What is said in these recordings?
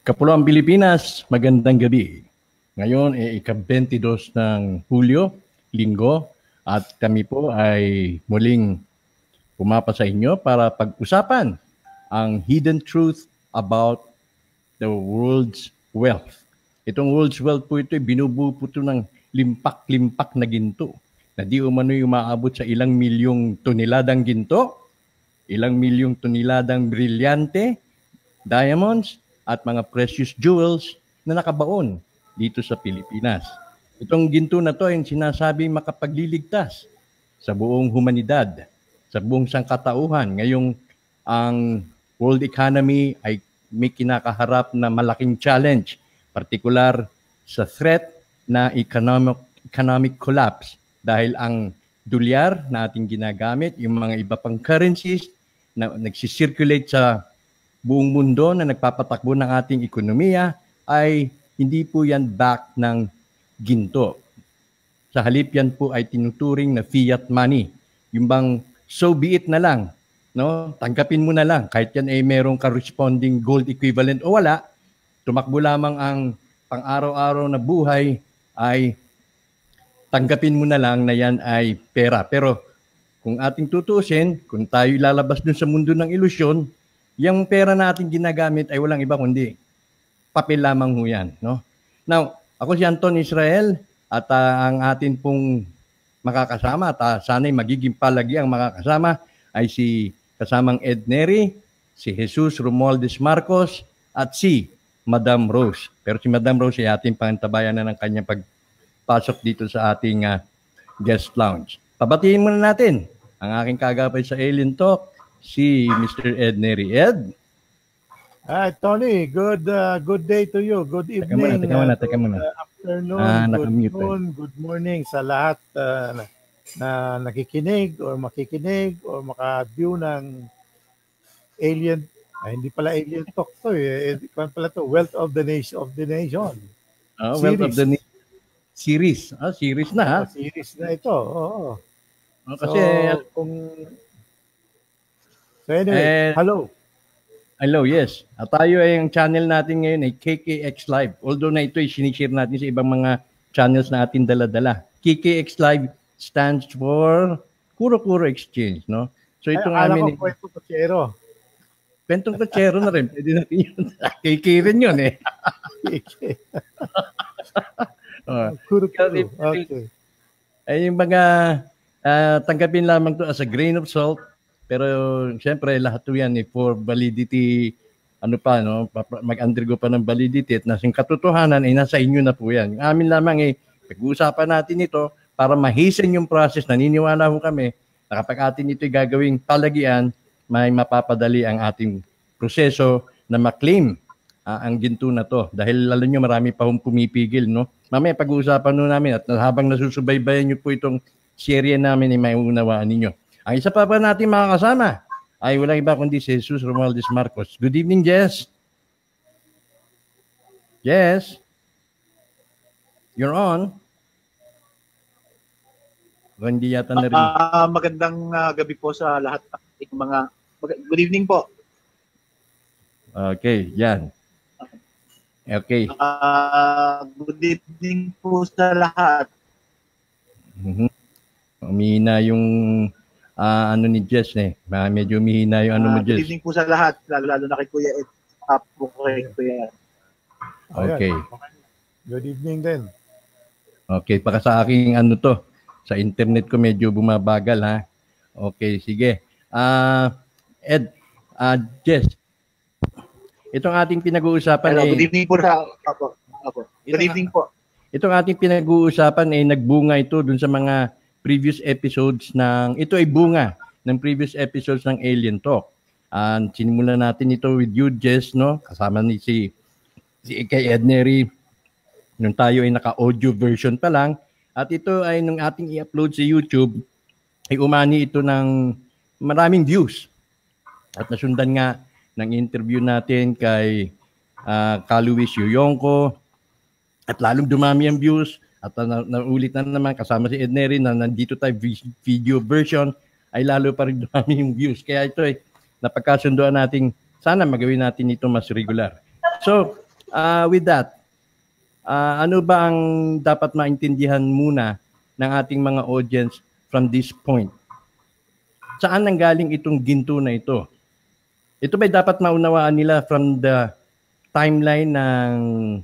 Kapuluang Pilipinas, magandang gabi. Ngayon ay eh, ika-22 ng Hulyo, linggo, at kami po ay muling pumapa sa inyo para pag-usapan ang hidden truth about the world's wealth. Itong world's wealth po ito, binubuo po ito ng limpak-limpak na ginto na di umano yung maabot sa ilang milyong toneladang ginto, ilang milyong toneladang brilyante, diamonds, at mga precious jewels na nakabaon dito sa Pilipinas. Itong ginto na to ay sinasabi makapagliligtas sa buong humanidad, sa buong sangkatauhan. Ngayong ang world economy ay may kinakaharap na malaking challenge, partikular sa threat na economic, economic collapse dahil ang dolyar na ating ginagamit, yung mga iba pang currencies na nagsisirculate sa buong mundo na nagpapatakbo ng ating ekonomiya ay hindi po yan back ng ginto. Sa halip yan po ay tinuturing na fiat money. Yung bang so be it na lang, no? Tanggapin mo na lang kahit yan ay merong corresponding gold equivalent o wala, tumakbo lamang ang pang-araw-araw na buhay ay tanggapin mo na lang na yan ay pera. Pero kung ating tutusin, kung tayo lalabas dun sa mundo ng ilusyon, yung pera natin ginagamit ay walang iba kundi papel lamang ho yan. No? Now, ako si Anton Israel at uh, ang atin pong makakasama at uh, sana'y magiging palagi ang makakasama ay si kasamang Ed Neri, si Jesus Romualdez Marcos at si Madam Rose. Pero si Madam Rose ay ating pantabayan na ng kanyang pagpasok dito sa ating uh, guest lounge. Pabatiin muna natin ang aking kagapay sa Alien Talk, si Mr. Ed Neri. Ed? Hi, Tony. Good uh, good day to you. Good evening. Teka muna, teka muna. Uh, afternoon, ah, good noon, good morning sa lahat uh, na, na nakikinig or makikinig or maka-view ng Alien ay, hindi pala Alien Talk to eh. Kwan pala to, Wealth of the Nation of the Nation. Oh, Wealth of the Nation. Series. Ah, series na ha? Oh, series na ito. Oo. Oh, kasi so, kung So anyway, And, hello. Hello, yes. At tayo ay ang channel natin ngayon ay KKX Live. Although na ito ay sinishare natin sa ibang mga channels na ating dala-dala. KKX Live stands for Kuro-Kuro Exchange, no? So itong ay, amin... Ko kwento kotsero. Kwentong kotsero na rin. Pwede natin yun. KK rin yun eh. KK. oh. Kuro-Kuro. Okay. Ay yung mga uh, tanggapin lamang to as a grain of salt pero siyempre lahat 'to yan eh, for validity ano pa no mag-undergo pa ng validity at nasing katotohanan ay nasa inyo na po yan. Yung amin lamang eh pag-uusapan natin ito para mahisin yung process. Naniniwala ho kami na kapag atin ito gagawing palagian, may mapapadali ang ating proseso na maklaim uh, ang ginto na to. Dahil lalo nyo marami pa hong pumipigil. No? Mamaya pag-uusapan nun namin at habang nasusubaybayan nyo po itong serye namin ay may unawaan ninyo. Ang isa pa pa natin makakasama ay walang iba kundi si Jesus Romualdez Marcos. Good evening, Jess. Yes. You're on. Hindi yata na rin. Uh, magandang uh, gabi po sa lahat ng mga... Good evening po. Okay, yan. Okay. Uh, good evening po sa lahat. Mm-hmm. Umina yung uh, ano ni Jess eh. Uh, medyo mihina yung ano uh, mo Jess. Good evening po sa lahat, lalo, lalo na kay Kuya Ed. Up po kay Kuya Okay. Good evening din. Okay, para sa aking ano to, sa internet ko medyo bumabagal ha. Okay, sige. Ah, uh, Ed, uh, Jess, itong ating pinag-uusapan Hello, ay... Good evening po sa... Apo, apo. Good evening po. Itong ating pinag-uusapan ay nagbunga ito dun sa mga previous episodes ng, ito ay bunga ng previous episodes ng Alien Talk. And sinimulan natin ito with you, Jess, no? Kasama ni si, si kay Ednery nung tayo ay naka-audio version pa lang. At ito ay nung ating i-upload sa YouTube, ay umani ito ng maraming views. At nasundan nga ng interview natin kay uh, Kaluis Yoyongko. At lalong dumami ang views at na, naulit na naman kasama si Ed Neri na nandito tayo video version ay lalo pa rin dumami yung views. Kaya ito ay napagkasunduan nating sana magawin natin ito mas regular. So, uh, with that, uh, ano ba ang dapat maintindihan muna ng ating mga audience from this point? Saan nanggaling itong ginto na ito? Ito ba dapat maunawaan nila from the timeline ng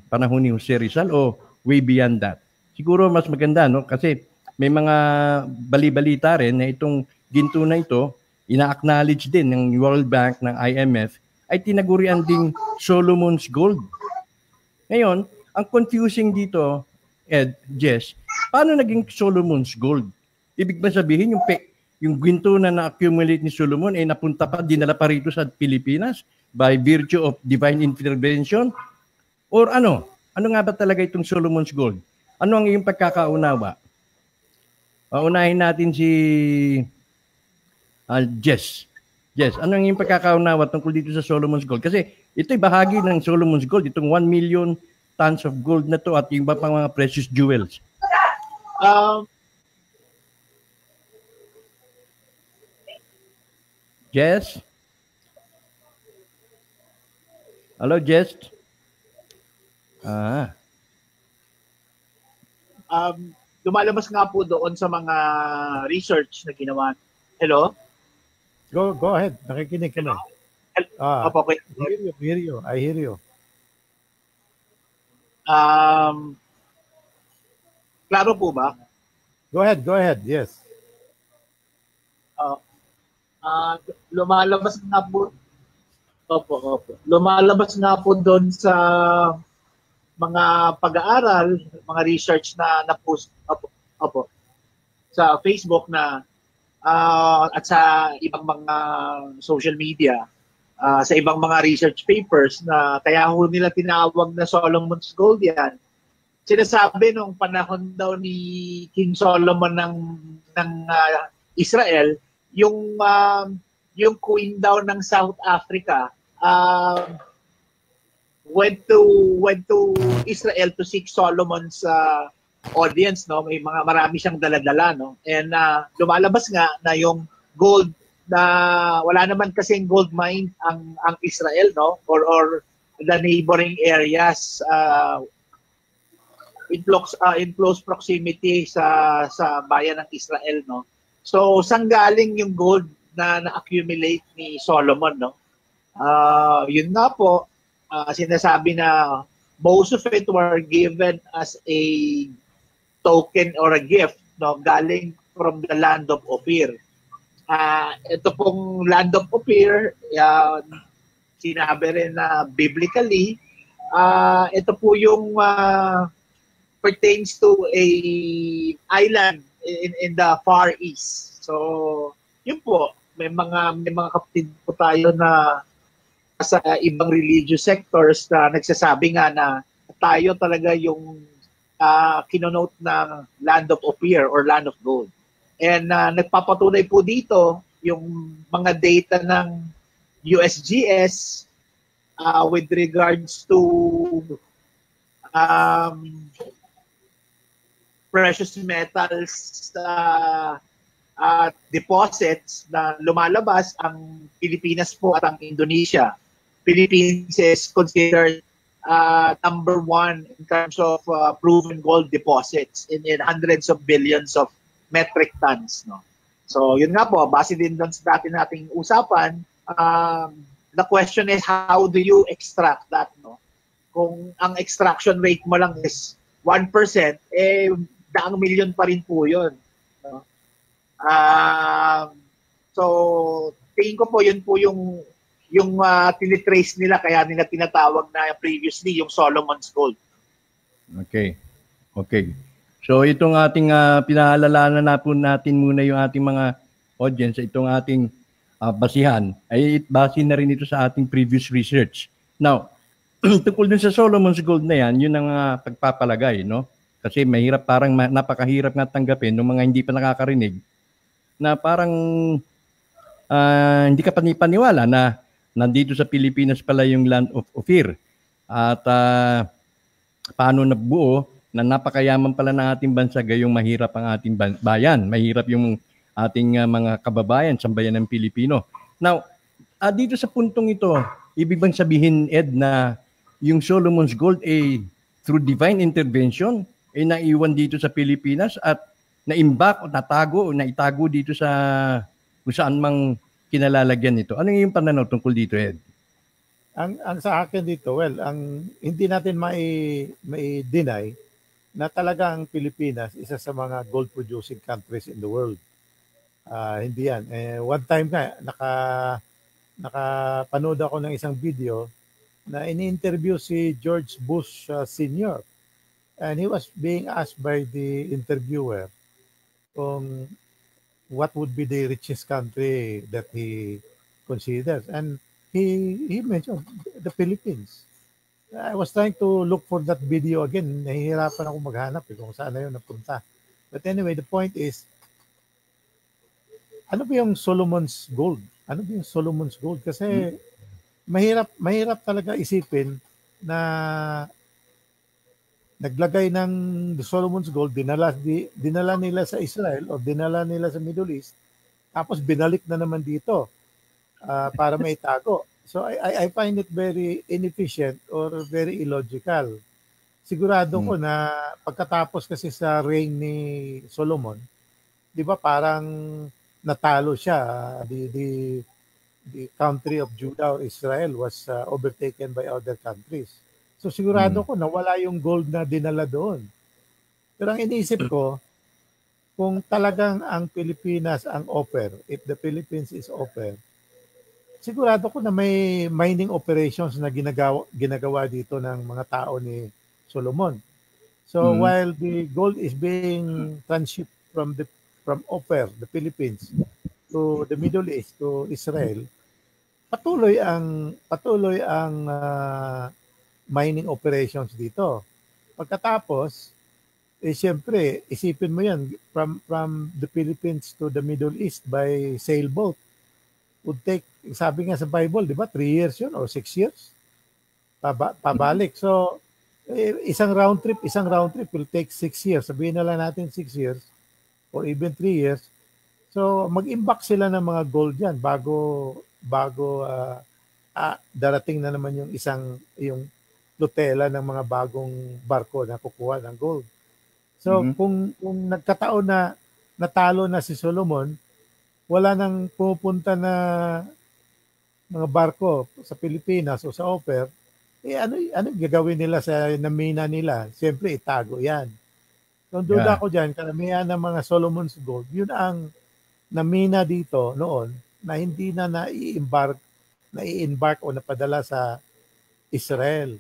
panahon ni Jose Rizal o way beyond that? Siguro mas maganda no kasi may mga bali-balita rin na itong ginto na ito ina-acknowledge din ng World Bank ng IMF ay tinagurian ding Solomon's Gold. Ngayon, ang confusing dito, Ed, Jess, paano naging Solomon's Gold? Ibig ba sabihin yung pe, yung ginto na na-accumulate ni Solomon ay napunta pa, dinala pa rito sa Pilipinas by virtue of divine intervention? Or ano? Ano nga ba talaga itong Solomon's Gold? Ano ang iyong pagkakaunawa? Unahin natin si uh, Jess. Jess, ano ang iyong pagkakaunawa tungkol dito sa Solomon's Gold? Kasi ito'y bahagi ng Solomon's Gold, itong 1 million tons of gold na to at yung iba pang mga precious jewels. Um, Jess? Hello, Jess? Ah. Um, lumalabas nga po doon sa mga research na ginawa. Hello? Go go ahead. Nakikinig ka na. Ah, Opo, okay. I hear you, I hear you. I hear you. Um, klaro po ba? Go ahead, go ahead. Yes. Uh, uh, lumalabas nga po Opo, opo. Lumalabas nga po doon sa mga pag-aaral, mga research na na-post opo, opo, sa Facebook na uh, at sa ibang mga social media, uh, sa ibang mga research papers na kaya ho nila tinawag na Solomon's Gold yan. Sinasabi nung panahon daw ni King Solomon ng ng uh, Israel, yung uh, yung queen daw ng South Africa, uh, went to went to Israel to seek Solomon's uh, audience no? May mga marami siyang daladala no? And uh, lumalabas nga na yung gold na wala naman kasi gold mine ang ang Israel no? Or or the neighboring areas uh, in close uh, in close proximity sa sa bayan ng Israel no? So saan galing yung gold na na-accumulate ni Solomon no? Uh, yun nga po uh, sinasabi na most of it were given as a token or a gift no galing from the land of Ophir. Uh, ito pong land of Ophir, uh, sinabi rin na biblically, uh, ito po yung uh, pertains to a island in, in the Far East. So, yun po, may mga may mga kapatid po tayo na sa ibang religious sectors na nagsasabi nga na tayo talaga yung uh, kinonote ng land of Ophir or land of gold. And uh, nagpapatunay po dito yung mga data ng USGS uh, with regards to um, precious metals uh, uh, deposits na lumalabas ang Pilipinas po at ang Indonesia. Philippines is considered uh, number one in terms of uh, proven gold deposits in, in hundreds of billions of metric tons. No? So yun nga po, base din doon sa dati nating usapan, um, the question is how do you extract that? No? Kung ang extraction rate mo lang is 1%, eh daang milyon pa rin po yun. No? Um, so tingin ko po yun po yung yung uh, tinitrace nila kaya nila tinatawag na previously yung Solomon's Gold. Okay. Okay. So itong ating uh, pinaalalanan na po natin muna yung ating mga audience, itong ating uh, basihan, ay base na rin ito sa ating previous research. Now, tungkol dun sa Solomon's Gold na yan, yun ang uh, pagpapalagay, no? Kasi mahirap, parang napakahirap nga tanggapin ng mga hindi pa nakakarinig na parang uh, hindi ka panipaniwala na nandito sa Pilipinas pala yung land of Ophir. At uh, paano nabuo na napakayaman pala ng ating bansa gayong mahirap ang ating bayan. Mahirap yung ating uh, mga kababayan sa bayan ng Pilipino. Now, uh, dito sa puntong ito, ibig bang sabihin, Ed, na yung Solomon's Gold ay through divine intervention ay naiwan dito sa Pilipinas at naimbak o natago o naitago dito sa kung saan mang kinalalagyan nito. Ano yung pananaw tungkol dito, Ed? Ang, ang sa akin dito, well, ang hindi natin mai, mai deny na talaga ang Pilipinas isa sa mga gold producing countries in the world. Uh, hindi yan. Eh, one time nga, naka, nakapanood ako ng isang video na ini-interview si George Bush uh, Sr. And he was being asked by the interviewer kung what would be the richest country that he considers. And he, he mentioned the Philippines. I was trying to look for that video again. Nahihirapan ako maghanap eh, kung saan na yun napunta. But anyway, the point is, ano ba yung Solomon's Gold? Ano ba yung Solomon's Gold? Kasi hmm. mahirap mahirap talaga isipin na naglagay ng Solomon's Gold, dinala, di, dinala nila sa Israel o dinala nila sa Middle East, tapos binalik na naman dito uh, para may tago. So I, I find it very inefficient or very illogical. Sigurado hmm. ko na pagkatapos kasi sa reign ni Solomon, 'di ba parang natalo siya. The, the the country of Judah or Israel was uh, overtaken by other countries. So sigurado hmm. ko na wala yung gold na dinala doon. Pero ang iniisip ko, kung talagang ang Pilipinas ang offer, if the Philippines is offer, sigurado ko na may mining operations na ginagawa, ginagawa dito ng mga tao ni Solomon. So mm-hmm. while the gold is being transshipped from the from Oper, the Philippines, to the Middle East, to Israel, patuloy ang patuloy ang uh, mining operations dito. Pagkatapos, eh siyempre, isipin mo yan, from, from the Philippines to the Middle East by sailboat would take, sabi nga sa Bible, di ba, three years yun or six years? Paba, pabalik. So, eh, isang round trip, isang round trip will take six years. Sabihin na lang natin six years or even three years. So, mag-imbak sila ng mga gold yan bago, bago uh, ah, darating na naman yung isang, yung lutela ng mga bagong barko na kukuha ng gold. So, mm-hmm. kung, kung nagkataon na natalo na si Solomon, wala nang pupunta na mga barko sa Pilipinas o sa offer, eh ano, ano gagawin nila sa namina nila? Siyempre, itago yan. So, duda yeah. ko dyan, karamihan ng mga Solomon's Gold, yun ang namina dito noon na hindi na nai-embark, nai-embark o napadala sa Israel.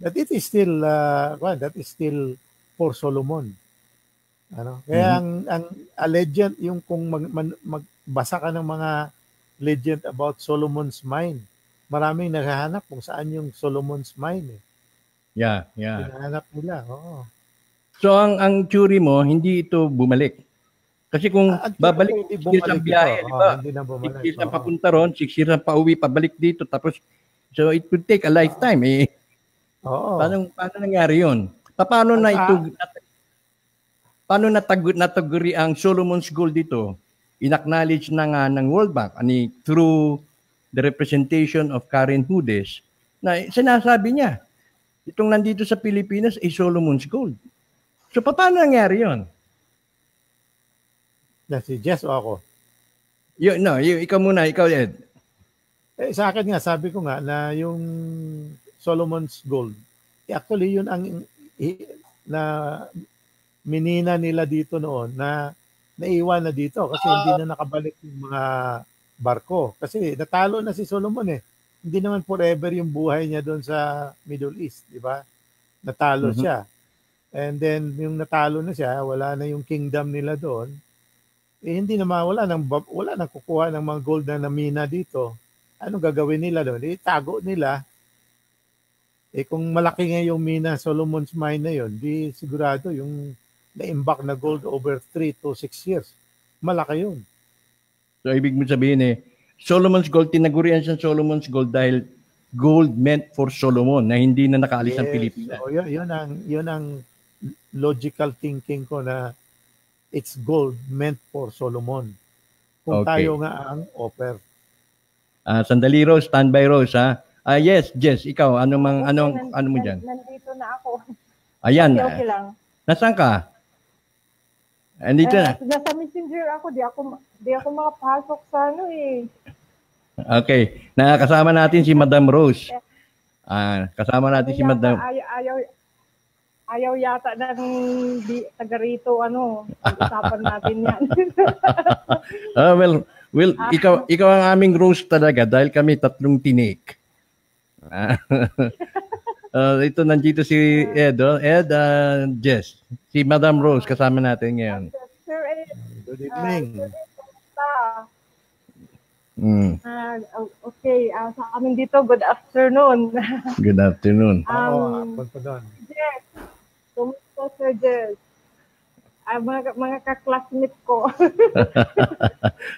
That it is still, uh, well, that is still for Solomon. Ano? Kaya mm-hmm. ang, ang a legend, yung kung mag, mag, magbasa ka ng mga legend about Solomon's mine, maraming naghahanap kung saan yung Solomon's mine. Eh. Yeah, yeah. Hinahanap nila, oo. So ang ang theory mo, hindi ito bumalik. Kasi kung ah, babalik years ang biyahe, di ba? Oh, hindi na bumalik. Six years ang papunta ron, six years ang pauwi, pabalik dito, tapos so it would take a lifetime eh. Oo. Paano, paano nangyari yun? Paano na ito Paano natag- nataguri ang Solomon's Gold dito? Inacknowledge na nga ng World Bank ani through the representation of Karen Hudes na sinasabi niya, itong nandito sa Pilipinas ay Solomon's Gold. So paano nangyari yon? Na si Jess o ako? Yo, no, yo, ikaw muna, ikaw Ed. Eh, sa akin nga, sabi ko nga na yung Solomon's Gold, eh, actually yun ang na minina nila dito noon na naiwan na dito kasi hindi na nakabalik yung mga barko. Kasi natalo na si Solomon eh. Hindi naman forever yung buhay niya doon sa Middle East, di ba? Natalo mm-hmm. siya. And then yung natalo na siya, wala na yung kingdom nila doon. Eh hindi na wala nang wala nang kukuha ng mga gold na namina dito. Anong gagawin nila doon? Itago nila eh kung malaki nga yung mina Solomon's mine na yon, di sigurado yung na-imbak na gold over 3 to 6 years. Malaki yun. So, ibig mo sabihin eh, Solomon's Gold, tinagurian siya Solomon's Gold dahil gold meant for Solomon na hindi na nakaalis yes. ang Pilipinas. So, yun, yun, ang, yun ang logical thinking ko na it's gold meant for Solomon. Kung okay. tayo nga ang offer. Uh, sandali Rose, standby Rose ha. Ah, yes, Jess, ikaw, ano mang anong Nan- ano mo diyan? Nandito na ako. Ayan. Okay, okay lang. Nasaan ka? Andito Eh, na. nasa messenger ako, di ako, di ako makapasok sa ano eh. Okay. Nakakasama natin si Madam Rose. Ah, kasama natin si Ayaw Madam. yata- Ayaw, ayaw, ayaw yata ng di, taga rito, ano, usapan natin yan. Ah, well, well, ikaw ikaw ang aming Rose talaga dahil kami tatlong tinik. Ah, ah, ito nandito si Ed, oh. Ed, ah, Jess. Si Madam Rose kasama natin ngayon. Sir Ed, Good evening. Kamusta? Mm, Ah, okay, ah, sa amin dito, good afternoon. good afternoon. Oo, um, pa doon. Jess, kumusta Sir Jess? Ah, mga, mga ka-classmate ko.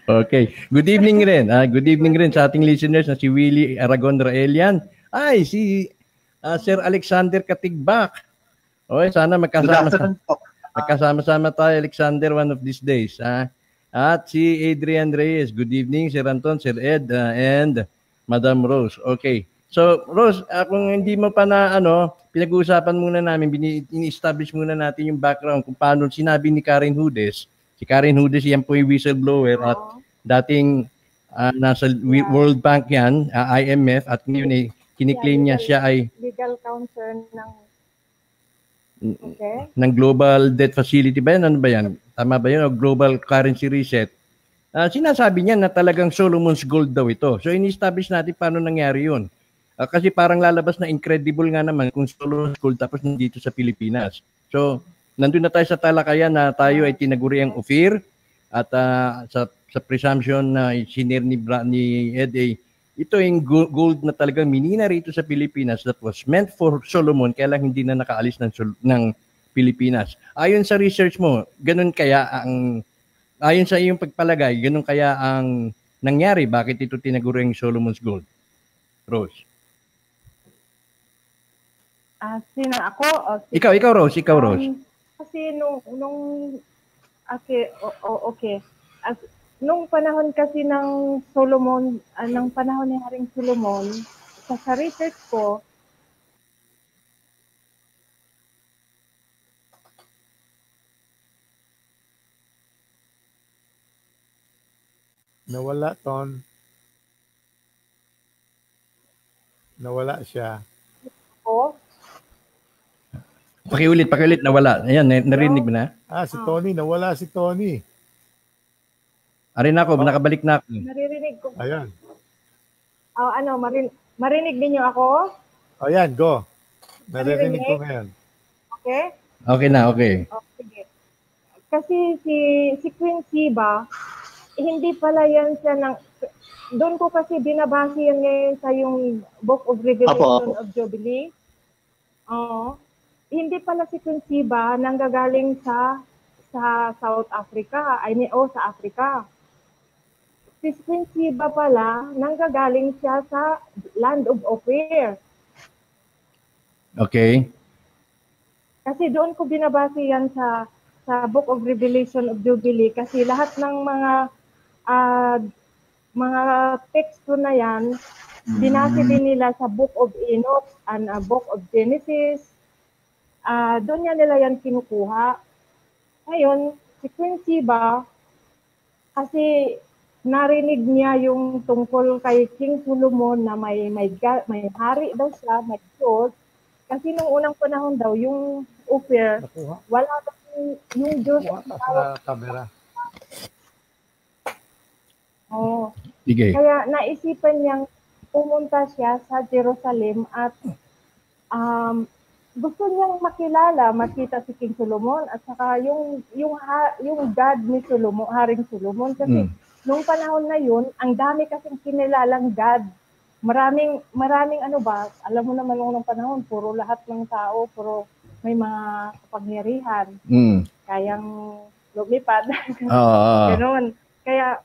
Okay. Good evening rin. Ah, good evening rin sa ating listeners na si Willie Aragon Raelian. Ay, si ah, Sir Alexander Katigbak. Okay, sana magkasama po. magkasama-sama tayo Alexander one of these days. Ah. At si Adrian Reyes. Good evening, Sir Anton, Sir Ed, ah, and Madam Rose. Okay. So, Rose, ah, kung hindi mo pa na ano, pinag-uusapan muna namin, ini-establish muna natin yung background kung paano sinabi ni Karen Hudes. Si Karen Hudes, yan po yung whistleblower at dating ah, nasa. World Bank yan, ah, IMF, at ngayon eh, kiniklaim niya siya ay legal counsel ng Okay. ng Global Debt Facility ba yan? Ano ba yan? Tama ba yun? O Global Currency Reset? Ah, sinasabi niya na talagang Solomon's Gold daw ito. So, in-establish natin paano nangyari yun. Ah, kasi parang lalabas na incredible nga naman kung Solomon's Gold tapos nandito sa Pilipinas. So, nandun na tayo sa talakayan na tayo ay tinaguri ang OFIR at ah, sa, sa presumption na sinir ni, Bra- ni Ed ay ito yung go- gold na talagang minina rito sa Pilipinas that was meant for Solomon kaya lang hindi na nakaalis ng, Sol- ng Pilipinas. Ayon sa research mo, ganun kaya ang ayon sa iyong pagpalagay, ganun kaya ang nangyari bakit ito tinaguro yung Solomon's Gold? Rose. Ah, sino ako? O, si- Ikaw, ikaw Rose, ikaw Rose. Um, kasi nung nung okay, o- o- okay. As, nung panahon kasi ng Solomon, ah, ng panahon ni Haring Solomon, sa, sa research ko, Nawala, Ton. Nawala siya. ko, Pakiulit, pakiulit, nawala. Ayan, na- narinig mo na? Ah, si Tony. Nawala si Tony. Arin ako, nakabalik na ako. naririnig ko. Ayan. Ah, ano, marin, marinig ninyo ako? Ayan, go. Naririnig ko ngayon. Okay? Okay na, okay. O, sige. Kasi si si Queen Siba, hindi pala yan siya ng doon ko kasi binabase yan ngayon sa yung Book of Revelation Apo, apo. of Jubilee. Oo. Hindi pala si Queen Siba nanggagaling sa sa South Africa, ay ni o sa Africa. Si Queen Siba pala nanggagaling siya sa Land of Ophir. Okay. Kasi doon ko binabase yan sa sa Book of Revelation of Jubilee kasi lahat ng mga ah, mga teksto na yan binase din nila sa Book of Enoch and ah, Book of Genesis. Ah, doon niya nila yan kinukuha. Ngayon, si Queen Siba kasi narinig niya yung tungkol kay King Solomon na may may may hari daw siya, may Diyos. Kasi nung unang panahon daw, yung Ophir, Nakuha. wala daw yung, yung Diyos. Ka sa camera. Oh. Sige. Kaya naisipan niyang pumunta siya sa Jerusalem at um, gusto niyang makilala, makita si King Solomon at saka yung yung ha, yung God ni Solomon, Haring Solomon kasi Mm. Nung panahon na yun, ang dami kasing kinilalang God. Maraming maraming ano ba, alam mo naman nung panahon, puro lahat ng tao, puro may mga kapangyarihan, Mm. kayang lumipad. Ah, ah. Ganun. Kaya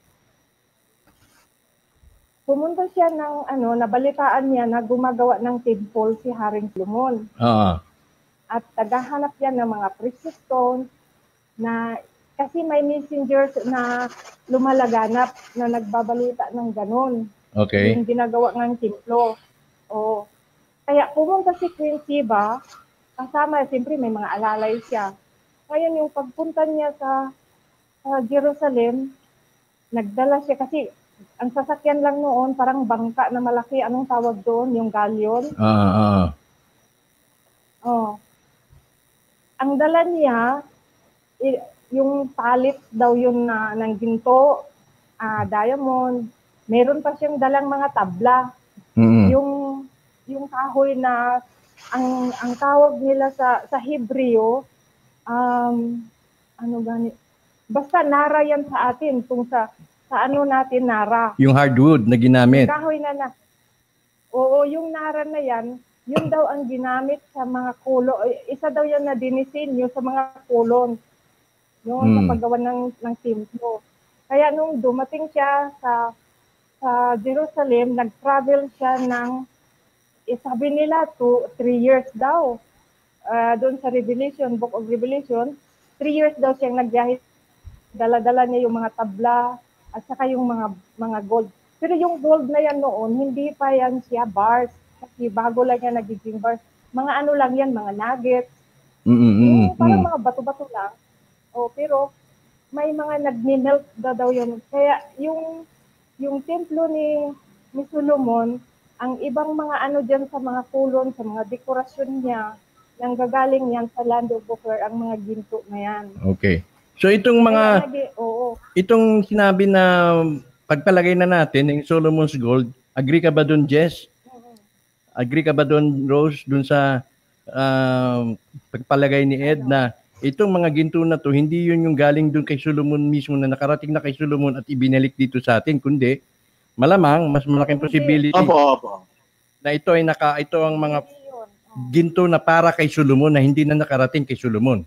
pumunta siya ng ano, nabalitaan niya na gumagawa ng temple si Haring Solomon Ah. at tagahanap yan ng mga precious stones na kasi may messengers na lumalaganap na nagbabalita ng ganon Okay. yung ginagawa ng templo. Oo. Kaya pumunta si Queen Siba, kasama, siyempre may mga alalay siya. Ngayon yung pagpunta niya sa, sa Jerusalem, nagdala siya kasi ang sasakyan lang noon, parang bangka na malaki. Anong tawag doon? Yung galyon? Ah, ah, ah. Oh. Ang dala niya, yung talit daw yun na ng ginto, ah, diamond. Meron pa siyang dalang mga tabla. Mm-mm. Yung yung kahoy na ang ang tawag nila sa sa Hebreo um ano gani basta nara yan sa atin kung sa sa ano natin nara Yung hardwood na ginamit. kahoy na na. Oo, yung nara na yan, yun daw ang ginamit sa mga kulo. Isa daw yan na dinisenyo sa mga kulon. Noon sa Hmm. paggawa ng, ng templo. Kaya nung dumating siya sa sa Jerusalem, nag-travel siya ng, eh, sabi nila, two, three years daw. Ah, doon sa Revelation, Book of Revelation, three years daw siyang nagbiyahe. Dala-dala niya yung mga tabla at saka yung mga mga gold. Pero yung gold na yan noon, hindi pa yan siya bars. Kasi bago lang yan nagiging bars. Mga ano lang yan, mga nuggets. Mm-mm. Yung parang Mm. mga bato-bato lang. O, pero may mga nag-melt daw, daw yun. Kaya yung yung templo ni, ni Solomon, ang ibang mga ano dyan sa mga kulon, sa mga dekorasyon niya, nang gagaling yan sa Land of Ophir, ang mga ginto na yan. Okay. So itong mga Kaya oo. itong sinabi na pagpalagay na natin yung Solomon's Gold, agree ka ba doon, Jess? Agree ka ba doon, Rose, doon sa um, pagpalagay ni Ed na itong mga ginto na to, hindi yun yung galing doon kay Solomon mismo na nakarating na kay Solomon at ibinalik dito sa atin, kundi malamang mas malaking possibility Opo, opo. na ito ay naka ito ang mga ginto na para kay Solomon na hindi na nakarating kay Solomon.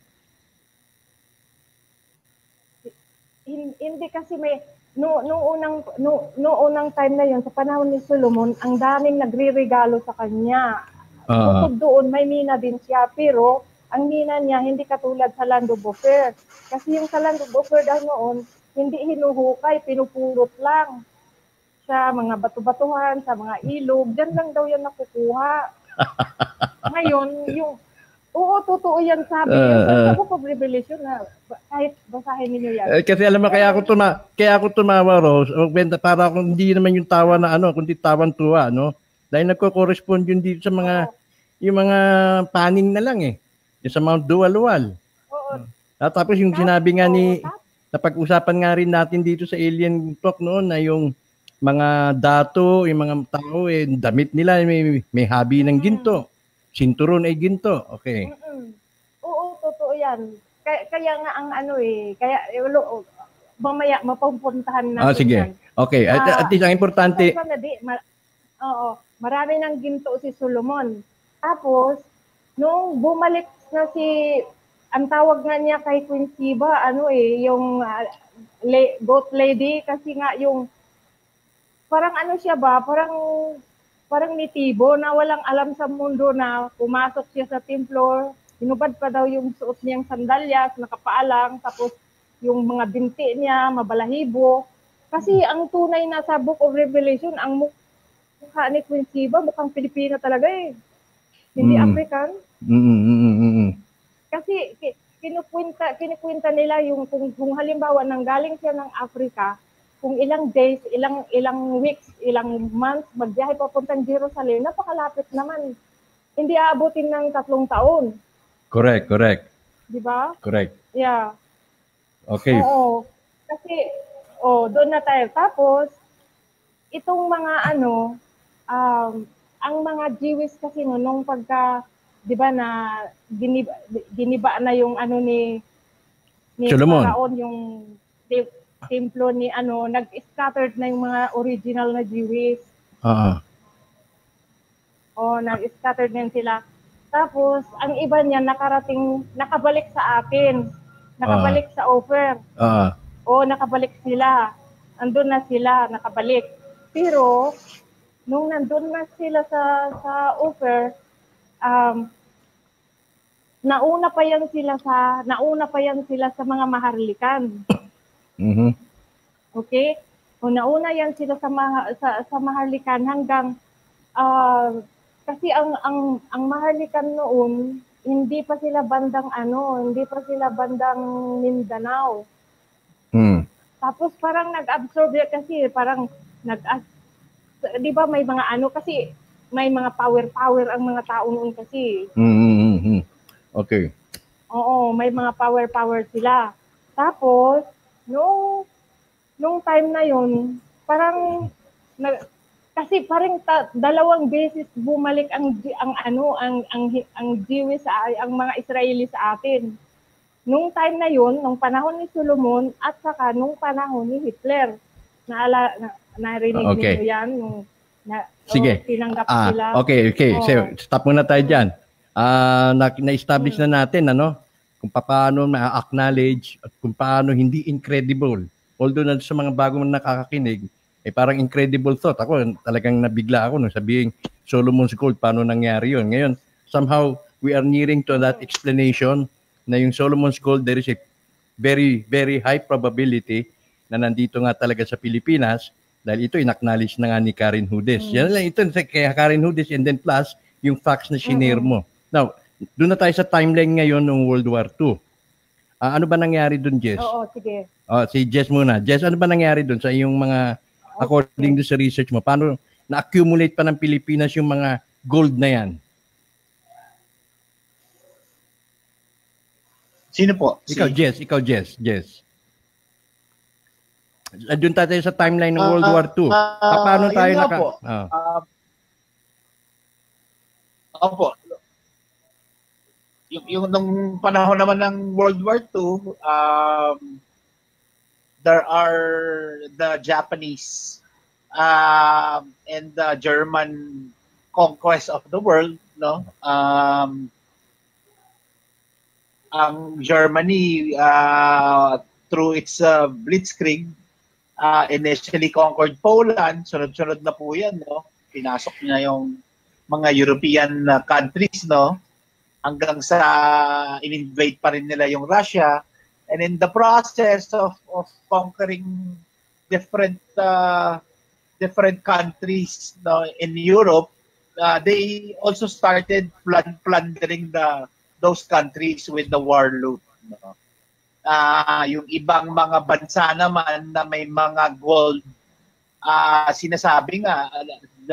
Hin- hindi kasi may no no unang no, no unang time na yon sa panahon ni Solomon ang daming nagre-regalo sa kanya. Bukod doon may mina din siya pero ang mina niya hindi katulad sa Land of Ophir. Kasi yung sa Land of Ophir daw noon hindi hinuhukay, pinupulot lang sa mga bato-batuhan, sa mga ilog, diyan lang daw yan nakukuha. Ngayon, yung Oo, totoo yan sabi. Sa ah. Book of Revelation na kahit basahin ninyo yan. Eh, kasi alam mo, kaya ako, tuma kaya ako tumawa, Rose. O, benta, para ako, hindi naman yung tawa na ano, kundi tawan tuwa, no? Dahil nagko-correspond yun dito sa mga, yung mga paning na lang eh. Yung sa Mount Dualual. Oo. At tapos yung sinabi nga ni, napag-usapan nga rin natin dito sa Alien Talk noon na yung mga dato, yung mga tao, eh, damit nila, may, may habi ng ginto. Sinturon ay ginto. Okay. Mm-mm. Oo, totoo yan. Kaya, kaya nga ang ano eh, kaya eh, lo, mamaya mapupuntahan natin Ah, sige. yan. Okay. At, Ah. at least ang importante, na di, ma- oo, marami ng ginto si Solomon. Tapos, nung bumalik na si, ang tawag nga niya kay Queen Siba, ano eh, yung ah, la- goat lady, kasi nga yung, parang ano siya ba, parang, parang nitibo na walang alam sa mundo na pumasok siya sa templo, hinubad pa daw yung suot niyang sandalyas, nakapaalang, tapos yung mga binti niya, mabalahibo. Kasi ang tunay na sa Book of Revelation, ang mukha ni Queen Siba, mukhang Pilipina talaga eh. Hindi Mm. African. mm, mm, mm, mm, mm. Kasi ki- kinukwenta, kinukwenta nila yung kung, kung halimbawa nanggaling siya ng Africa, kung ilang days, ilang ilang weeks, ilang months, magbiyahe papuntang Jerusalem, napakalapit naman. Hindi aabutin ng tatlong taon. correct, correct, Di ba? correct. Yeah. Okay. Oo. Kasi, oh, doon na tayo. Tapos, itong mga ano, um, ang mga Jewish kasi no, nung pagka, di ba na, giniba, giniba na yung ano ni, ni Solomon. Faraon, yung te- templo ni ano, nag-scattered na yung mga original na Jewish. Ah, O, nag-scattered na sila. Tapos, ang iba niya nakarating, nakabalik sa atin. Nakabalik sa offer. ah, o nakabalik sila. Andun na sila, nakabalik. Pero, nung nandun na sila sa, sa offer, um, nauna pa yan sila sa, nauna pa yan sila sa mga maharlikan. mhm. Okay? O nauna yan sila sa, maha, sa, sa maharlikan hanggang, ah, kasi ang ang ang Maharlikan noon hindi pa sila bandang ano, hindi pa sila bandang Mindanao. Hmm. Tapos parang nag-absorb kasi parang nag 'di ba may mga ano kasi may mga power-power ang mga tao noon kasi. Hmm, hmm, hmm, hmm. Okay. Oo, may mga power-power sila. Tapos nung nung time na yon, parang na, kasi parang ta, dalawang beses bumalik ang ang ano ang ang ang Jewish sa ang mga Israeli sa atin. Nung time na yon, nung panahon ni Solomon at saka nung panahon ni Hitler. Naala na, narinig okay. niyo 'yan nung na, Sige. Oh, tinanggap ah, sila. Okay, okay. Oh. So, stop muna tayo diyan. Ah, uh, na-establish na natin ano kung paano ma-acknowledge at kung paano hindi incredible. Although na sa mga bagong nakakakinig, eh parang incredible thought. Ako talagang nabigla ako nung sabihin Solomon's Gold, paano nangyari yun. Ngayon, somehow we are nearing to that explanation na yung Solomon's Gold, there is a very, very high probability na nandito nga talaga sa Pilipinas dahil ito in-acknowledge na nga ni Karen Hudes. Mm. Yan lang ito kay Karen Hudes and then plus yung facts na shinare mo. Mm-hmm. Now, doon na tayo sa timeline ngayon ng World War II. Uh, ano ba nangyari doon, Jess? Oo, sige. Oh, si Jess muna. Jess, ano ba nangyari doon sa iyong mga according to sa research mo, paano na-accumulate pa ng Pilipinas yung mga gold na yan? Sino po? Ikaw, si... Jess. Ikaw, Jess. Jess. Doon tayo sa timeline ng uh, World War II. Uh, paano tayo naka... Po. Oh. Uh, opo. Yung, yung nung panahon naman ng World War II, um, there are the Japanese um, and the German conquest of the world, no? Um, ang Germany uh, through its uh, blitzkrieg uh, initially conquered Poland, sunod-sunod na po 'yan, no? Pinasok niya yung mga European uh, countries, no? Hanggang sa in-invade pa rin nila yung Russia and in the process of, of conquering different uh, different countries no, in Europe, uh, they also started plundering the those countries with the war loot. No? Uh, yung ibang mga bansa naman na may mga gold, uh, sinasabi nga,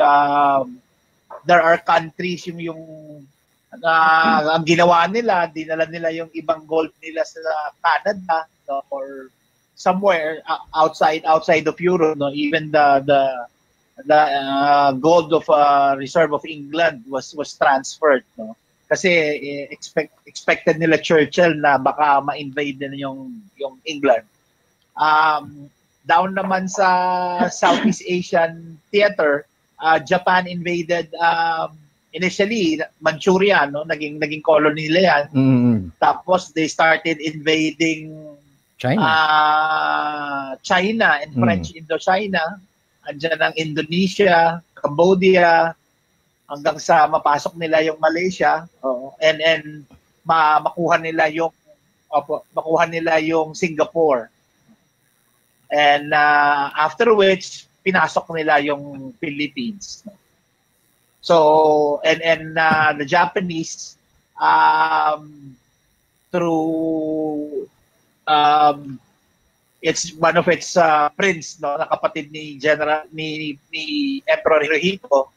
uh, there are countries yung yung uh, ang ginawa nila, dinala nila yung ibang gold nila sa Canada no, or somewhere uh, outside outside of Europe no. Even the the the uh, gold of uh, reserve of England was was transferred no. Kasi eh, expect expected nila Churchill na baka ma-invade din yung yung England. Um down naman sa Southeast Asian theater uh, Japan invaded um initially Manchuria no? Naging naging colony nila yan. Mm-hmm. tapos they started invading China. uh, China and mm. French Indochina. Andyan ang Indonesia Cambodia hanggang sa mapasok nila yung Malaysia. Oh, and and ma makuha nila yung opo, makuha nila yung Singapore. And uh, after which pinasok nila yung Philippines. no? So, and, and uh, the Japanese, um, through um, it's one of its uh, prince, no, na kapatid ni General ni, ni Emperor Hirohito,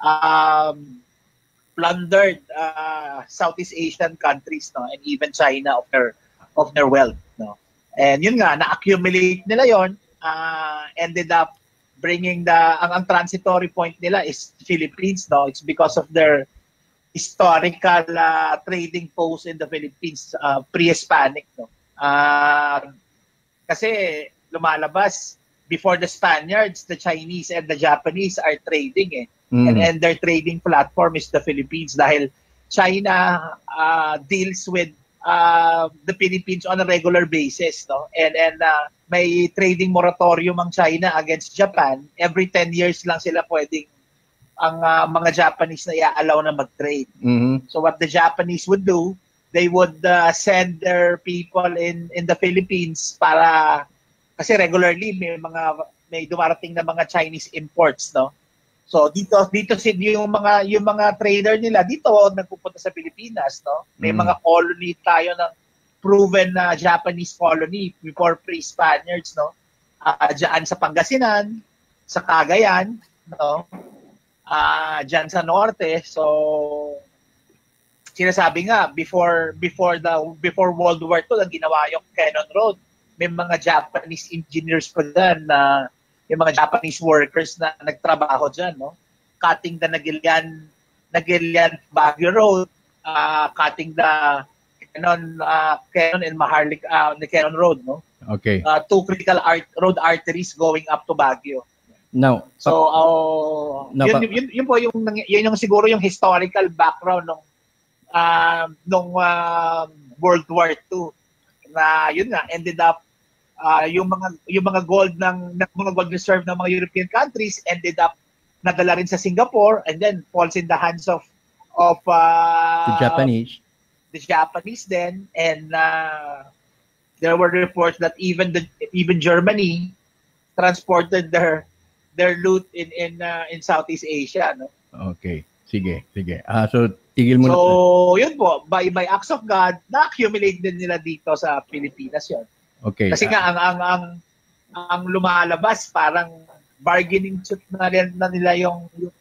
um, plundered uh, Southeast Asian countries, no, and even China of their of their wealth, no. And yun nga, na-accumulate nila yon, uh, ended up bringing the ang, ang transitory point nila is Philippines no? It's because of their historical uh, trading post in the Philippines uh, pre-Hispanic no? Uh, kasi lumalabas before the Spaniards the Chinese and the Japanese are trading eh. Mm. and, and their trading platform is the Philippines dahil China uh, deals with uh, the Philippines on a regular basis no? And and uh, may trading moratorium ang China against Japan, every 10 years lang sila pwedeng ang uh, mga Japanese na i-allow na mag-trade. Mm-hmm. So what the Japanese would do, they would uh, send their people in in the Philippines para kasi regularly may mga may dumarating na mga Chinese imports, no? So dito dito si yung mga yung mga trader nila dito nagpupunta sa Pilipinas, no? May Mm. mga colony tayo ng proven na Japanese colony before pre-Spaniards, no? Ah diyan sa Pangasinan, sa Cagayan, no? Ah diyan sa norte. So sinasabi nga before before the before World War II ang ginawa yung Cannon Road may mga Japanese engineers pa dyan na yung mga Japanese workers na nagtrabaho dyan, no? Cutting the Nagilian, Nagilian Baguio Road, uh, cutting the Cannon, uh, Cannon and Maharlik, uh, the Cannon Road, no? Okay. Uh, two critical art, road arteries going up to Baguio. Now, So, uh, Na- yun, yun, yun, po yung, yun yung siguro yung historical background ng um, nung um, World War II na yun nga ended up uh, yung mga yung mga gold ng, ng mga gold reserve ng mga European countries ended up nadala rin sa Singapore and then falls in the hands of of uh, the Japanese. The Japanese then and uh, there were reports that even the even Germany transported their their loot in in uh, in Southeast Asia no Okay. Sige, sige. Ah, so tigil mo na. so yun po by by acts of God na-accumulate din nila dito sa Pilipinas yun Okay. kasi nga ang ang ang ang lumalabas parang bargaining chip na na nila yung yung,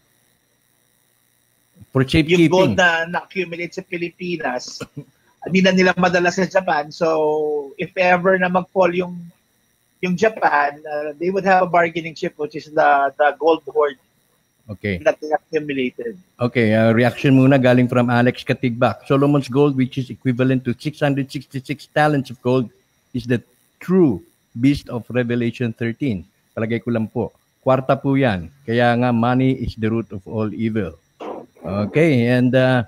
for yung gold na na-accumulate sa Pilipinas hindi na nila madala sa Japan so if ever na mag-fall yung yung Japan uh, they would have a bargaining chip which is the the gold hoard Okay. that accumulated Okay, uh, reaction muna galing from Alex Katigbak. Solomon's gold, which is equivalent to 666 talents of gold, is the true beast of Revelation 13. Palagay ko lang po. Kwarta po yan. Kaya nga, money is the root of all evil. Okay, and uh,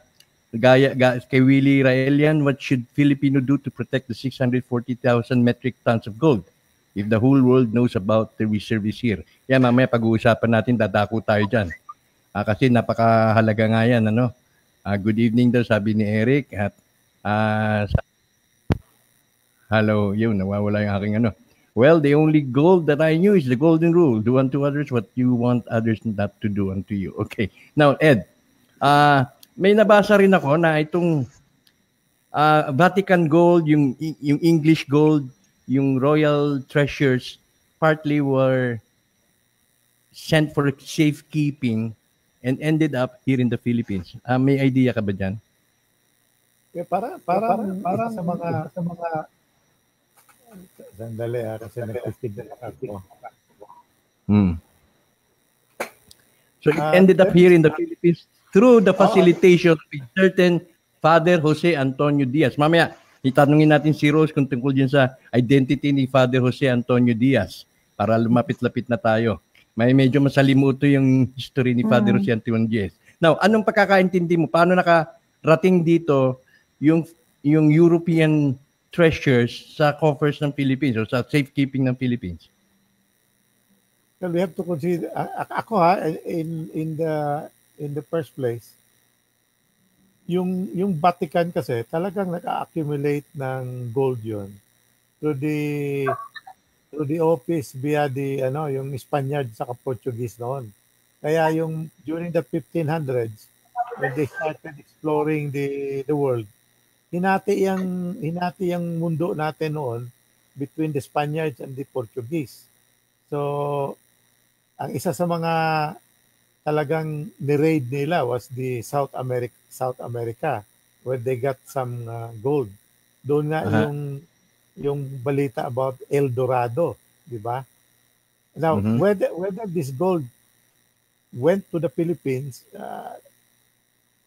gaya, ga, kay Willie Raelian, what should Filipino do to protect the 640,000 metric tons of gold? If the whole world knows about the reserve is here. Yan, mamaya pag-uusapan natin, dadako tayo dyan. Ah, kasi napakahalaga nga yan, ano? Ah, good evening daw, sabi ni Eric. At, sa- hello, yun, nawawala yung aking ano. Well, the only gold that I knew is the golden rule. Do unto others what you want others not to do unto you. Okay. Now, Ed, ah, may nabasa rin ako na itong ah, Vatican gold, yung, yung English gold, yung royal treasures, partly were sent for safekeeping and ended up here in the Philippines. Ah, may idea ka ba dyan? Eh, para, parang, parang, sa mga, sa mga, sandali ah, kasi nag-feedback ako. Hmm. So it Ah, ended up here in the Philippines through the facilitation of a certain Father Jose Antonio Diaz. Mamaya, itanungin natin si Rose kung tungkol din sa identity ni Father Jose Antonio Diaz para lumapit-lapit na tayo. May medyo masalimuto yung history ni Father Jose Antonio Diaz. Now, anong pagkakaintindi mo? Paano nakarating dito yung yung European treasures sa coffers ng Philippines o sa safekeeping ng Philippines? Well, we have to consider, a- ako ha, in, in the, in the first place, yung, yung Vatican kasi talagang naka-accumulate ng gold yun through the, through the office via the, ano, yung Spaniard sa Portuguese noon. Kaya yung during the 1500s, when they started exploring the, the world, hinati yung, hinati yung mundo natin noon between the Spaniards and the Portuguese. So, ang isa sa mga talagang ni-raid nila was the South America, South America where they got some uh, gold. Doon nga Aha. yung yung balita about El Dorado, di ba? Now, Mhm. whether whether this gold went to the Philippines, uh,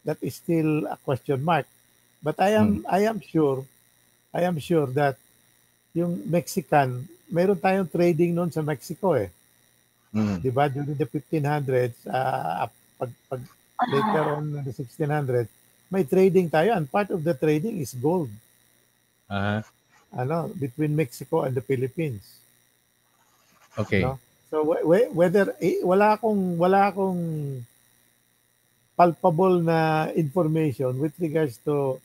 that is still a question mark. But I am I am sure I am sure that yung Mexican, mayroon tayong trading noon sa Mexico eh. Mm. 'Di ba? During the 1500s, ah, pag, pag later on in the 1600s, may trading tayo and part of the trading is gold. Aha. Ano, between Mexico and the Philippines. Okay. No? So wh- wh- whether eh, wala akong wala akong palpable na information with regards to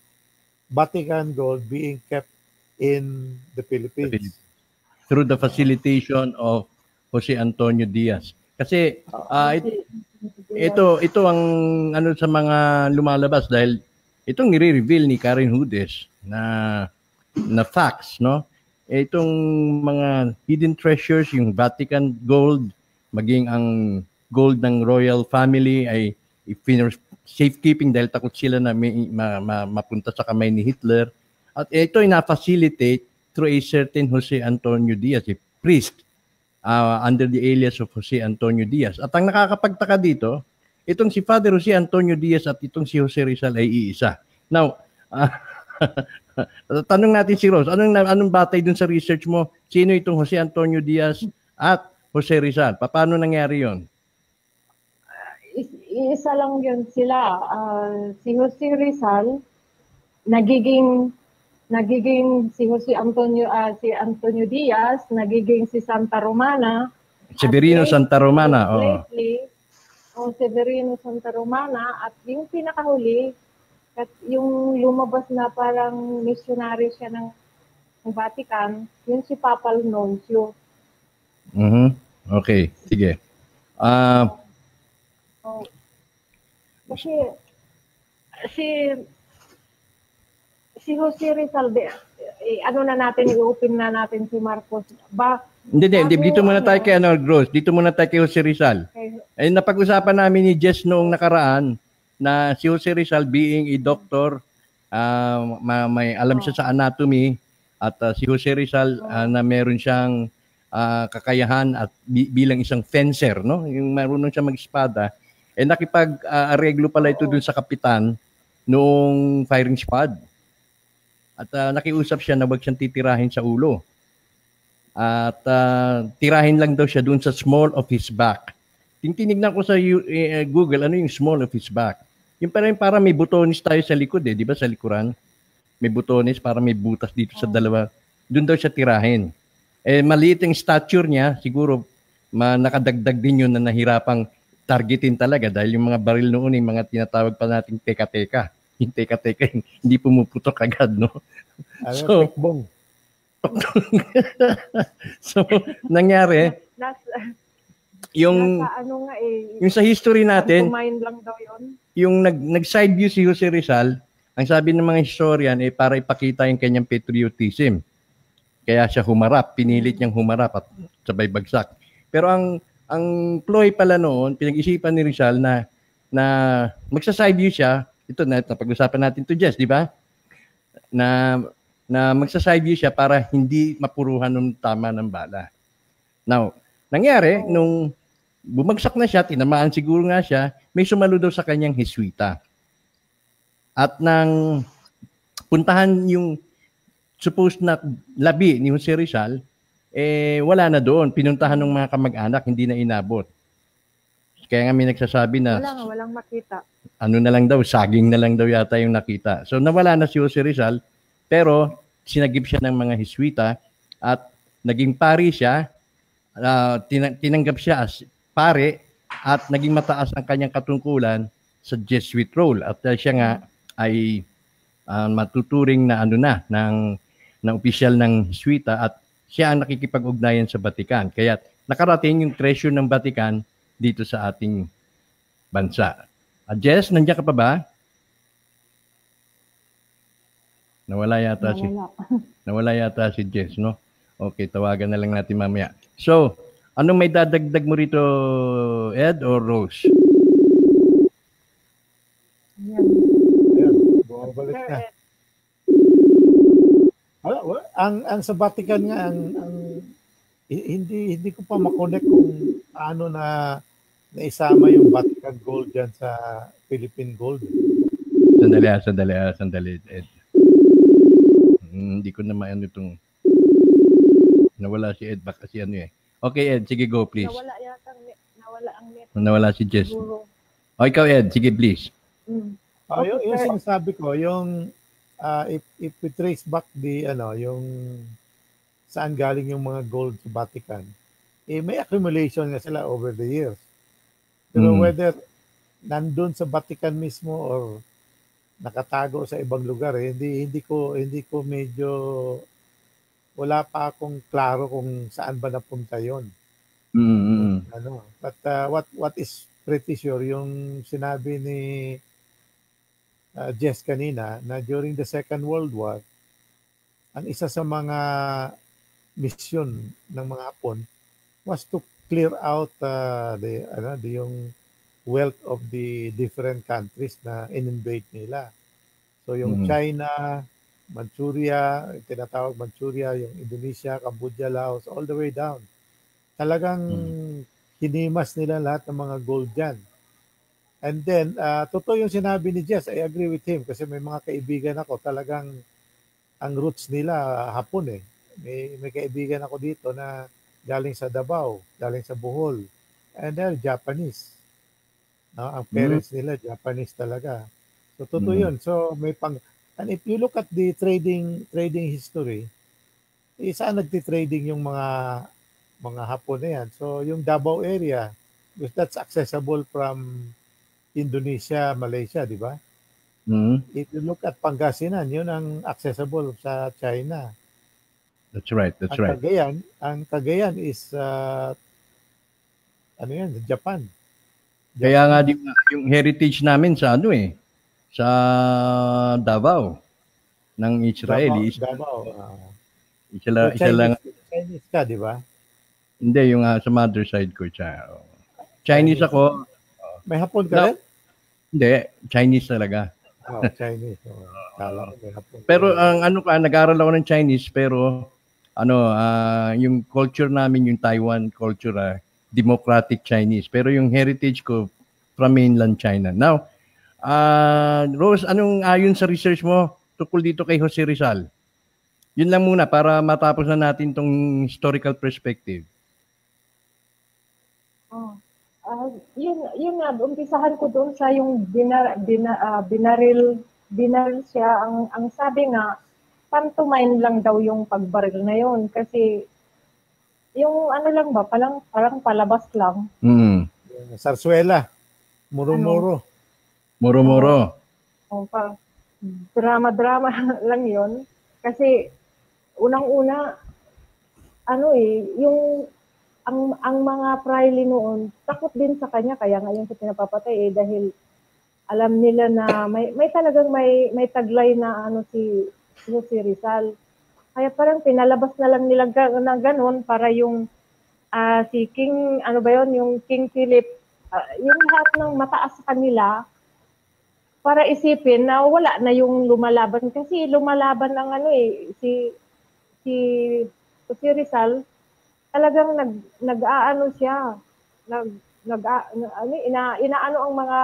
Vatican gold being kept in the Philippines. Philippines. Through the facilitation of Jose Antonio Diaz. Kasi ah, it- ito ito ang ano sa mga lumalabas dahil itong nire-reveal ni Karen Hudes na na facts, no? Itong mga hidden treasures, yung Vatican gold, maging ang gold ng royal family ay safekeeping dahil takot sila na may, ma, ma, mapunta sa kamay ni Hitler. At ito ay na-facilitate through a certain Jose Antonio Diaz, a priest uh, under the alias of Jose Antonio Diaz. At ang nakakapagtaka dito, itong si Father Jose Antonio Diaz at itong si Jose Rizal ay iisa. Now, uh, tanong natin si Rose, anong, anong batay dun sa research mo? Sino itong Jose Antonio Diaz at Jose Rizal? Paano nangyari yon? isa lang yun sila. Uh, si Jose Rizal, nagiging nagiging si Jose Antonio uh, si Antonio Diaz, nagiging si Santa Romana. Severino Santa Romana, oh. Lately, oh, Severino Santa Romana at yung pinakahuli at yung lumabas na parang missionary siya ng, ng Vatican, yun si Papal Nuncio. Mhm. Okay, sige. Ah, uh, oh, kasi si si Jose Rizal, eh, ano na natin, i-open na natin si Marcos. Ba, hindi, hindi, hindi. Dito muna tayo kay ano, Gross. Dito muna tayo kay Jose Rizal. Okay. Eh, napag-usapan namin ni Jess noong nakaraan na si Jose Rizal being a doctor, uh, may alam siya sa anatomy at uh, si Jose Rizal uh, na meron siyang uh, kakayahan at bi- bilang isang fencer, no? Yung marunong siya mag-espada eh nakipag-areglo pala ito dun sa kapitan noong firing squad. At uh, nakiusap siya na wag siyang titirahin sa ulo. At uh, tirahin lang daw siya dun sa small of his back. Tintinignan ko sa uh, Google, ano yung small of his back? Yung parang para may butones tayo sa likod eh, di ba sa likuran? May butones para may butas dito sa dalawa. Doon daw siya tirahin. Eh maliit yung stature niya, siguro ma nakadagdag din yun na nahirapang targetin talaga dahil yung mga baril noon yung mga tinatawag pa nating teka-teka. Yung teka-teka, hindi pumuputok agad, no? Ano, so, tikbong. so, nangyari, yung, nasa, ano nga eh, yung sa history natin, lang daw yun. yung nag, nag-side view si Jose Rizal, ang sabi ng mga historian eh para ipakita yung kanyang patriotism. Kaya siya humarap, pinilit niyang humarap at sabay bagsak. Pero ang ang ploy pala noon, pinag-isipan ni Rizal na na magsa-side view siya. Ito na napag-usapan natin to Jess, di ba? Na na magsa-side view siya para hindi mapuruhan ng tama ng bala. Now, nangyari nung bumagsak na siya, tinamaan siguro nga siya, may sumalo daw sa kanyang hiswita. At nang puntahan yung supposed na labi ni Jose Rizal, eh wala na doon. Pinuntahan ng mga kamag-anak, hindi na inabot. Kaya nga may nagsasabi na... Wala nga, walang makita. Ano na lang daw, saging na lang daw yata yung nakita. So nawala na si Jose Rizal, pero sinagip siya ng mga Hiswita at naging pari siya, uh, tin- tinanggap siya as pare at naging mataas ang kanyang katungkulan sa Jesuit role. At uh, siya nga ay uh, matuturing na ano na ng ng opisyal ng Hiswita at siya ang nakikipag-ugnayan sa Vatican. Kaya nakarating yung treasure ng Vatican dito sa ating bansa. Uh, Jess, nandiyan ka pa ba? Nawala yata nawala. si Nawala yata si Jess, no? Okay, tawagan na lang natin mamaya. So, anong may dadagdag mo rito, Ed or Rose? Yan. Ayan, bumabalik na. Wala. Ang ang sa Vatican nga ang, ang hindi hindi ko pa makonek kung ano na naisama yung Vatican gold diyan sa Philippine gold. Sandali, ah, sandali, ah, sandali, Ed. Hmm, hindi ko na maano itong nawala si Ed baka si ano eh. Okay, Ed, sige go please. Nawala yata nawala ang net. Nawala si Jess. O oh, ikaw Ed, sige please. Mm. Oh, yung, yung sinasabi ko, yung uh, if, if we trace back the, ano, yung saan galing yung mga gold sa Vatican, eh, may accumulation nga sila over the years. Pero mm. whether nandun sa Vatican mismo or nakatago sa ibang lugar, eh, hindi hindi ko hindi ko medyo wala pa akong klaro kung saan ba napunta 'yon. Mm-hmm. Ano, but uh, what what is pretty sure yung sinabi ni uh, Jess kanina na during the Second World War, ang isa sa mga mission ng mga Hapon was to clear out uh, the ano the yung wealth of the different countries na in-invade nila. So yung mm-hmm. China, Manchuria, tinatawag Manchuria, yung Indonesia, Cambodia, Laos, all the way down. Talagang mm-hmm. hinimas nila lahat ng mga gold dyan. And then, uh, totoo yung sinabi ni Jess, I agree with him kasi may mga kaibigan ako, talagang ang roots nila hapon eh. May, may kaibigan ako dito na galing sa Davao, galing sa Bohol, and they're Japanese. No, ang mm-hmm. parents mm-hmm. nila Japanese talaga. So totoo mm-hmm. 'yun. So may pang and if you look at the trading trading history, eh, saan nagti-trading yung mga mga Hapon na yan. So yung Davao area, because that's accessible from Indonesia, Malaysia, di ba? Mm-hmm. If you look at Pangasinan, yun ang accessible sa China. That's right, that's ang right. Cagayan, ang Cagayan is uh, ano yan, Japan. Kaya nga di, yung heritage namin sa ano eh, sa Davao ng Israel. Davao. Is, Davao. Uh, isa, la, isa Chinese, lang. Chinese ka, di ba? Hindi, yung uh, sa mother side ko. Siya. Chinese, Chinese ako. May hapon ka no, rin? Hindi, Chinese talaga. Oh, Chinese. Oh, kala ko may hapon. Pero ang ano ka, nag-aral ako ng Chinese pero ano, uh, yung culture namin, yung Taiwan culture, uh, democratic Chinese. Pero yung heritage ko from mainland China. Now, uh, Rose, anong ayon sa research mo tukol dito kay Jose Rizal? Yun lang muna para matapos na natin tong historical perspective. Oh. Uh, yun, yun nga, umpisahan ko doon sa yung binar, bina, uh, binaril, binaril siya. Ang, ang sabi nga, pantomime lang daw yung pagbaril na yun. Kasi yung ano lang ba, palang, parang palabas lang. Mm. Sarsuela. Muro-muro. Ano? Muro-muro. Oh, pa, drama-drama lang yon Kasi unang-una, ano eh, yung ang ang mga Priley noon, takot din sa kanya kaya ngayon sa pinapapatay eh dahil alam nila na may may talagang may may taglay na ano si si Rizal. Kaya parang pinalabas na lang nila na ganun para yung uh, si King, ano ba yon yung King Philip, uh, yung lahat ng mataas sa kanila, para isipin na wala na yung lumalaban. Kasi lumalaban ng ano eh, si, si, si Rizal, talagang nag, nag-aano siya, nag, nag, ano, ina, inaano ang mga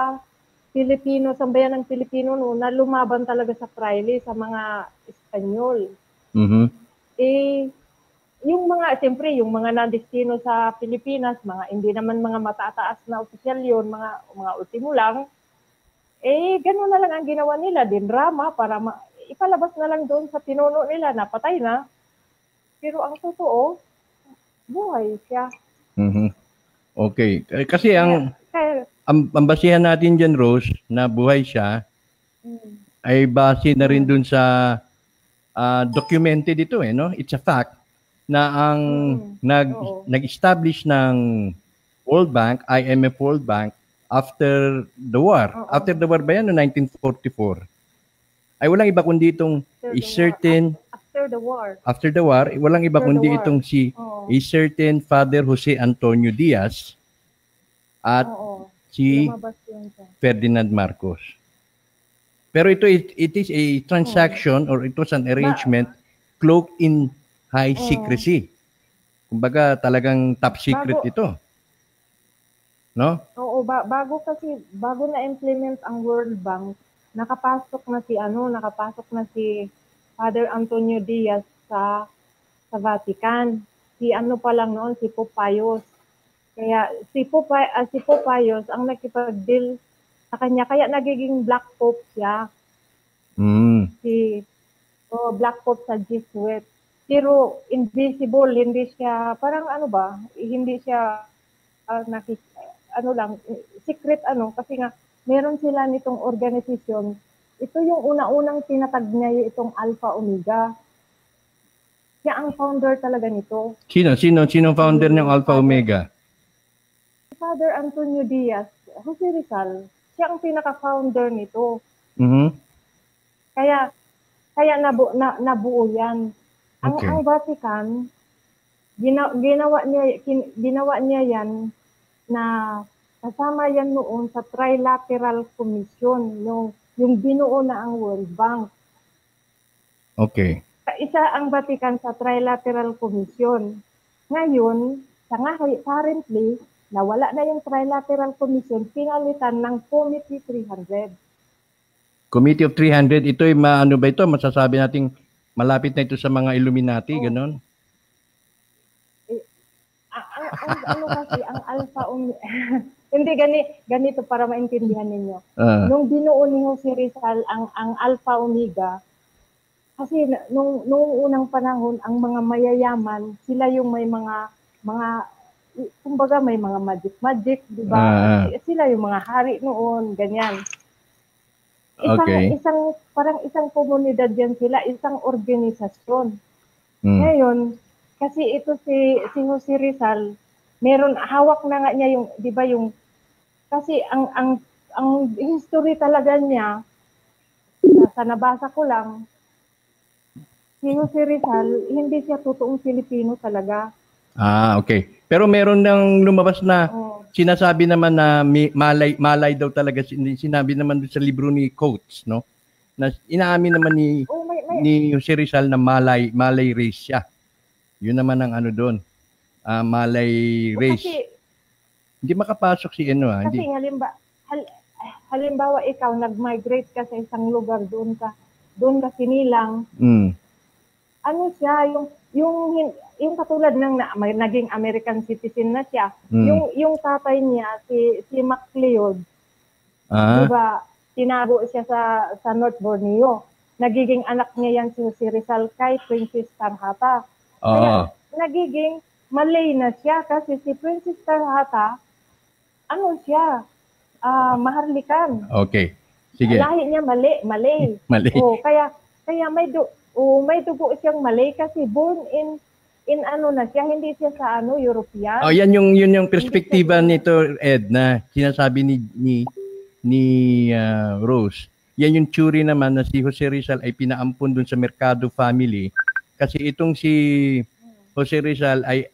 Pilipino, sambayan ng Pilipino no, na lumaban talaga sa Fraile, sa mga Espanyol. Mm-hmm. Eh, yung mga, siyempre, yung mga nandestino sa Pilipinas, mga hindi naman mga matataas na opisyal yun, mga, mga ultimo lang, eh, gano'n na lang ang ginawa nila, din drama, para ma- ipalabas na lang doon sa pinuno nila, napatay na. Pero ang totoo, buhay siya. Mm-hmm. Okay. Kasi ang, ang, ang basihan natin dyan, Rose, na buhay siya, mm. ay base na rin dun sa uh, documented ito eh, no? It's a fact na ang mm. nag Oo. nag-establish ng World Bank, IMF World Bank after the war. Oo. After the war ba yan no 1944? Ay walang iba kundi itong a certain after the war. After the war, walang iba after kundi itong si Oo. a certain Father Jose Antonio Diaz at Oo. Si Ferdinand Marcos. Pero ito, it, it is a transaction or it was an arrangement cloaked in high oh. secrecy. Kumbaga, talagang top secret bago, ito. No? Oo, ba- bago kasi, bago na-implement ang World Bank, nakapasok na si ano, nakapasok na si Father Antonio Diaz sa sa Vatican. Si ano pa lang noon, si Pope Pius. Kaya si Pope, uh, si Pope Pius ang nakipag-deal sa kanya. Kaya nagiging Black Pope siya. Mm. Si oh, Black Pope sa Jesuit. Pero invisible, hindi siya, parang ano ba, hindi siya uh, nakik, ano lang, secret ano, kasi nga meron sila nitong organization. Ito yung una-unang tinatag niya itong Alpha Omega. Siya ang founder talaga nito. Sino? Sino? Sino founder ng Alpha Omega? Father Antonio Diaz, Jose Rizal, siya ang pinaka-founder nito. Mhm. Kaya kaya nabu, na, nabuo 'yan. Ang Okay. ang Vatican gina, ginawa niya kin, ginawa niya 'yan na kasama yan noon sa Trilateral Commission yung yung binuo na ang World Bank. Okay. Isa ang Vatican sa Trilateral Commission. Ngayon, sa nga currently, nawala na yung Trilateral Commission, pinalitan ng Committee 300. Committee of 300, ito ay maano ba ito? Masasabi nating malapit na ito sa mga Illuminati, Oo. ganon? ang, ang, ang ano kasi, ang alpha Omega, hindi gani, ganito para maintindihan ninyo. Ah, Nung binuo ni Jose Rizal ang, ang alpha omega, kasi nung, nung unang panahon, ang mga mayayaman, sila yung may mga, mga, kumbaga may mga magic-magic, di ba? Ah. Sila yung mga hari noon, ganyan. Isang, Okay. isang, parang isang komunidad yan sila, isang organisasyon. mm. Ngayon, kasi ito si si Jose Rizal, meron hawak na nga niya yung 'di ba yung kasi ang ang ang history talaga niya sa, sa nabasa ko lang si Jose Rizal hindi siya totoong Pilipino talaga. Ah, okay. Pero meron nang lumabas na Oh, sinasabi naman na mi- malay malay daw talaga sin- sinabi naman sa libro ni Coates, no? Na inaamin naman ni oh may, may ni Jose Rizal na malay malay race siya. Yun naman ang ano doon. Ah, malay race. kasi hindi makapasok si ano ah, kasi hindi. halimbawa hal, halimbawa ikaw nag-migrate ka sa isang lugar doon ka doon ka sinilang Mm. ano siya yung yung yung katulad ng na, may naging American citizen na siya Mm. yung yung tatay niya si si MacLeod Ah, di ba tinago siya sa sa North Borneo nagiging anak niya yan si si Rizal kay Princess Tarhata oo. kaya nagiging Malay na siya kasi si Princess Tarhata ano siya ah maharlikan Okay. Sige. lahi niya Malay Malay Mali. Oh, kaya kaya may du oh, may dugo siyang Malay kasi born in in ano na siya, hindi siya sa ano European. Oh, yan yung yun yung perspektiba nito Ed na sinasabi ni ni ni ah, Rose. Yan yung theory naman na si Jose Rizal ay pinaampon dun sa Mercado family kasi itong si Jose Rizal ay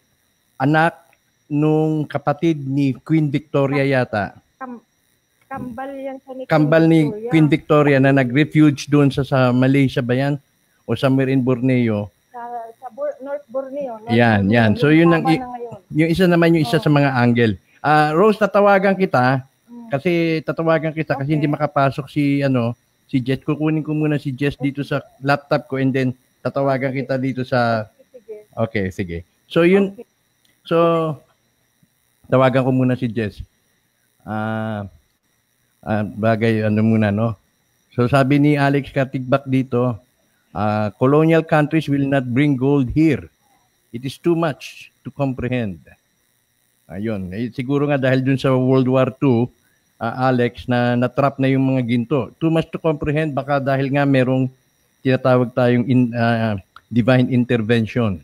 anak nung kapatid ni Queen Victoria yata. Kam- kambal yan sa ni Kambal ni Victoria. Queen Victoria na nag-refuge doon sa, sa Malaysia ba yan? O somewhere in Borneo. sa, sa Bor- North Borneo. Yan, yan. So, yun ang i-. Yung isa naman yung isa Oh. sa mga angle. Ah, Rose, tatawagan kita Mm. kasi tatawagan kita kasi Okay. hindi makapasok si ano si Jess. Kukunin ko muna si Jess dito sa laptop ko and then tatawagan kita dito sa. Okay, sige. So yun Okay. so tawagan ko muna si Jess. Ah ah, bagay ano muna no. So sabi ni Alex Katigbak dito, ah, colonial countries will not bring gold here. It is too much to comprehend. Ayun, eh, siguro nga dahil dun sa World War II, ah, Alex, na natrap na yung mga ginto. Too much to comprehend, baka dahil nga merong tinatawag tayong in, ah, divine intervention.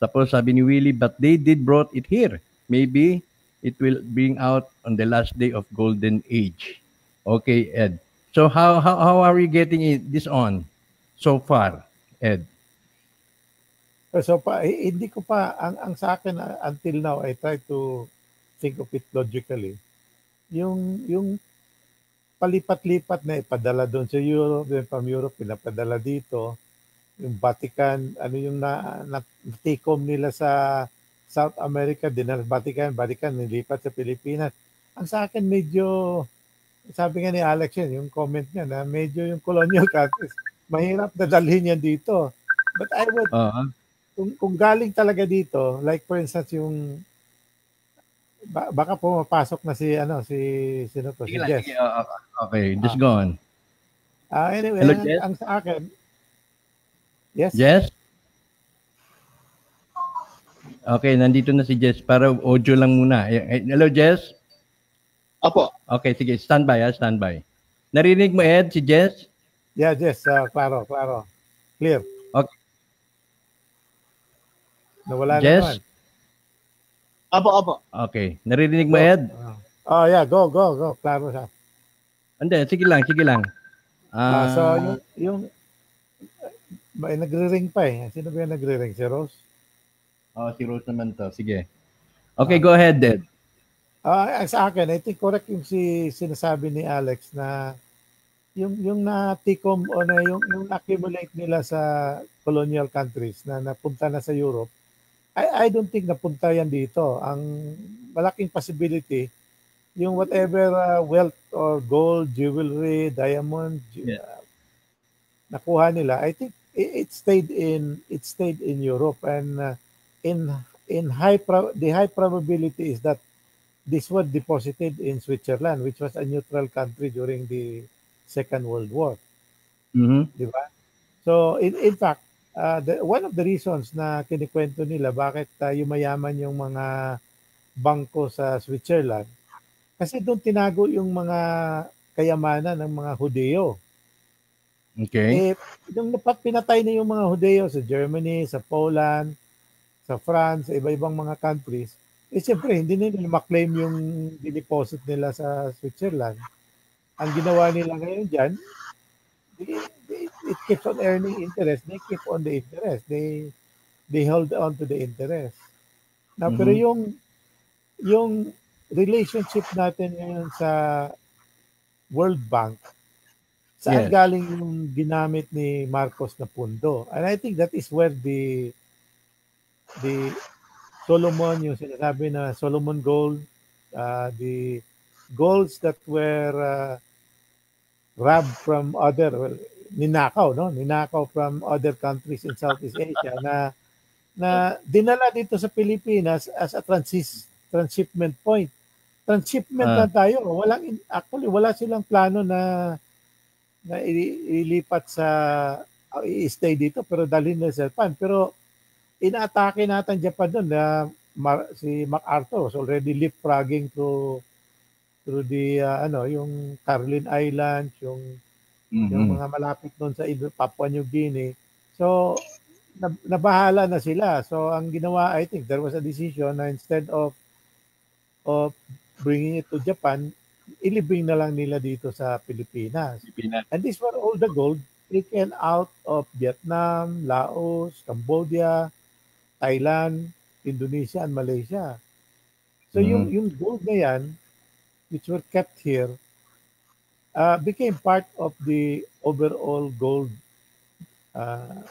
Tapos sabi ni Willie, but they did brought it here. Maybe it will bring out on the last day of golden age. Okay, Ed. So how how, how are we getting it, this on so far, Ed? So pa, eh, hindi ko pa, ang, ang sa akin uh, until now, I try to think of it logically. Yung, yung palipat-lipat na ipadala doon sa Europe, then from Europe, pinapadala dito. Yung Vatican, ano yung na, na, take home nila sa South America, dinala Vatican, Vatican, nilipat sa Pilipinas. Ang sa akin medyo, sabi nga ni Alex yun, yung comment niya na medyo yung colonial countries, mahirap na dalhin yan dito. But I would Uh, kung, kung galing talaga dito, like for instance yung ba, baka pumapasok na si ano si sino to si Jess. uh, okay, just go on. Ah anyway, Hello, ang, Jess? ang sa akin Yes. Jess? Okay, nandito na si Jess. Para audio lang muna. Eh, eh, Hello, Jess? Apo. Okay, sige. Standby, ha? Standby. Narinig mo, Ed, si Jess? Yeah, Jess, ah, klaro, klaro. Clear. Okay. Nawala na Jess? naman. Apo, apo. Okay. Naririnig mo, Ed? Oh, yeah. Go, go, go. Klaro siya. Hindi, sige lang, sige lang. Ah, Ah, so, yung, yung may nagre-ring pa eh. Sino ba yung nagre-ring? Si Rose? oh, si Rose naman to. Sige. Okay, go ahead, Ed. Ah, sa akin, I think correct yung si sinasabi ni Alex na yung yung na-ticom o na yung, yung accumulate nila sa colonial countries na napunta na sa Europe, I, I don't think napunta yan dito. Ang malaking possibility, yung whatever uh, wealth or gold, jewelry, diamond, Yeah. uh, nakuha nila, I think it, it stayed in it stayed in Europe and uh, in in high pro- the high probability is that this was deposited in Switzerland, which was a neutral country during the Second World War. Mhm. Di ba? So, in, in fact, uh, the, one of the reasons na kinikwento nila bakit uh, yumayaman yung mga bangko sa Switzerland, kasi doon tinago yung mga kayamanan ng mga Hudeo. Okay. Eh, yung napat pinatay na yung mga Hudeo sa Germany, sa Poland, sa France, sa iba-ibang mga countries, eh siyempre, hindi nila maklaim yung dineposit nila sa Switzerland. Ang ginawa nila ngayon dyan, they, they, it keeps on earning interest. They keep on the interest. They they hold on to the interest. Now, pero Mhm. yung yung relationship natin ngayon sa World Bank, saan Yes. galing yung ginamit ni Marcos na pundo? And I think that is where the the Solomon, yung sinasabi na Solomon gold, uh, the golds that were uh, robbed from other, well, ninakaw, no? Ninakaw from other countries in Southeast Asia na na dinala dito sa Pilipinas as a transis, transshipment point. Transshipment Ah. na tayo. Walang actually wala silang plano na na ilipat sa uh, i-stay dito pero dalhin nila sa Japan. Pero inaatake natin Japan doon na Mar- si MacArthur was already leapfrogging through through the uh, ano yung Caroline Islands, yung yung Mhm. mga malapit doon sa Papua New Guinea. So nab- nabahala na sila. So ang ginawa I think there was a decision na instead of of bringing it to Japan, ilibing na lang nila dito sa Pilipinas. Pilipinas. And these were all the gold taken out of Vietnam, Laos, Cambodia, Thailand, Indonesia, and Malaysia. So yung Mhm. yung gold na yan, which were kept here, uh, became part of the overall gold uh,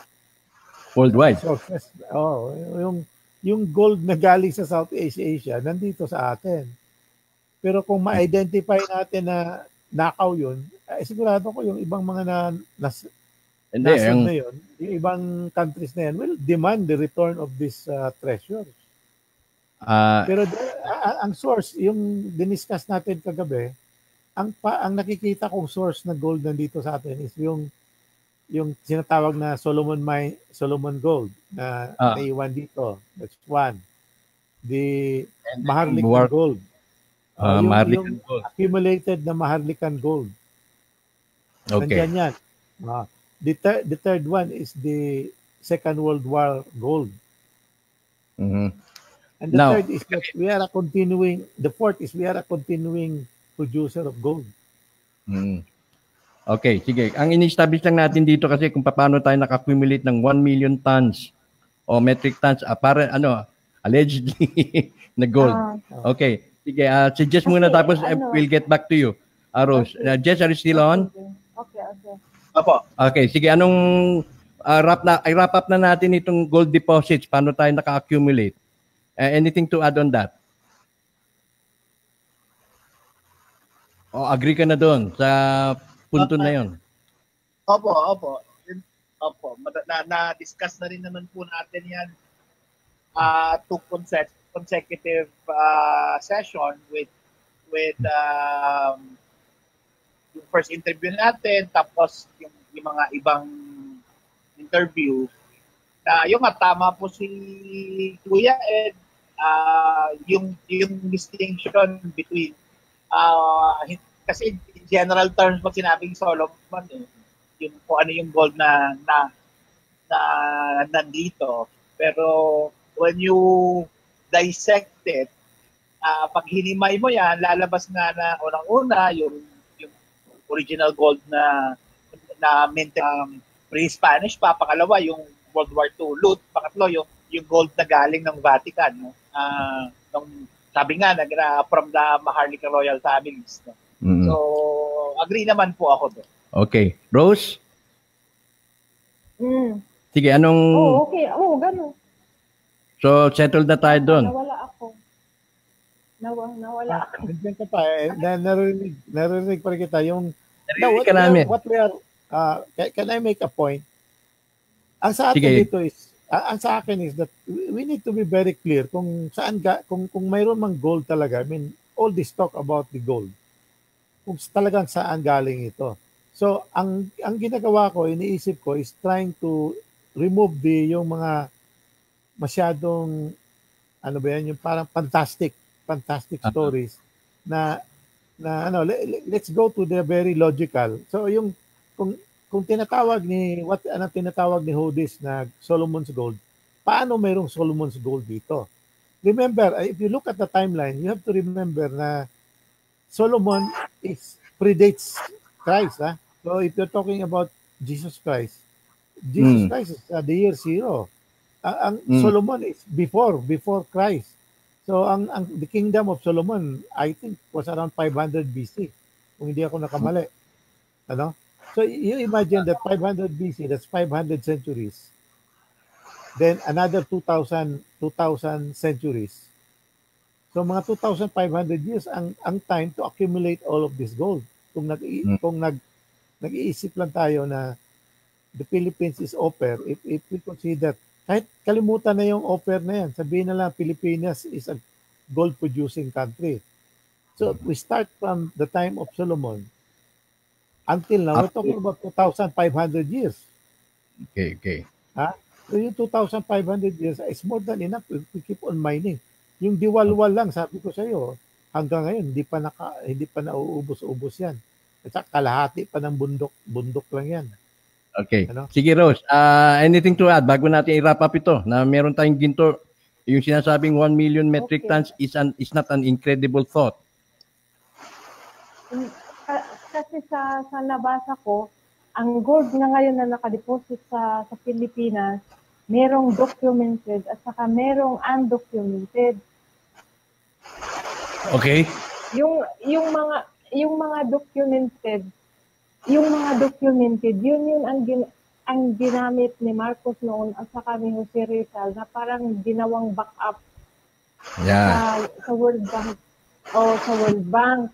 Worldwide. sources. Oh, yung yung gold na galing sa Southeast Asia nandito sa atin. Pero kung ma-identify natin na nakaw yun, eh, sigurado ko yung ibang mga na, nas, nasod ang, na yun, yung ibang countries na yan will demand the return of this uh, treasure. Ah, Pero the- a- ang source, yung diniscuss natin kagabi, ang pa, ang nakikita kong source na gold nandito sa atin is yung yung sinatawag na Solomon mine, Solomon gold na Ah. naiwan dito. That's one. The Maharlika Buwar- gold. ah, yung- Maharlika yung Gold. accumulated na Maharlikan gold. Okay. Nandyan yan. Ah, the, thir- the third one is the Second World War gold. Mhm. And the Now- third is that we are a continuing, the fourth is we are a continuing producer of gold. Mm. Okay, sige. Ang in-establish lang natin dito kasi kung paano tayo naka-accumulate ng 1 million tons o metric tons, para ano, allegedly na gold. Ah, Okay. Sige, ah, suggest muna Kasi, tapos eh, ano- we'll get back to you. Ah, Rose. Okay. Ah, Jess, are you still on? okay, okay. Apo. Okay, sige. Anong ah, wrap na, ay wrap up na natin itong gold deposits, paano tayo naka-accumulate? Ah, anything to add on that? O agree ka na doon sa punto na yon? Opo, opo. Opo, na, na-discuss na rin naman po natin yan uh, two conse- consecutive uh, session with with um, yung first interview natin tapos yung, yung mga ibang interview na yung nga tama po si Kuya Ed ah, yung yung distinction between hin- kasi in general terms pag sinabing Solomon eh, yung kung ano yung gold na na na nandito pero when you dissect it. Uh, pag hinimay mo yan, lalabas nga na unang-una yung, yung original gold na na mint um, pre-Spanish pa. Pangalawa, yung World War II loot. Pangatlo, yung, yung gold na galing ng Vatican. No? Uh, nung, sabi nga, nag, uh, from the Maharlika royal families. No? Mm-hmm. So, agree naman po ako doon. Okay. Rose? Mm. Sige, anong... Oh, okay. Oh, ganun. So, settled na tayo doon. Nawala ako. Nawa, nawala ako. Nandiyan ka pa. Eh, na, narinig, narinig pa rin kita. Yung, narinig ka namin. What we are, uh, can I make a point? Ang sa atin Sige. dito is, uh, ang sa akin is that we need to be very clear kung saan ga, kung kung mayroon mang gold talaga. I mean, all this talk about the gold. Kung talagang saan galing ito. So, ang ang ginagawa ko, iniisip ko is trying to remove the yung mga masyadong ano ba yan, yung parang fantastic, fantastic uh-huh. stories na na ano, let's go to the very logical. So yung kung kung tinatawag ni what ano tinatawag ni Hodis na Solomon's gold, paano mayroong Solomon's gold dito? Remember, uh, if you look at the timeline, you have to remember na Solomon is predates Christ, ha? So if you're talking about Jesus Christ, Jesus mm. Christ is uh, the year zero. Uh, ang mm. Solomon is before, before Christ. So ang, ang the kingdom of Solomon, I think was around 500 BC. Kung hindi ako nakamali. Ano? So you imagine that 500 BC, that's 500 centuries. Then another 2000 2000 centuries. So mga 2500 years ang ang time to accumulate all of this gold. Kung nag mm. kung nag nag-iisip lang tayo na the Philippines is offer, if, if we consider, kahit kalimutan na yung offer na yan, sabihin na lang Pilipinas is a gold-producing country. So we start from the time of Solomon until now, we're talking about 2,500 years. Okay, okay. Ha? So yung 2,500 years is more than enough to keep on mining. Yung diwalwal lang, sabi ko sa iyo, hanggang ngayon, hindi pa, naka, hindi pa nauubos-ubos yan. At saka kalahati pa ng bundok, bundok lang yan. Okay. Ano? Sige Rose, uh, anything to add bago natin i-wrap up ito na meron tayong ginto yung sinasabing 1 million metric okay. tons is an is not an incredible thought. Mm, kasi sa sa nabasa ko, ang gold na ngayon na nakadeposit sa sa Pilipinas, merong documented at saka merong undocumented. Okay. Yung yung mga yung mga documented yung mga documented, yun yun ang, gin, ang ginamit ni Marcos noon at saka ni Jose Rizal na parang ginawang backup yeah. sa, sa World Bank o sa World Bank.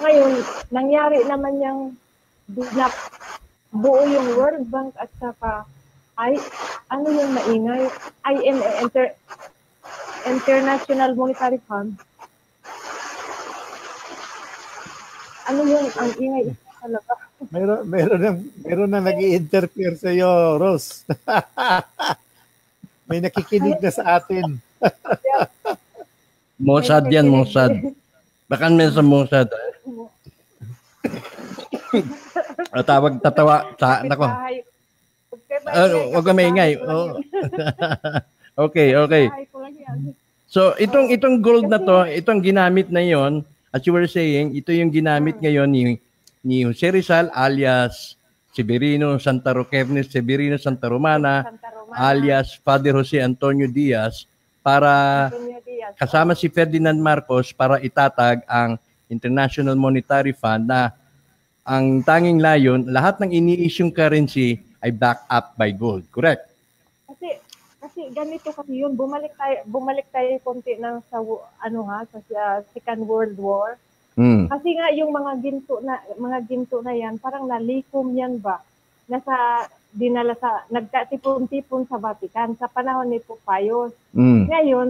Ngayon, nangyari naman yung binap, buo yung World Bank at saka ay ano yung maingay? IMF Inter, International Monetary Fund. Ano yung ang ingay talaga? Meron meron nang meron na nag-interfere sa iyo, Rose. May nakikinig na sa atin. Mossad yan, Mossad. Baka may sa Mossad. o, tawag tatawa sa nako. Uh, wag ka maingay. Oh. okay, okay. So, itong itong gold na to, itong ginamit na 'yon, as you were saying, ito yung ginamit ngayon ni ni Jose Rizal alias Severino Santa Roquernes Severino Santa Romana, Santa Romana alias Father Jose Antonio Diaz para Diaz. Kasama si Ferdinand Marcos para itatag ang International Monetary Fund na ang tanging layon, lahat ng ini-issue currency ay back up by gold. Correct? Kasi kasi ganito kasi yun, bumalik tayo bumalik tayo konti ng sa ano ha sa uh, Second World War Mm. Kasi nga yung mga ginto na mga ginto na yan, parang nalikom yan ba? Nasa dinala sa nagkatipon-tipon sa Vatican sa panahon ni Pope Pius. Mm. Ngayon,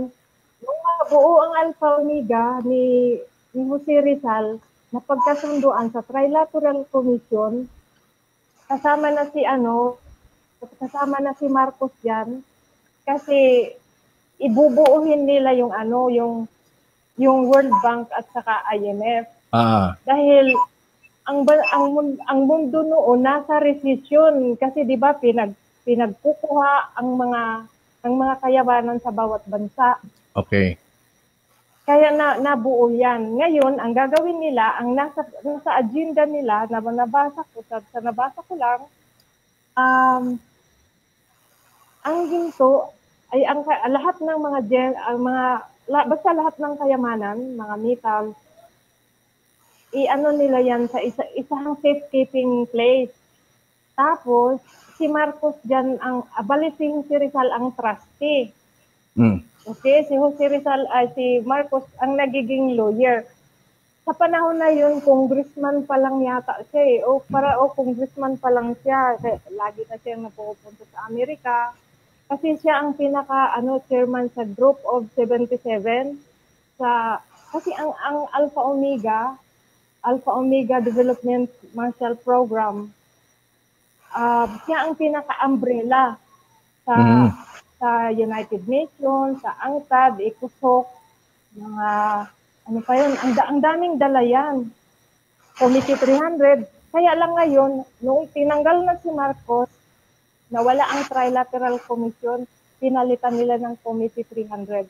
nung mabuo ang Alpha Omega ni, ni Jose Rizal, na pagkasunduan sa Trilateral Commission, kasama na si ano, kasama na si Marcos diyan kasi ibubuuhin nila yung ano, yung yung World Bank at saka IMF. Ah. Dahil ang ang ang mundo noon nasa recession kasi 'di ba pinag pinagkukuha ang mga ang mga kayabanan sa bawat bansa. Okay. Kaya na, nabuo yan. Ngayon, ang gagawin nila, ang nasa, nasa agenda nila, na nabasa ko, sa, sa nabasa ko lang, um, ang ginto ay ang lahat ng mga gel, ang mga basta lahat ng kayamanan, mga metal, i-ano nila yan sa isa, isang safekeeping place. Tapos, si Marcos dyan, ang, abalising si Rizal ang trustee. Mm. Okay, si Jose Rizal ay si Marcos ang nagiging lawyer. Sa panahon na yun, congressman pa lang yata siya eh. O para o congressman pa lang siya. Lagi na siya napupunta sa Amerika. Kasi siya ang pinaka ano chairman sa group of 77 sa kasi ang ang Alpha Omega Alpha Omega Development Marshall Program uh, siya ang pinaka umbrella sa mm-hmm sa United Nations, sa UNCTAD, ECOSOC, mga ano pa yun, ang, ang daming dala yan. Committee 300. Kaya lang ngayon, nung tinanggal na si Marcos, nawala ang Trilateral Commission, pinalitan nila ng Committee 300.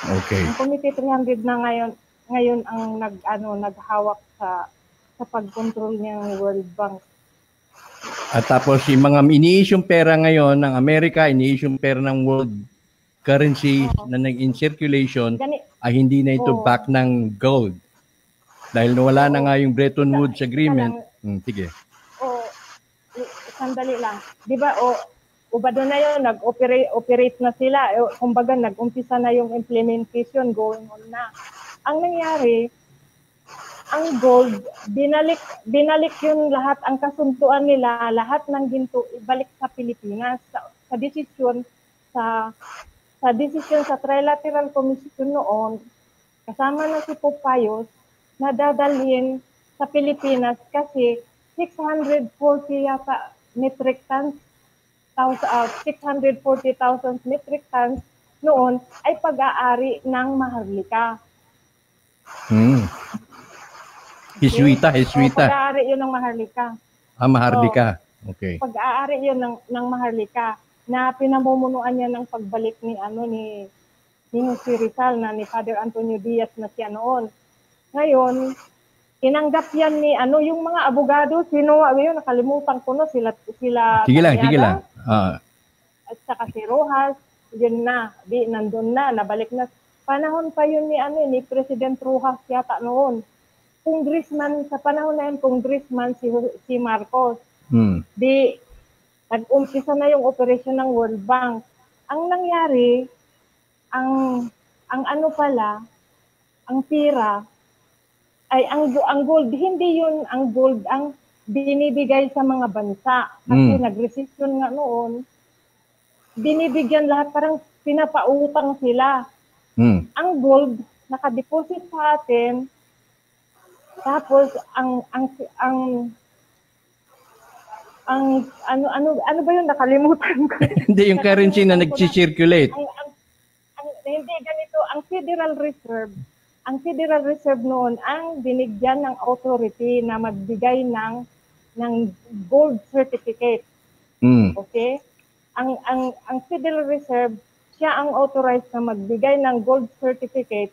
Okay. Ang Committee 300 na ngayon, ngayon ang nag ano naghawak sa sa pagkontrol ng World Bank. At tapos yung mga ini-issue pera ngayon ng Amerika, ini-issue pera ng world currency oh. na nag-in circulation Gani- ay hindi na ito oh. back ng gold. Dahil nawala oh. na nga yung Bretton Woods Agreement. Hmm, sige. Oh, sandali lang. Di ba, o, oh, ubado na yun, nag-operate operate na sila. Eh, kumbaga, nag-umpisa na yung implementation going on na. Ang nangyari, ang gold, binalik binalik yun lahat ang kasunduan nila, lahat ng ginto ibalik sa Pilipinas sa, sa desisyon sa sa desisyon sa Trilateral Commission noon kasama na si Popayos na dadalhin sa Pilipinas kasi 640 yata metric tons uh, 640,000 metric tons noon ay pag-aari ng Maharlika. Hmm. Hiswita, Hiswita. O, pag-aari yun ng Maharlika. Ah, Maharlika. Okay. Pag-aari yun ng, ng Maharlika na pinamumunuan niya ng pagbalik ni ano ni ni Jose Rizal na ni Father Antonio Diaz na siya noon. Ngayon, tinanggap yan ni ano yung mga abogado sino yun nakalimutan ko no sila sila Sige lang, sige lang. Uh. At saka si Rojas, yun na, di nandun na, nabalik na. Panahon pa yun ni ano ni President Rojas yata noon congressman, sa panahon na yun, congressman si, si Marcos. Hmm. Di, nag-umpisa na yung operasyon ng World Bank. Ang nangyari, ang ang ano pala, ang pira, ay ang, ang gold, hindi yun ang gold, ang binibigay sa mga bansa. Kasi mm. nag-resist yun nga noon. Binibigyan lahat, parang pinapautang sila. Mm. Ang gold, nakadeposit sa atin, tapos ang ang ang ang ano ano ano ba 'yung nakalimutan ko. hindi yung currency na nag-circulate. Ang, ang, ang, hindi ganito ang Federal Reserve. Ang Federal Reserve noon ang binigyan ng authority na magbigay ng ng gold certificate. Mm. Okay? Ang ang ang Federal Reserve siya ang authorized na magbigay ng gold certificate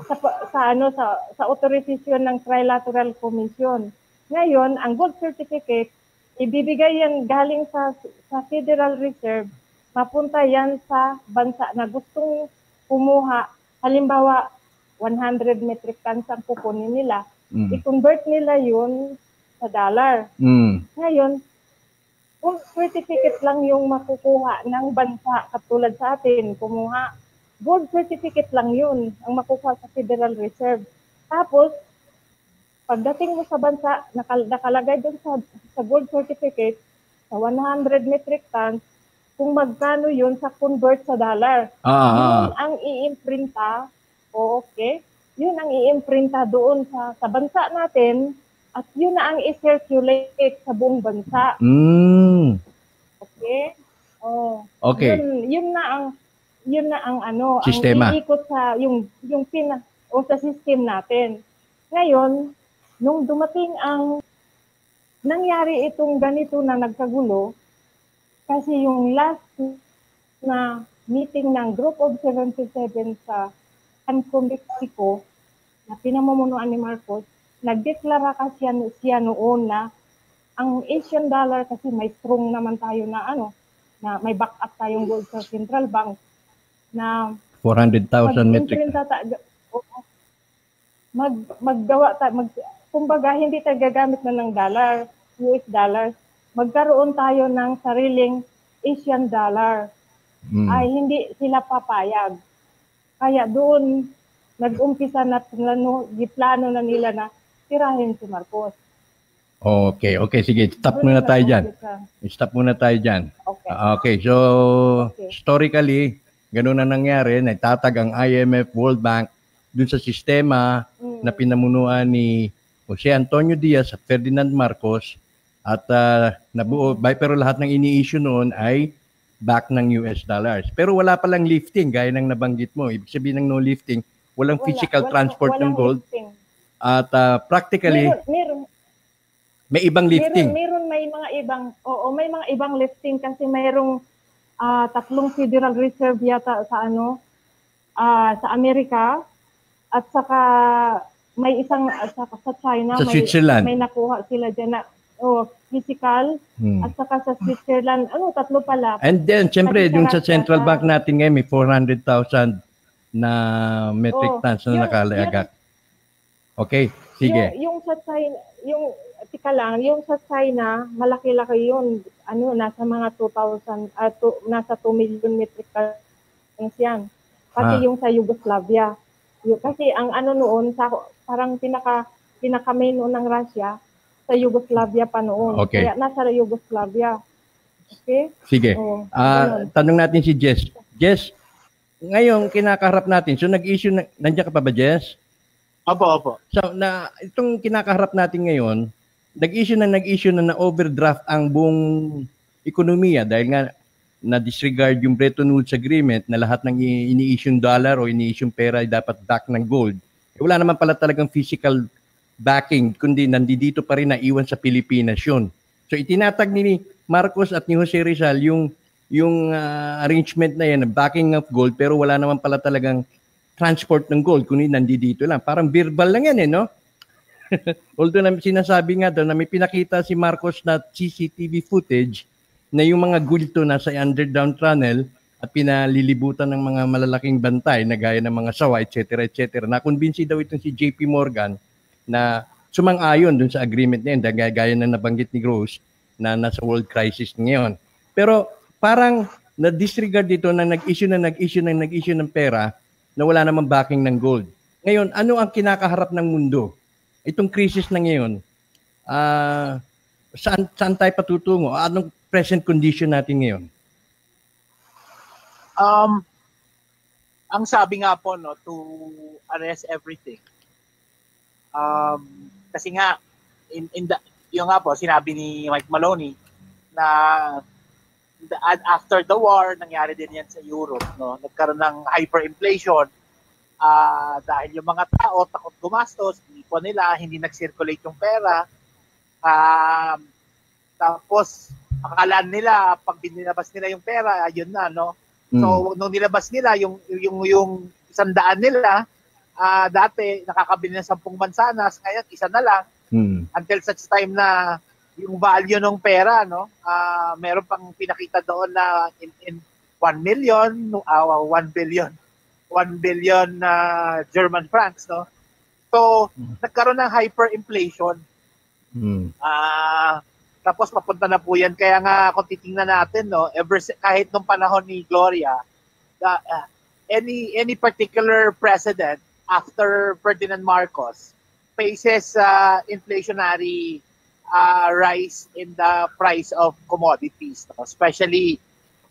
sa, sa ano sa sa authorization ng Trilateral Commission. Ngayon, ang gold certificate ibibigay yan galing sa sa Federal Reserve, mapunta yan sa bansa na gustong kumuha. Halimbawa, 100 metric tons ang kukunin nila. Mm. I-convert nila yun sa dollar. Mm. Ngayon, kung certificate lang yung makukuha ng bansa katulad sa atin, kumuha gold certificate lang yun ang makukuha sa Federal Reserve. Tapos, pagdating mo sa bansa, nakal- nakalagay doon sa, sa gold certificate, sa 100 metric tons, kung magkano yun sa convert sa dollar. Ah, ah. Yun ang iimprinta, o okay, yun ang iimprinta doon sa, sa bansa natin, at yun na ang i-circulate sa buong bansa. Mm. Okay? Oh. Okay. Yun, yun na ang yun na ang ano, Sistema. ang iikot sa yung yung pina o sa system natin. Ngayon, nung dumating ang nangyari itong ganito na nagkagulo, kasi yung last na meeting ng Group of 77 sa Banco Mexico na pinamumunuan ni Marcos, nagdeklara kasi siya, siya noon na ang Asian dollar kasi may strong naman tayo na ano, na may backup tayong gold sa central bank na 400,000 metric. Mag maggawa ta mag kumbaga hindi tayo gagamit na ng dollar, US dollars. Magkaroon tayo ng sariling Asian dollar. Mm. Ay hindi sila papayag. Kaya doon nag-umpisa na plano, plano na nila na tirahin si Marcos. Okay, okay, sige. Stop muna tayo dyan. Stop muna tayo dyan. Okay. Ah, okay, so okay. historically, ganun na nangyari, nagtatag ang IMF, World Bank, dun sa sistema mm. na pinamunuan ni Jose Antonio Diaz at Ferdinand Marcos at uh, nabuo, by, pero lahat ng ini-issue noon ay back ng US dollars. Pero wala palang lifting, gaya ng nabanggit mo. Ibig sabihin ng no lifting, walang wala, physical wala, transport ng gold. Lifting. At uh, practically, meron, meron, may ibang lifting. Meron, meron may mga ibang, oo, may mga ibang lifting kasi mayroong uh, tatlong Federal Reserve yata sa ano, uh, sa Amerika at saka may isang uh, sa, sa China sa may, Switzerland. may nakuha sila diyan na oh, physical hmm. at saka sa Switzerland. Ano tatlo pala. And then syempre yung sa central bank natin ngayon may 400,000 na metric oh, tons na nakalaagak okay sige. Yung, yung sa China yung tika lang, yung sa China, malaki-laki yun. Ano, nasa mga 2,000, uh, to, nasa 2 million metric tons yan. Kasi ah. yung sa Yugoslavia. Yung, kasi ang ano noon, sa, parang pinaka, pinaka main noon ng Russia, sa Yugoslavia pa noon. Okay. Kaya nasa Yugoslavia. Okay? Sige. Oh, uh, tanong natin si Jess. Jess, ngayon kinakaharap natin, so nag-issue, na, nandiyan ka pa ba Jess? Opo, opo. So, na, itong kinakaharap natin ngayon, nag-issue na nag-issue na na-overdraft ang buong ekonomiya dahil nga na-disregard yung Bretton Woods Agreement na lahat ng ini-issue dollar o ini-issue pera ay dapat back ng gold. Eh, wala naman pala talagang physical backing, kundi nandito pa rin na iwan sa Pilipinas yun. So itinatag ni Marcos at ni Jose Rizal yung yung uh, arrangement na yan, backing of gold, pero wala naman pala talagang transport ng gold, kundi nandito lang. Parang verbal lang yan eh, no? Although na sinasabi nga daw na may pinakita si Marcos na CCTV footage na yung mga gulto nasa underground tunnel at pinalilibutan ng mga malalaking bantay na gaya ng mga sawa, etc. etc. Nakumbinsi daw itong si JP Morgan na sumang-ayon dun sa agreement na yun, gaya, gaya na nabanggit ni Gross na nasa world crisis ngayon. Pero parang na-disregard dito na nag-issue na nag-issue na nag-issue ng pera na wala namang backing ng gold. Ngayon, ano ang kinakaharap ng mundo? Itong crisis na ngayon, uh, saan, saan tayo patutungo? Anong present condition natin ngayon? Um, ang sabi nga po, no, to arrest everything. Um, kasi nga, in, in the, yung nga po, sinabi ni Mike Maloney na the, after the war, nangyari din yan sa Europe. No? Nagkaroon ng hyperinflation uh, dahil yung mga tao takot gumastos, po nila, hindi nag-circulate yung pera. Um, tapos, akala nila, pag binilabas nila yung pera, ayun na, no? So, mm. nung nilabas nila, yung, yung, yung isang daan nila, uh, dati, nakakabili ng sampung mansanas, ngayon, isa na lang. Mm. Until such time na yung value ng pera, no? Uh, meron pang pinakita doon na in, in 1 million, uh, 1 billion 1 billion na uh, German francs, no? So, mm. nagkaroon ng hyperinflation. Mm. Uh, tapos papunta na po yan. Kaya nga kung titingnan natin, no, ever kahit nung panahon ni Gloria, uh, uh, any any particular president after Ferdinand Marcos faces uh, inflationary uh, rise in the price of commodities, no? especially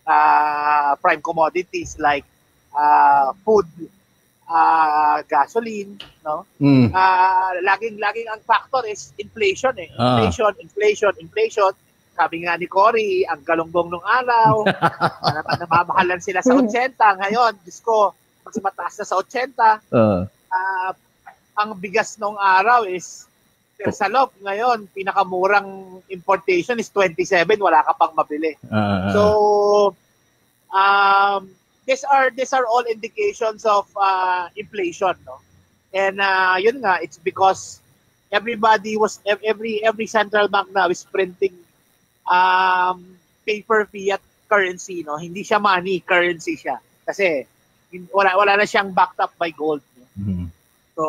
uh, prime commodities like uh, food, uh, gasoline, no? Mm. Uh, laging laging ang factor is inflation eh. Ah. Inflation, uh. inflation, inflation. Sabi nga ni Cory, ang galunggong nung araw, na, namamahalan sila sa 80. Ngayon, Diyos ko, mas mataas na sa 80. Uh. Uh, ang bigas nung araw is per salop. Ngayon, pinakamurang importation is 27. Wala ka pang mabili. Uh. So, um, these are these are all indications of uh, inflation, no? And uh, yun nga, it's because everybody was every every central bank now is printing um, paper fiat currency, no? Hindi siya money, currency siya. Kasi wala wala na siyang backed up by gold. No? Mhm. So,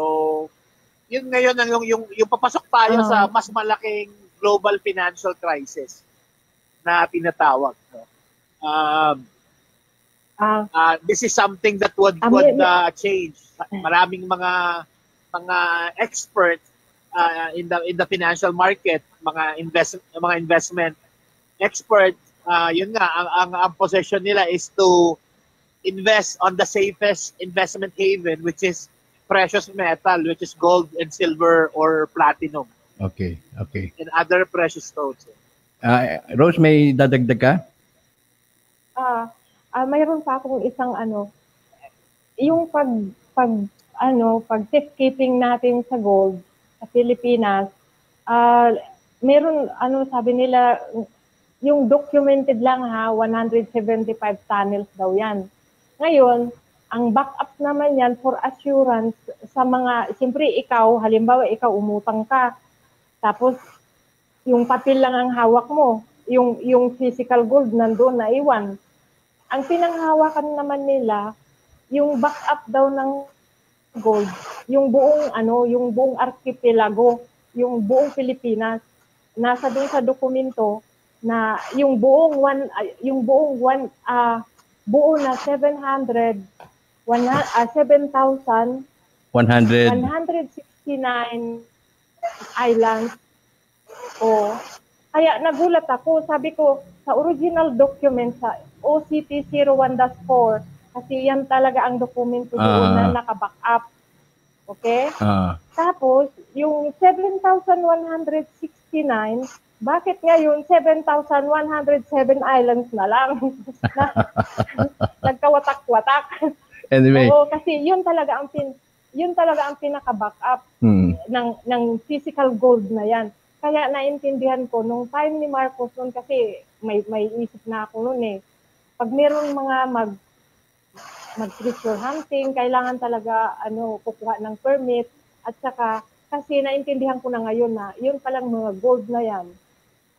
yun ngayon ang yung, yung, yung papasok tayo Ah. sa mas malaking global financial crisis na tinatawag. No? Um, Ah, uh, this is something that would Ah, would uh, change. Maraming mga mga experts uh, in the in the financial market, mga invest mga investment experts, uh, yun nga ang, ang ang position nila is to invest on the safest investment haven which is precious metal which is gold and silver or platinum Okay, okay. and other precious stones. Ah, Rose, may dadagdag ka? ah, ah, mayroon pa akong isang ano, yung pag, pag, ano, pag safekeeping natin sa gold sa Pilipinas, ah, meron, ano, sabi nila, yung documented lang ha, 175 tunnels daw yan. Ngayon, ang backup naman yan for assurance sa mga, siyempre ikaw, halimbawa ikaw umutang ka, tapos yung papel lang ang hawak mo, yung yung physical gold nandoon na iwan. Ang pinanghawakan naman nila, yung backup daw ng gold, yung buong ano, yung buong archipelago, yung buong Pilipinas. Nasa doon sa dokumento na yung buong one ay, yung buong one ah buo na 700 one, ah, 7,000 100. 169 islands. O, kaya nagulat ako. Sabi ko, sa original document sa OCT 01-4, kasi yan talaga ang dokumento doon Ah. na naka-backup. Okay? Ah, Tapos, yung 7,169, bakit ngayon 7,107 islands na lang? na, nagkawatak-watak. anyway, Oo, kasi yun talaga ang pin yun talaga ang pinaka-backup hmm, ng ng physical gold na yan. Kaya naintindihan ko nung time ni Marcos noon kasi may may isip na ako noon eh. Pag meron mga mag mag treasure hunting, kailangan talaga ano kukuha ng permit at saka kasi naintindihan ko na ngayon na yun palang mga gold na yan.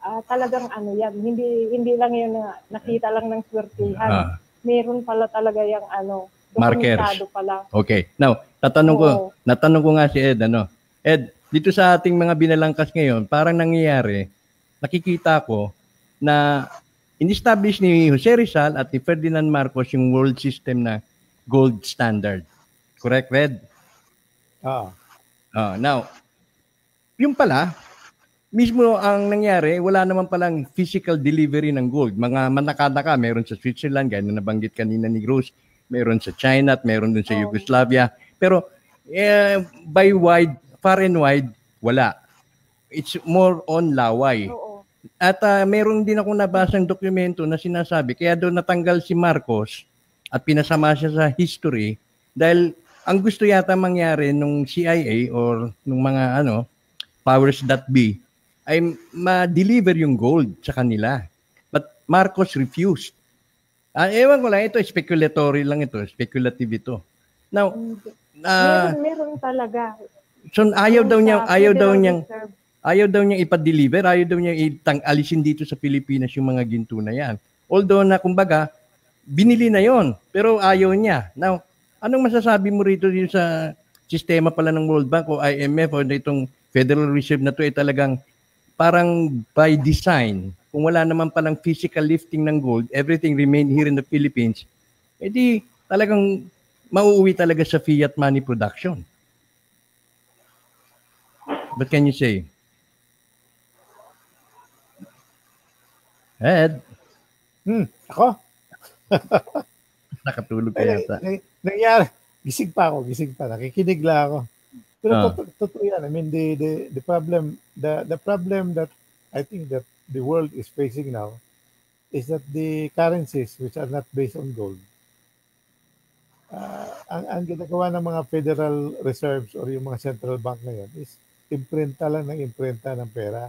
ah, talagang ano yan, hindi hindi lang yun na nakita lang ng swertihan. Meron pala talaga yung ano, Markers. pala. okay. Now, tatanong ko, Oo. natanong ko nga si Ed, ano, Ed, dito sa ating mga binalangkas ngayon, parang nangyayari, nakikita ko na in-establish ni Jose Rizal at ni Ferdinand Marcos yung world system na gold standard. Correct, Red? Ah, Ah, now, yung pala, mismo ang nangyari, wala naman palang physical delivery ng gold. Mga manakadaka, meron sa Switzerland, gaya na nabanggit kanina ni Rose, meron sa China at meron dun sa Oh. Yugoslavia. Pero eh, by wide, far and wide, wala. It's more on laway. Oo. At ah, meron din ako nabasang dokumento na sinasabi, kaya doon natanggal si Marcos at pinasama siya sa history dahil ang gusto yata mangyari nung CIA or nung mga ano powers that be ay ma-deliver yung gold sa kanila. But Marcos refused. Ah, ewan ko lang, ito speculatory lang ito, speculative ito. Now, ah, meron, meron talaga. so ayaw daw niya, ayaw daw niyang Reserve. Ayaw daw niya ipa-deliver, ayaw daw niya itang alisin dito sa Pilipinas yung mga ginto na yan. Although na kumbaga, binili na yon pero ayaw niya. Now, anong masasabi mo rito yung sa sistema pala ng World Bank o IMF o itong Federal Reserve na to ay talagang parang by design, kung wala naman palang physical lifting ng gold, everything remain here in the Philippines, edi talagang mauuwi talaga sa fiat money production. What can you say? Ed, hmm, ako? nakatulog ka yata. nang- nangyari, gising pa ako, gising pa, nakikinig lang ako. Pero Ah. totoo, totoo yan. I mean, the, the, the problem, the, the problem that I think that the world is facing now is that the currencies which are not based on gold, ah, ang, ang ginagawa ng mga Federal Reserves or yung mga central bank ngayon is imprenta lang ng imprenta ng pera.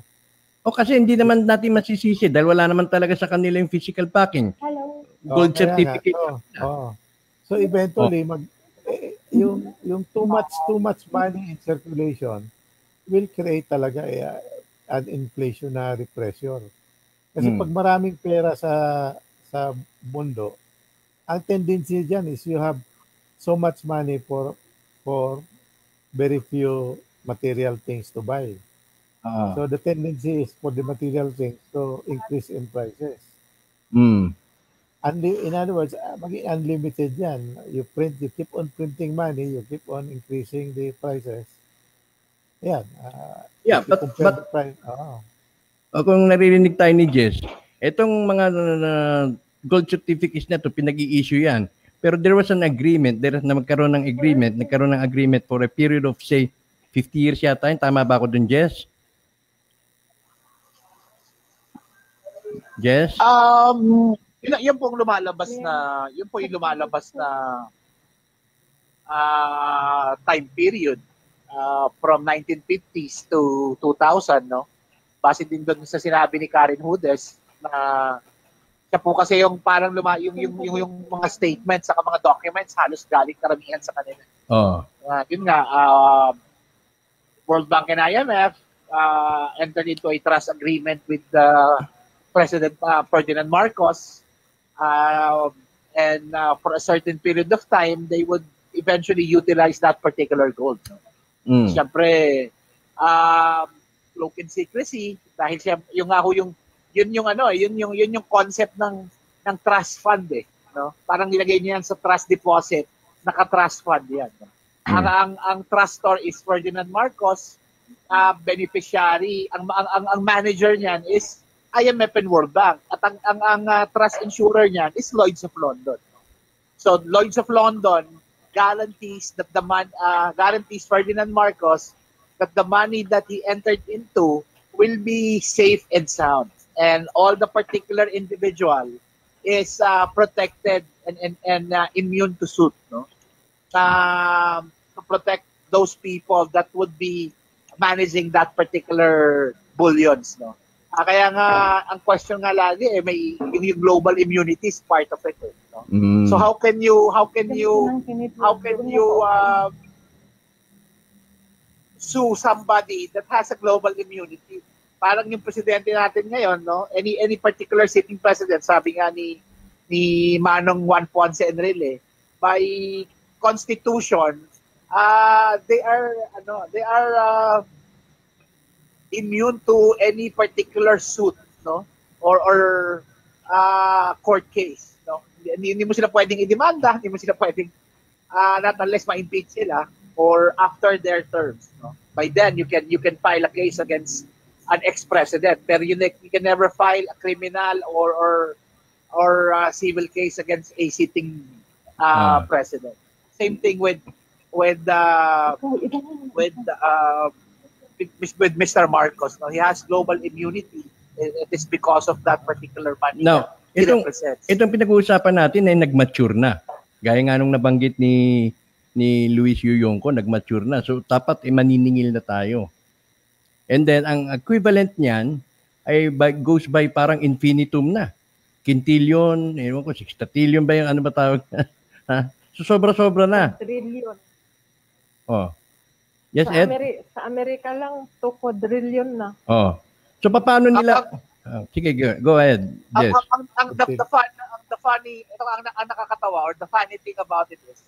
O kasi hindi naman natin masisisi dahil wala naman talaga sa kanila yung physical backing. Hello. gold oh, certificate. Oh, oh. So eventually oh. mag eh, yung yung too much too much money in circulation will create talaga eh, an inflationary pressure. Kasi hmm. pag maraming pera sa sa mundo, ang tendency diyan is you have so much money for for very few material things to buy. Uh, so the tendency is for the material things to increase in prices. Mm. Unli- in other words, uh, maging unlimited yan. You print, you keep on printing money, you keep on increasing the prices. Yan. Uh, yeah, but, but price, oh. kung naririnig tayo ni Jess, itong mga uh, gold certificates na to pinag-i-issue yan. Pero there was an agreement, there na magkaroon ng agreement, nagkaroon ng agreement for a period of say 50 years yata yun. Tama ba ako dun, Jess? Jess? Um, yun, yun pong lumalabas na, yun po yung lumalabas na uh, time period uh, from 1950s to 2000, no? Base din doon sa sinabi ni Karen Hudes na siya po kasi yung parang luma, yung, yung, yung, yung mga statements sa mga documents halos galing karamihan sa kanila. Oh. Uh, yun nga, uh, World Bank and IMF uh, entered into a trust agreement with uh, President uh, Ferdinand Marcos uh, and uh, for a certain period of time, they would eventually utilize that particular gold. No? Mm. Siyempre, um, cloak in secrecy, dahil siya, yung ako yung, yun yung ano, yun yung, yun yung concept ng, ng trust fund eh. No? Parang nilagay niya yan sa trust deposit, naka-trust fund yan. No? Mm. Ang, ang, ang trustor is Ferdinand Marcos, uh, beneficiary, ang, ang, ang, ang manager niyan is IMF and World Bank. At ang, ang, ang uh, trust insurer niyan is Lloyds of London. So Lloyds of London guarantees that the man uh, guarantees Ferdinand Marcos that the money that he entered into will be safe and sound and all the particular individual is uh, protected and and, and uh, immune to suit no uh, to protect those people that would be managing that particular bullions no Ah, kaya nga, ang question nga lagi, eh, may yung, global immunity is part of it. Eh, no? Mm. So how can you, how can you, how can you uh, sue somebody that has a global immunity? Parang yung presidente natin ngayon, no? Any any particular sitting president, sabi nga ni ni Manong Juan Ponce Enrile, by constitution, uh, they are ano, they are uh, immune to any particular suit, no? Or or uh, court case, no? Hindi, hindi mo sila pwedeng idemanda, hindi mo sila pwedeng uh, not unless ma-impeach sila or after their terms, no? By then you can you can file a case against an ex-president, pero you, you can never file a criminal or or or uh, civil case against a sitting uh, uh. president. Same thing with with uh, with uh, with Mr. Marcos. No? He has global immunity. It is because of that particular money Now, itong, itong pinag-uusapan natin ay nag-mature na. Gaya nga nung nabanggit ni ni Luis Yuyongko, nag-mature na. So, dapat eh, maniningil na tayo. And then, ang equivalent niyan ay by, goes by parang infinitum na. Quintillion, ewan ko, sextillion ba yung ano ba tawag? ha? So, sobra-sobra na. Trillion. Oh. Yes, sa Ed? Ameri- sa Amerika lang, 2 quadrillion na. Oh. So, paano nila... Uh, sige, go, go ahead. Yes. Ang, ang, ang, the, the, fun, ang the funny, ito ang, ang nakakatawa or the funny thing about it is,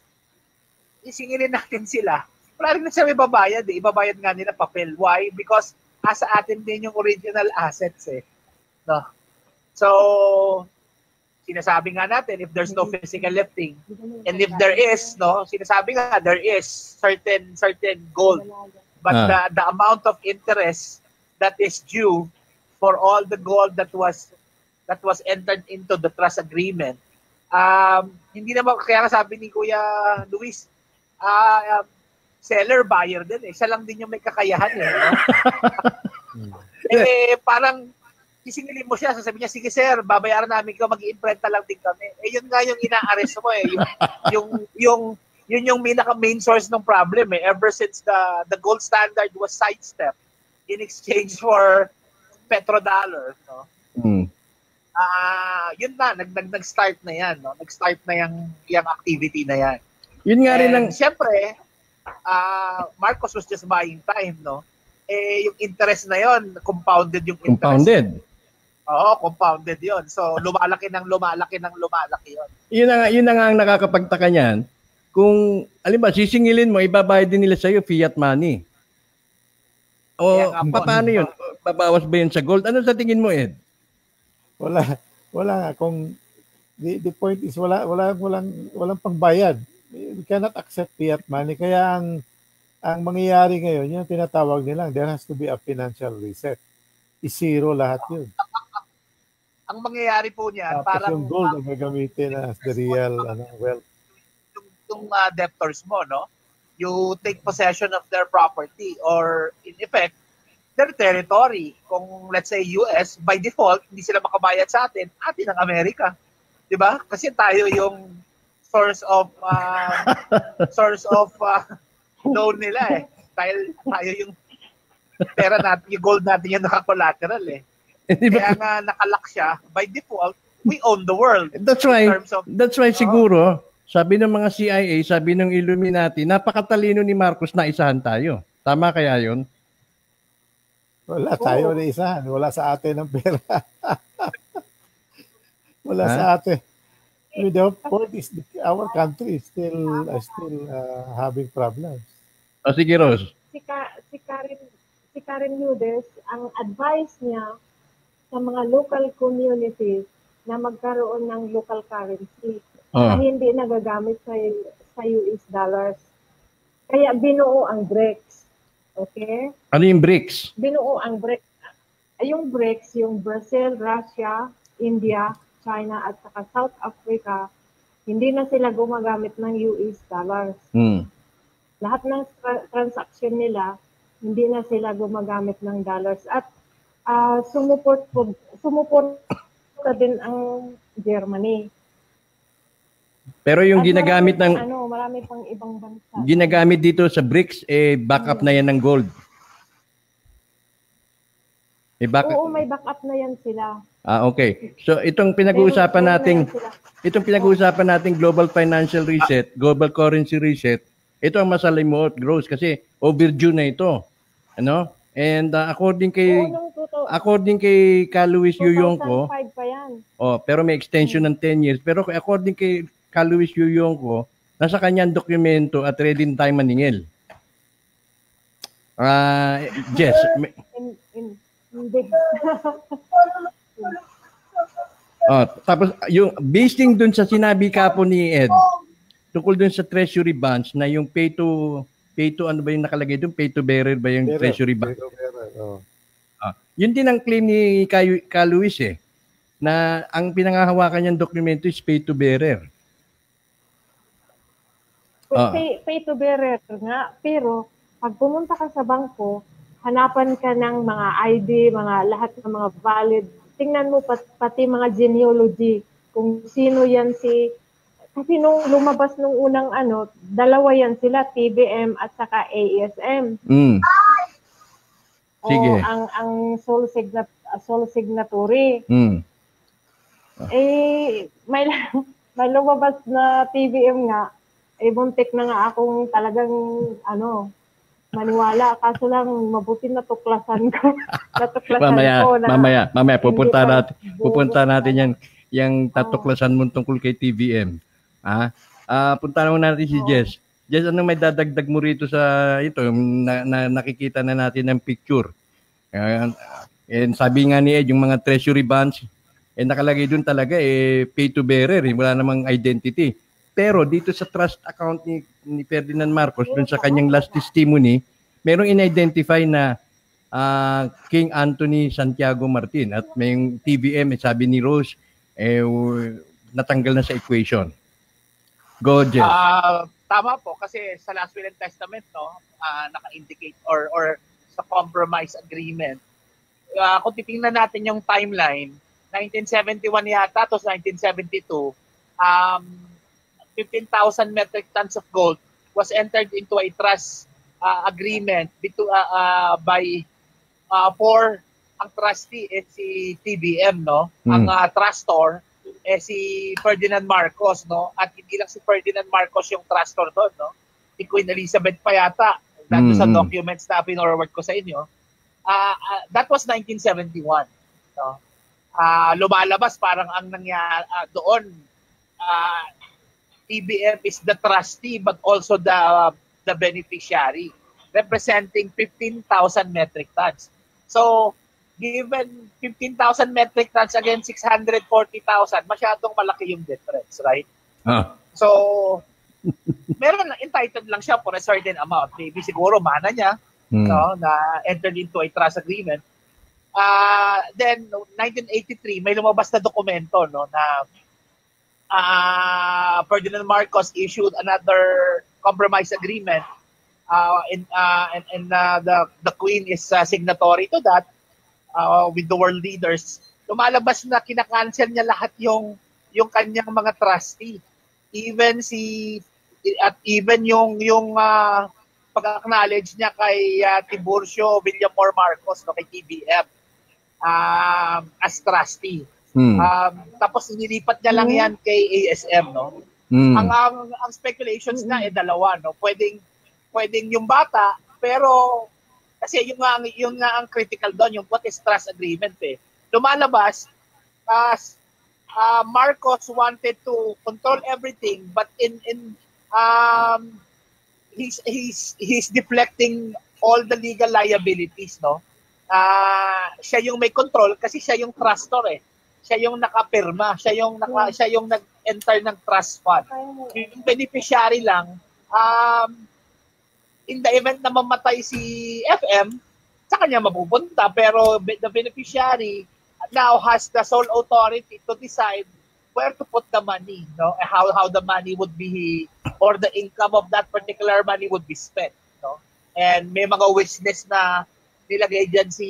isingilin natin sila. Wala rin na siya may babayad eh. Ibabayad nga nila papel. Why? Because asa atin din yung original assets eh. No? So, sinasabi nga natin if there's no physical lifting and if there is no sinasabi nga there is certain certain gold. But uh. the the amount of interest that is due for all the gold that was that was entered into the trust agreement. Um hindi naman kaya sabi ni Kuya Luis uh, um, seller buyer din eh. Siya lang din yung may kakayahan eh no? eh parang sisingilin mo siya, sasabihin niya, sige sir, babayaran namin ko, mag-i-imprenta lang din kami. Eh, yun nga yung ina-arrest mo eh. Yung, yung, yung, yun yung pinaka main source ng problem eh. Ever since the, the gold standard was sidestepped in exchange for petrodollar, no? Mm. Uh, yun na, nag, nag, nag-start na yan. No? Nag-start na yung, yung activity na yan. Yun nga rin ang... Siyempre, uh, Marcos was just buying time, no? Eh, yung interest na yon compounded yung interest. Compounded. Oo, compounded yon So, lumalaki ng lumalaki ng lumalaki yon Yun na, yun na nga ang nakakapagtaka niyan. Kung, alin ba, sisingilin mo, ibabayad din nila sa'yo fiat money. O, nga, paano yun? Babawas ba yun sa gold? Ano sa tingin mo, Ed? Wala. Wala nga. Kung, the, the point is, wala, wala, walang, walang pangbayad. We cannot accept fiat money. Kaya ang, ang mangyayari ngayon, yung tinatawag nila, there has to be a financial reset. I-zero lahat yun. Ang mangyayari po niyan, Tapos parang... yung gold ang gagamitin as the real ano, wealth. Yung, yung uh, debtors mo, no? You take possession of their property or in effect, their territory. Kung let's say US, by default, hindi sila makabayad sa atin, atin ang Amerika. 'Di ba? Kasi tayo yung source of uh, source of uh, loan nila eh. Tayo, tayo yung pera natin, yung gold natin yung naka-collateral eh. Kaya nga nakalak siya, by default, we own the world. That's why, of, that's why siguro, sabi ng mga CIA, sabi ng Illuminati, napakatalino ni Marcos na isahan tayo. Tama kaya yon? Wala tayo na isahan. Wala sa atin ang pera. Wala ha? sa atin. I mean, the point is our country is still uh, still uh, having problems. O oh, sige, Rose. Si, Ka, si Karen si Karen Nudes, ang advice niya sa mga local communities na magkaroon ng local currency oh. na hindi nagagamit sa sa US dollars. Kaya binuo ang BRICS. Okay? Ano yung BRICS? Binuo ang BRICS. Yung BRICS, yung Brazil, Russia, India, China at saka South Africa, hindi na sila gumagamit ng US dollars. Mm. Lahat ng tra- transaction nila, hindi na sila gumagamit ng dollars. At uh, sumuport po, sumuport din ang Germany. Pero yung At ginagamit ng ano, marami pang ibang bansa. Ginagamit dito sa BRICS eh backup hmm. na yan ng gold. Eh, backup. Oo, may backup na yan sila. Ah, okay. So itong pinag-uusapan nating itong pinag-uusapan nating global financial reset, global currency reset, ito ang masalimuot gross kasi overdue na ito. Ano? And uh, according kay Oo, according kay Kaluis Yuyongko, pa yan. Oh, pero may extension ng 10 years. Pero according kay Kaluis Yuyongko, nasa kanyang dokumento at ready tayo maningil. Ah, uh, Jess, may, hindi. oh, tapos yung basing dun sa sinabi ka po ni Ed, tungkol dun sa treasury bonds na yung pay to pay to ano ba yung nakalagay dun? Pay to bearer ba yung bearer, treasury bonds? Pay to bearer, oh. Ah, yun din ang claim ni Kay, Ka Luis eh na ang pinangahawakan niyang dokumento is pay to bearer. Ah. Pay, pay to bearer nga, pero pag pumunta ka sa bangko, hanapan ka ng mga ID, mga lahat ng mga valid. Tingnan mo pat, pati mga genealogy, kung sino yan si kasi nung lumabas nung unang ano, dalawa yan sila, TBM at saka ASM. Mm. Sige. O, ang ang sole signat sole signatory. Mm. Eh may may lumabas na TBM nga. Eh buntik na nga akong talagang ano, maniwala. Kaso lang, mabuti natuklasan ko. natuklasan mamaya, ko na... Mamaya, mamaya, pupunta natin, pupunta natin yan, yung tatuklasan mo tungkol kay TVM. Ah, ah punta naman natin si oh. Jess. Jess, ano may dadagdag mo rito sa ito, na, na nakikita na natin ng picture. Uh, and sabi nga ni Ed, yung mga treasury bonds, eh nakalagay doon talaga eh pay to bearer, eh, wala namang identity. Pero dito sa trust account ni, ni Ferdinand Marcos, dun sa kanyang last testimony, merong in-identify na uh, King Anthony Santiago Martin at may yung eh, sabi ni Rose, eh, natanggal na sa equation. Go, Jeff. Uh, tama po, kasi sa last will and testament, no, uh, naka-indicate or, or sa compromise agreement, uh, kung titingnan natin yung timeline, 1971 yata, tapos 1972, um, 15,000 metric tons of gold was entered into a trust uh, agreement between, uh, uh, by uh, for ang trustee is si TBM no mm. ang uh, trustor eh si Ferdinand Marcos, no? At hindi lang si Ferdinand Marcos yung trustor doon, no? Si Queen Elizabeth pa yata. Dahil mm-hmm. sa documents na pinorward ko sa inyo. Uh, uh, that was 1971. No? Uh, lumalabas parang ang nangyari uh, doon uh, TBM is the trustee but also the uh, the beneficiary representing 15,000 metric tons. So, given 15,000 metric tons against 640,000, masyadong malaki yung difference, right? Huh. So, meron lang, entitled lang siya for a certain amount. Maybe siguro mana niya hmm. no, na entered into a trust agreement. Uh, then, 1983, may lumabas na dokumento no, na uh, Ferdinand Marcos issued another compromise agreement uh, and, uh, and, and uh, the, the Queen is uh, signatory to that uh, with the world leaders, lumalabas na kinakancel niya lahat yung yung kanyang mga trustee. Even si at even yung yung uh, pag-acknowledge niya kay uh, Tiburcio Villamor Marcos no kay TBM um, as trustee. Hmm. Um, tapos nilipat niya lang yan kay ASM no. Hmm. Ang, ang ang speculations na eh dalawa no. Pwedeng pwedeng yung bata pero kasi yung nga, yung nga ang critical doon, yung what is trust agreement eh. Lumalabas, as uh, Marcos wanted to control everything, but in in um, he's he's he's deflecting all the legal liabilities, no? Uh, siya yung may control kasi siya yung trustor eh. Siya yung nakapirma, siya yung naka, siya yung nag-enter ng trust fund. Yung beneficiary lang um, in the event na mamatay si FM, sa kanya mapupunta. Pero the beneficiary now has the sole authority to decide where to put the money, no? How how the money would be or the income of that particular money would be spent, no? And may mga witness na nilagay diyan si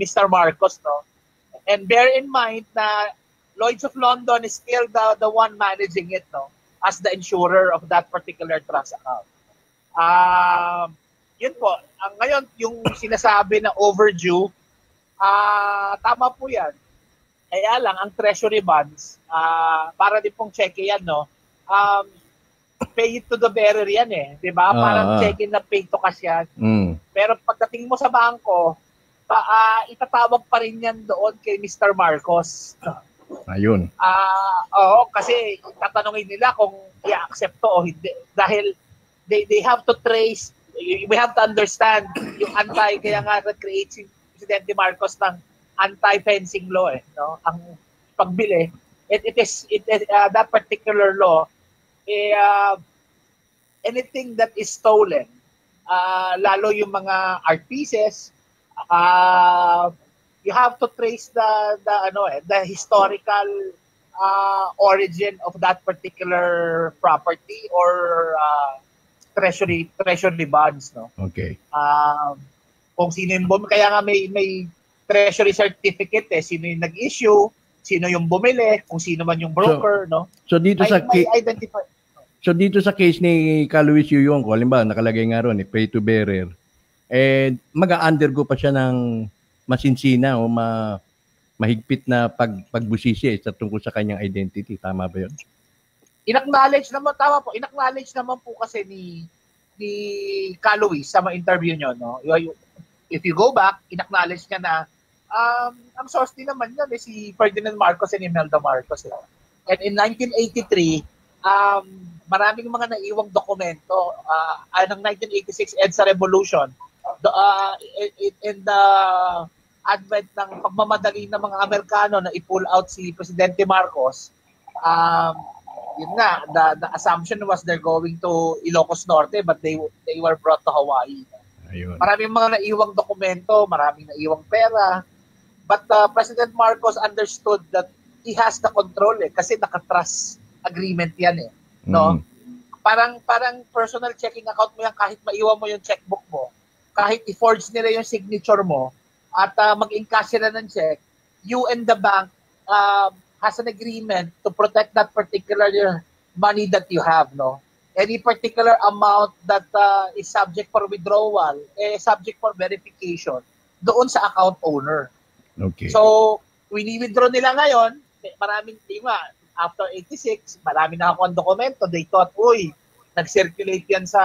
Mr. Marcos, no? And bear in mind na Lloyd's of London is still the the one managing it, no? As the insurer of that particular trust account. Uh, yun po. Ang ngayon, yung sinasabi na overdue, uh, tama po yan. Kaya lang, ang treasury bonds, uh, para din pong check yan, no? Um, pay it to the bearer yan eh. Di ba? Uh, Parang check-in na pay to cash yan. Mm. Pero pagdating mo sa bangko, pa, uh, itatawag pa rin yan doon kay Mr. Marcos. Ayun. Ah, uh, oo, kasi tatanungin nila kung i-accept to o hindi. Dahil they they have to trace we have to understand yung anti kaya nga na-create si Presidente Marcos ng anti-fencing law eh no? Ang pagbili. It, it is it uh, that particular law eh, uh, anything that is stolen uh, lalo yung mga art pieces uh, you have to trace the the ano eh the historical uh, origin of that particular property or uh, treasury treasury bonds no okay uh, kung sino yung bum kaya nga may may treasury certificate eh sino yung nag-issue sino yung bumili kung sino man yung broker so, no so dito may, sa may identify So dito sa case ni Kaluis Yuyong ko, halimbawa nakalagay nga ron, eh, pay to bearer, eh, mag-undergo pa siya ng masinsina o ma, mahigpit na pag, pagbusisi eh, sa tungkol sa kanyang identity. Tama ba yun? Inacknowledge naman, tama po, inacknowledge naman po kasi ni ni Kaluis sa mga interview nyo, no? If you go back, inacknowledge niya na um, ang source din naman yan eh, si Ferdinand Marcos and Imelda Marcos. Eh. And in 1983, um, maraming mga naiwang dokumento. Uh, ng 1986 EDSA Revolution, the, uh, in, in the advent ng pagmamadali ng mga Amerikano na i-pull out si Presidente Marcos, um, yun nga, the, the assumption was they're going to Ilocos Norte but they they were brought to Hawaii. Ayun. Maraming mga naiwang dokumento, maraming naiwang pera. But uh, President Marcos understood that he has the control eh kasi naka-trust agreement yan eh. No? Mm. Parang parang personal checking account mo yan kahit maiwan mo yung checkbook mo. Kahit i-forge nila yung signature mo at uh, mag-encash sila ng check, you and the bank uh, has an agreement to protect that particular money that you have, no? Any particular amount that uh, is subject for withdrawal, eh, subject for verification doon sa account owner. Okay. So, wini-withdraw nila ngayon, maraming lima. After 86, marami na ako ang dokumento. They thought, uy, nag-circulate yan sa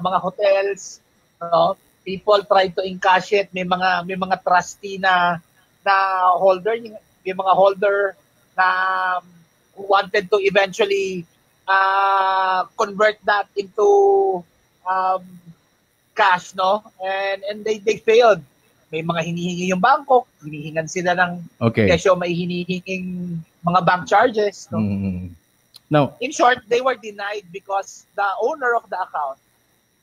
mga hotels. No? People try to encash it. May mga may mga trustee na na holder, may mga holder na wanted to eventually uh, convert that into um, cash, no? And and they they failed. May mga hinihingi yung bangko, hinihingan sila ng Okay. kesyo, may hinihinging mga bank charges, no? Mm. Now, In short, they were denied because the owner of the account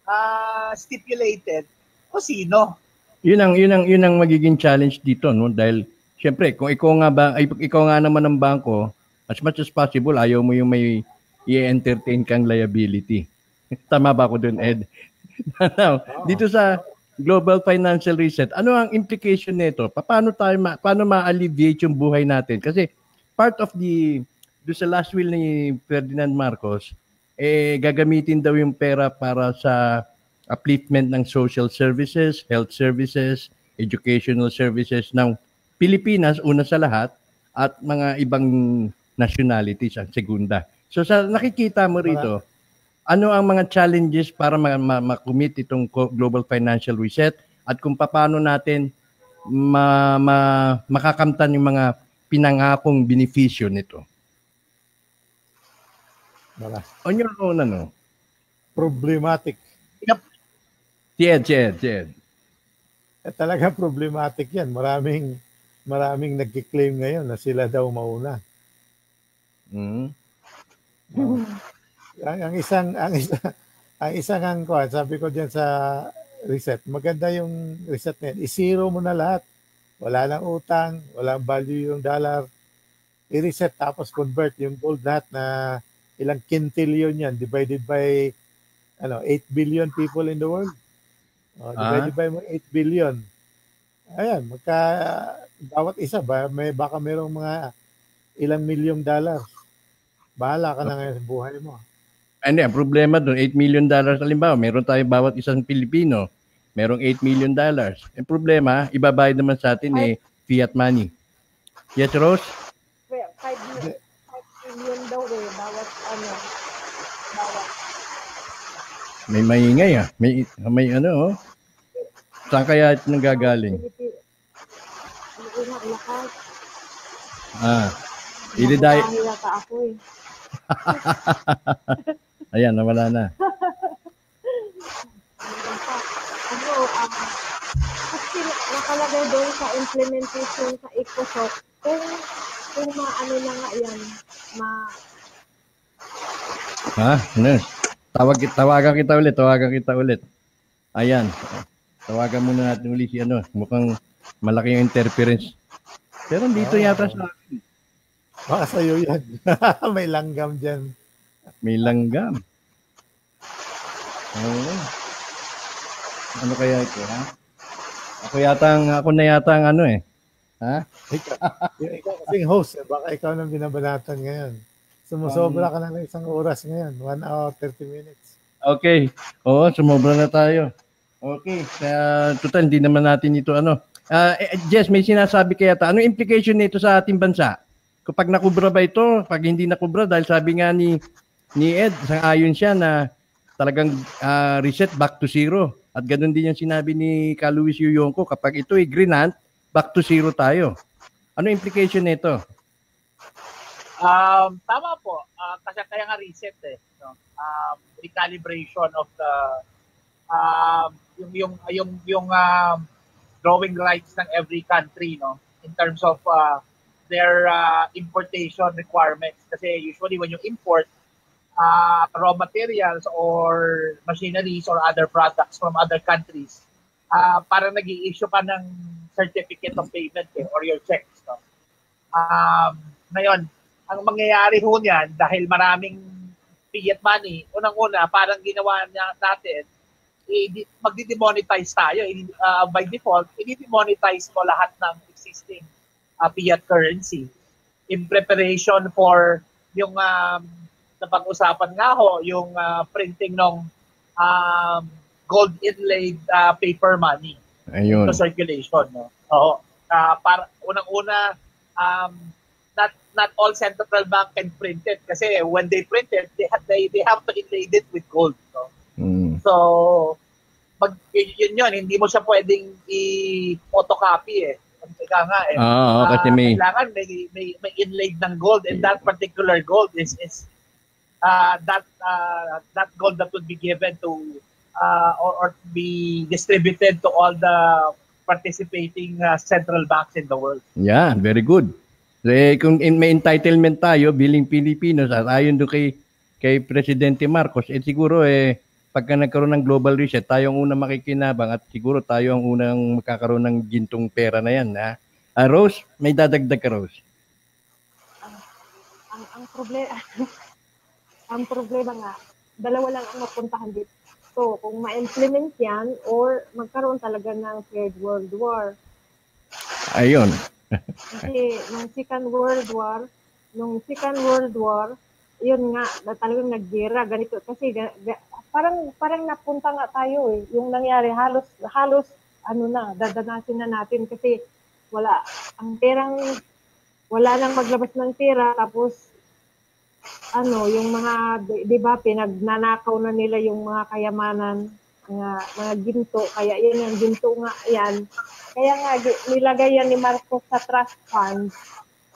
uh, stipulated kung sino. yun ang yun ang yun ang magiging challenge dito no dahil syempre kung ikaw nga ba ikaw nga naman ng bangko as much as possible ayaw mo yung may i-entertain kang liability. Tama ba ako dun, Ed? Now, dito sa global financial reset, ano ang implication nito? Paano tayo ma- paano ma-alleviate yung buhay natin? Kasi part of the do sa last will ni Ferdinand Marcos, eh gagamitin daw yung pera para sa upliftment ng social services, health services, educational services ng Pilipinas una sa lahat at mga ibang nationalities ang segunda. So sa nakikita mo rito, ano ang mga challenges para ma- ma- ma-commit itong global financial reset at kung paano natin ma- ma- makakamtan yung mga pinangakong benepisyo nito. Wala. On your own, ano? Problematic. Si Ed, si Ed, si Ed. Eh, talaga problematic yan. Maraming maraming nagki-claim ngayon na sila daw mauna. Mm. ang, ang isang ang isang ang isang ang kuwan, sabi ko diyan sa reset, maganda yung reset yan. I-zero mo na lahat. Wala nang utang, walang value yung dollar. I-reset tapos convert yung gold lahat na ilang quintillion yan divided by ano 8 billion people in the world. Oh, divided by mo 8 billion. Ayan, magka bawat isa ba may baka merong mga ilang milyong dollar. Bahala ka na ngayon sa buhay mo. Hindi, ang problema doon, 8 million dollars. Halimbawa, meron tayo bawat isang Pilipino, merong 8 million dollars. Ang problema, ibabayad naman sa atin eh, fiat money. Yes, Rose? 5 million, 5 million daw eh, bawat ano, bawat. May maingay ah. May, may ano oh. Saan kaya nanggagaling? Ah, Iliday. Ako eh. ayan, nawala na. Ano, um, kasi nakalagay doon sa implementation sa ECOSOC, kung, kung maano na nga yan, ma, Ha? Ano? Tawag, tawagan kita ulit, tawagan kita ulit. Ayan. Tawagan muna natin ulit si ano. Mukhang malaki yung interference. Pero dito Oh. yata sa akin. Baka sa'yo yan. May langgam dyan. May langgam. Oo. Ano kaya ito, ha? Ako yata ang, ako na yata ang ano eh. Ha? Ikaw, ikaw kasing host, eh, baka ikaw nang binabanatan ngayon. Sumusobra ka na ng isang oras ngayon. 1 hour, 30 minutes. Okay. Oo, sumobra na tayo. Okay. Kaya, total, hindi naman natin ito ano. Eh, Jess, may sinasabi kaya ta. Ano implication nito sa ating bansa? Kapag nakubra ba ito? Pag hindi nakubra, dahil sabi nga ni ni Ed, sang-ayon siya na talagang ah, reset back to zero. At ganun din yung sinabi ni Ka Luis Yuyongko, kapag ito ay grinant, back to zero tayo. Ano implication nito? Um, tama po. Uh, kasi kaya nga reset eh. No? Um, recalibration of the um, yung yung yung yung um, drawing rights ng every country no? In terms of uh, their uh, importation requirements. Kasi usually when you import uh, raw materials or machineries or other products from other countries uh, parang nag issue ka ng certificate of payment eh, or your checks no? Um, ngayon ang mangyayari ho niyan dahil maraming fiat money, unang-una, parang ginawa niya natin, i- magdi-demonetize tayo. Uh, by default, i-demonetize mo lahat ng existing uh, fiat currency in preparation for yung um, napag-usapan nga ho, yung uh, printing ng um, gold inlaid uh, paper money Ayun. to circulation. No? Oo. Ah, para unang-una um, not not all central bank can print it kasi when they print it, they have, they, they have to inlay it with gold. No? So, mag, yun, yun hindi mo siya pwedeng i-photocopy eh. Ika nga eh. Oo, Ah, kasi may Kailangan may, may, may inlaid ng gold and that particular gold is is uh, that uh, that gold that would be given to uh, or, or be distributed to all the participating uh, central banks in the world. Yeah, very good. Eh, kung in, may entitlement tayo biling Pilipinos at ayon do kay kay Presidente Marcos, eh siguro eh pagka nagkaroon ng global reset, tayo ang unang makikinabang at siguro tayo ang unang magkakaroon ng gintong pera na yan. Ha? Ah, Rose, may dadagdag ka, Rose. ang ang problema ang problema nga dalawa lang ang mapuntahan dito so kung ma-implement yan or magkaroon talaga ng third world war Ayun. kasi nung second world war nung second world war yun nga talagang naggira ganito. Kasi parang parang napunta nga tayo eh. Yung nangyari halos halos ano na dadanasin na natin kasi wala ang perang wala nang maglabas ng pera tapos ano yung mga di, di ba pinagnanakaw na nila yung mga kayamanan mga mga ginto. Kaya yan yung ginto nga yan. Kaya nga nilagay yan ni Marcos sa trust fund.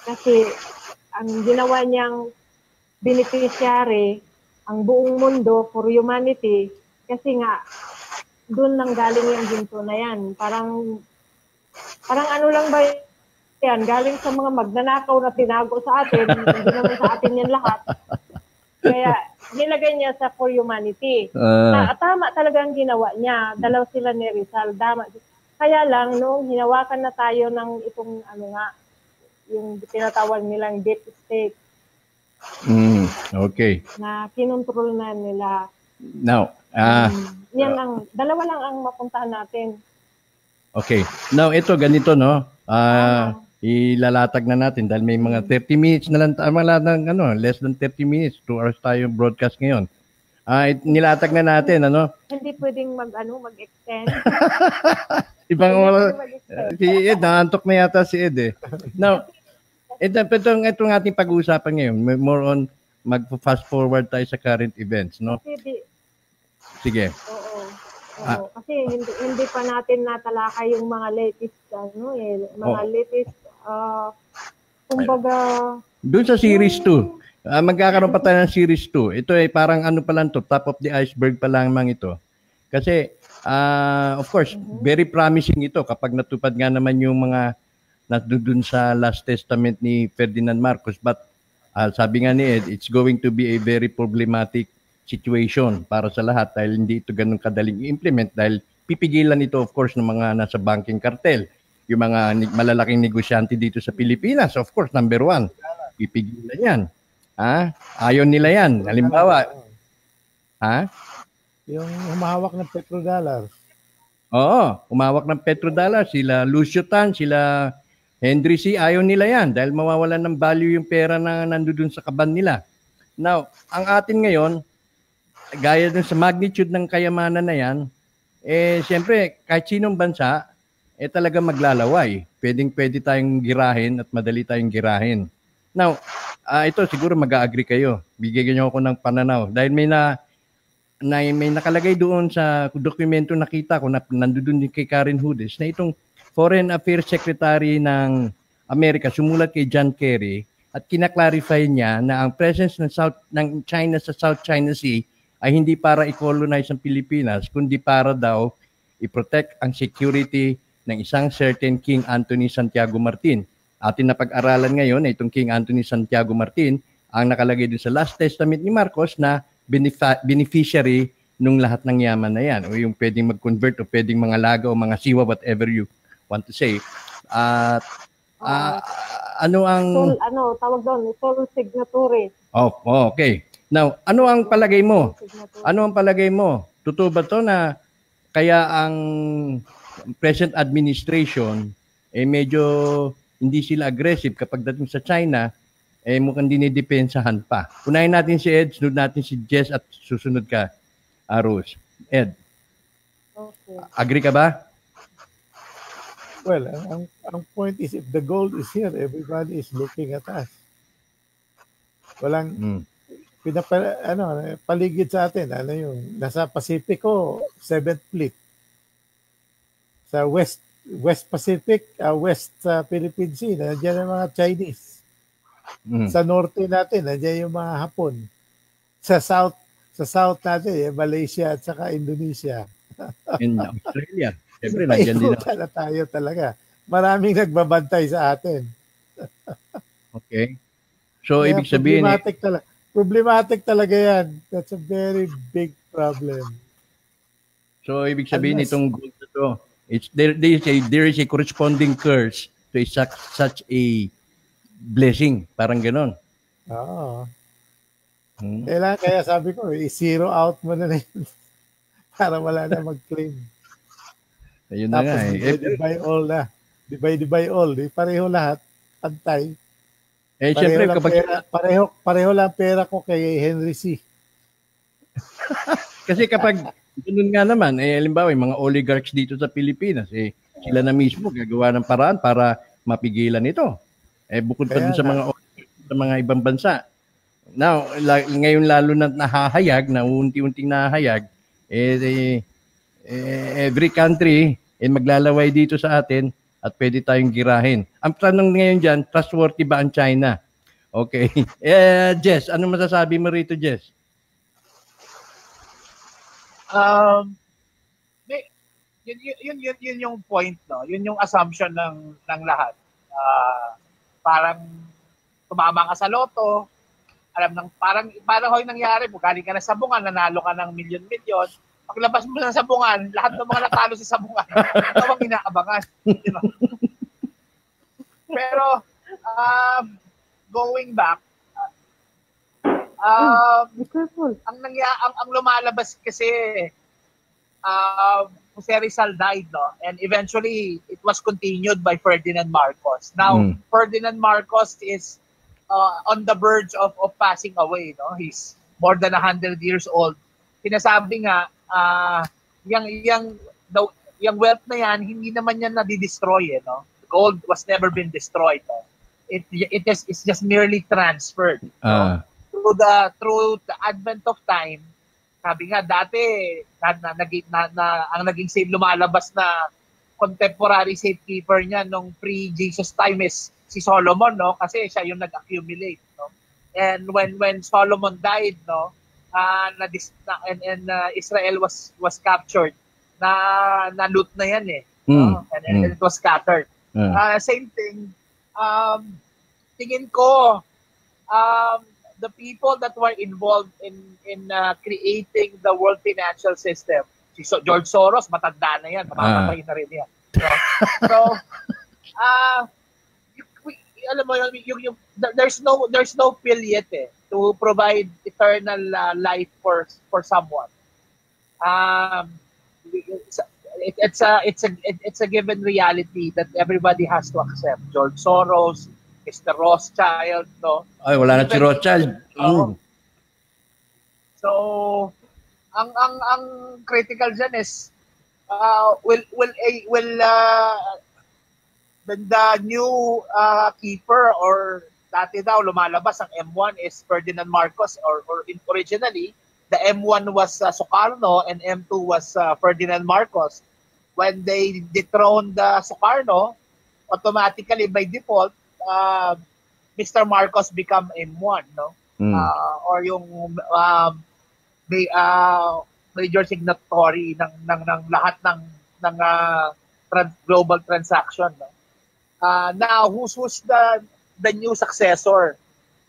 Kasi ang ginawa niyang beneficiary ang buong mundo for humanity kasi nga doon nang galing yung ginto na yan parang parang ano lang ba yan, galing sa mga magnanakaw na tinago sa atin, hindi naman sa atin yan lahat. Kaya nilagay niya sa for humanity. Ah, Na, tama talaga ang ginawa niya. Dalaw sila ni Rizal. Tama. Kaya lang, noong hinawakan na tayo ng itong, ano nga, yung tinatawag nilang deep state mm, okay. na kinontrol na nila. Now, ah, Um, yan ang, dalawa lang ang mapuntahan natin. okay. Now, ito, ganito, no? Ah, ilalatag na natin dahil may mga 30 minutes na lang, ah, wala ng, ano, less than 30 minutes, 2 hours tayo broadcast ngayon. Ah, it- nilatag na natin, ano? Hindi pwedeng mag, ano, mag-extend. Ibang oras, si Ed, naantok na yata si Ed eh. Now, ito, itong, itong ating pag-uusapan ngayon, more on mag-fast forward tayo sa current events, no? Di, Sige. Oo. Oo. Ah. Kasi hindi, hindi pa natin natalakay yung mga latest ano eh, mga Oh. latest uh, kumbaga Doon sa series 2, ah, magkakaroon pa tayo ng series 2. Ito ay parang ano pa lang to, top of the iceberg pa lamang ito. Kasi, ah, of course, very promising ito kapag natupad nga naman yung mga nandun sa last testament ni Ferdinand Marcos. But ah, sabi nga ni Ed, it's going to be a very problematic situation para sa lahat dahil hindi ito ganun kadaling i-implement dahil pipigilan ito of course ng mga nasa banking cartel yung mga malalaking negosyante dito sa Pilipinas of course number one pipigilan yan ha ayaw nila yan halimbawa ha Yung humahawak ng petrodollars. Oo, umawak ng petrodollar sila Lucio Tan, sila Henry C. Ayaw nila yan dahil mawawalan ng value yung pera na nandoon sa kaban nila. Now, ang atin ngayon, gaya dun sa magnitude ng kayamanan na yan, eh siyempre kahit sinong bansa, eh talaga maglalaway. Pwedeng pwede tayong girahin at madali tayong girahin. Now, ah, ito siguro mag-agree kayo. Bigyan niyo ako ng pananaw. Dahil may na, na may nakalagay doon sa dokumento nakita ko na nandoon din kay Karen Hudes na itong Foreign Affairs Secretary ng Amerika sumulat kay John Kerry at kinaklarify niya na ang presence ng South ng China sa South China Sea ay hindi para i-colonize ang Pilipinas kundi para daw i-protect ang security ng isang certain King Anthony Santiago Martin. Atin na pag-aralan ngayon na itong King Anthony Santiago Martin ang nakalagay din sa last testament ni Marcos na benefa- beneficiary nung lahat ng yaman na yan o yung pwedeng mag-convert o pwedeng mga laga o mga siwa whatever you want to say. At ah, ano ang Sol, ano, tawag doon, sole signatory. Oh, oh, okay. Now, ano ang palagay mo? Ano ang palagay mo? Totoo ba to na kaya ang present administration eh medyo hindi sila aggressive kapag dating sa China eh mukhang dinidepensahan pa. Unahin natin si Ed, sunod natin si Jess at susunod ka, Arus. Ed, Okay. agree ka ba? Well, ang, ang, point is if the gold is here, everybody is looking at us. Walang mm. pinapa, ano, paligid sa atin. Ano yung nasa Pacifico, 7th Fleet. Sa West West Pacific, uh, West uh, Philippine Sea, nandiyan ang mga Chinese. Mm. Sa norte natin, nandiyan yung mga Hapon. Sa south, sa south natin, eh, Malaysia at saka Indonesia. In Australia. Siyempre, nandiyan din. Na tayo talaga. Maraming nagbabantay sa atin. okay. So, Kaya ibig sabihin... Eh, problematic, eh, talaga, problematic talaga yan. That's a very big problem. So, ibig sabihin Unless, itong gold na to, it's, there, there, is a, there is a corresponding curse to a, such, such a blessing. Parang ganon. Oo. Hmm. Kailangan, kaya sabi ko, i-zero out mo na na yun para wala na mag-claim. Ayun na nga eh. Divide all na. Divide by all. Di pareho lahat. Pantay. Eh, pareho syempre, kapag... Pera, pareho, pareho lang pera ko kay Henry C. Kasi kapag, ganun nga naman, eh, alimbawa, yung mga oligarchs dito sa Pilipinas, eh, sila na mismo gagawa ng paraan para mapigilan ito. Eh, bukod pa dun sa mga sa mga ibang bansa. Now, la, ngayon lalo na nahahayag, na unti-unting nahahayag, eh, eh, eh, every country eh, maglalaway dito sa atin at pwede tayong girahin. Ang tanong ngayon dyan, trustworthy ba ang China? Okay. Eh, Jess, ano masasabi mo rito, Jess? Um, yun, yun, yun, yun yung point, no? Yun yung assumption ng, ng lahat. Uh, parang tumama ka sa loto, alam ng parang parang hoy nangyari mo galing ka na sa bunga nanalo ka ng milyon-milyon paglabas mo sa sabungan, lahat ng mga natalo sa sabungan, ikaw ang inaabangan. Know? Pero, um, going back, um, ang, nangya, ang, ang lumalabas kasi, uh, Jose Rizal died, no? And eventually, it was continued by Ferdinand Marcos. Now, mm. Ferdinand Marcos is uh, on the verge of, of passing away, no? He's more than 100 years old. Sinasabi nga, uh, yung, yung, the, yung wealth na yan, hindi naman yan na-destroy, eh, no? Gold was never been destroyed. No? It, it is, it's just merely transferred. Uh. No? Ah. Through the, through the advent of time, sabi nga, dati, na, na, na, na, na, ang naging safe lumalabas na contemporary safekeeper niya nung pre-Jesus time is si Solomon, no? Kasi siya yung nag-accumulate, no? And when when Solomon died, no, uh, na, na and, and uh, Israel was was captured na na loot na yan eh mm. no? and, and mm. it was scattered yeah. uh, same thing um tingin ko um the people that were involved in in uh, creating the world financial system si so, George Soros matanda na yan mamamatay uh. na rin yan so, so uh, alam mo yung, yung, yung, there's no there's no pill yet eh to provide eternal uh, life for for someone. Um, it's, it, it's a it's a it, it's a given reality that everybody has to accept. George Soros, Mr. Rothschild, no. Ay, wala na si Rothschild. Mm. So, ang ang ang critical dyan is uh, will will a will uh, then the new uh, keeper or dati daw lumalabas ang M1 is Ferdinand Marcos or, or in, originally the M1 was uh, Sukarno and M2 was uh, Ferdinand Marcos. When they dethroned uh, Sukarno, automatically by default, uh, Mr. Marcos become M1, no? Mm. Uh, or yung uh, may, uh, major signatory ng ng ng lahat ng ng uh, trans- global transaction, no? Uh, now, who's, who's the, the new successor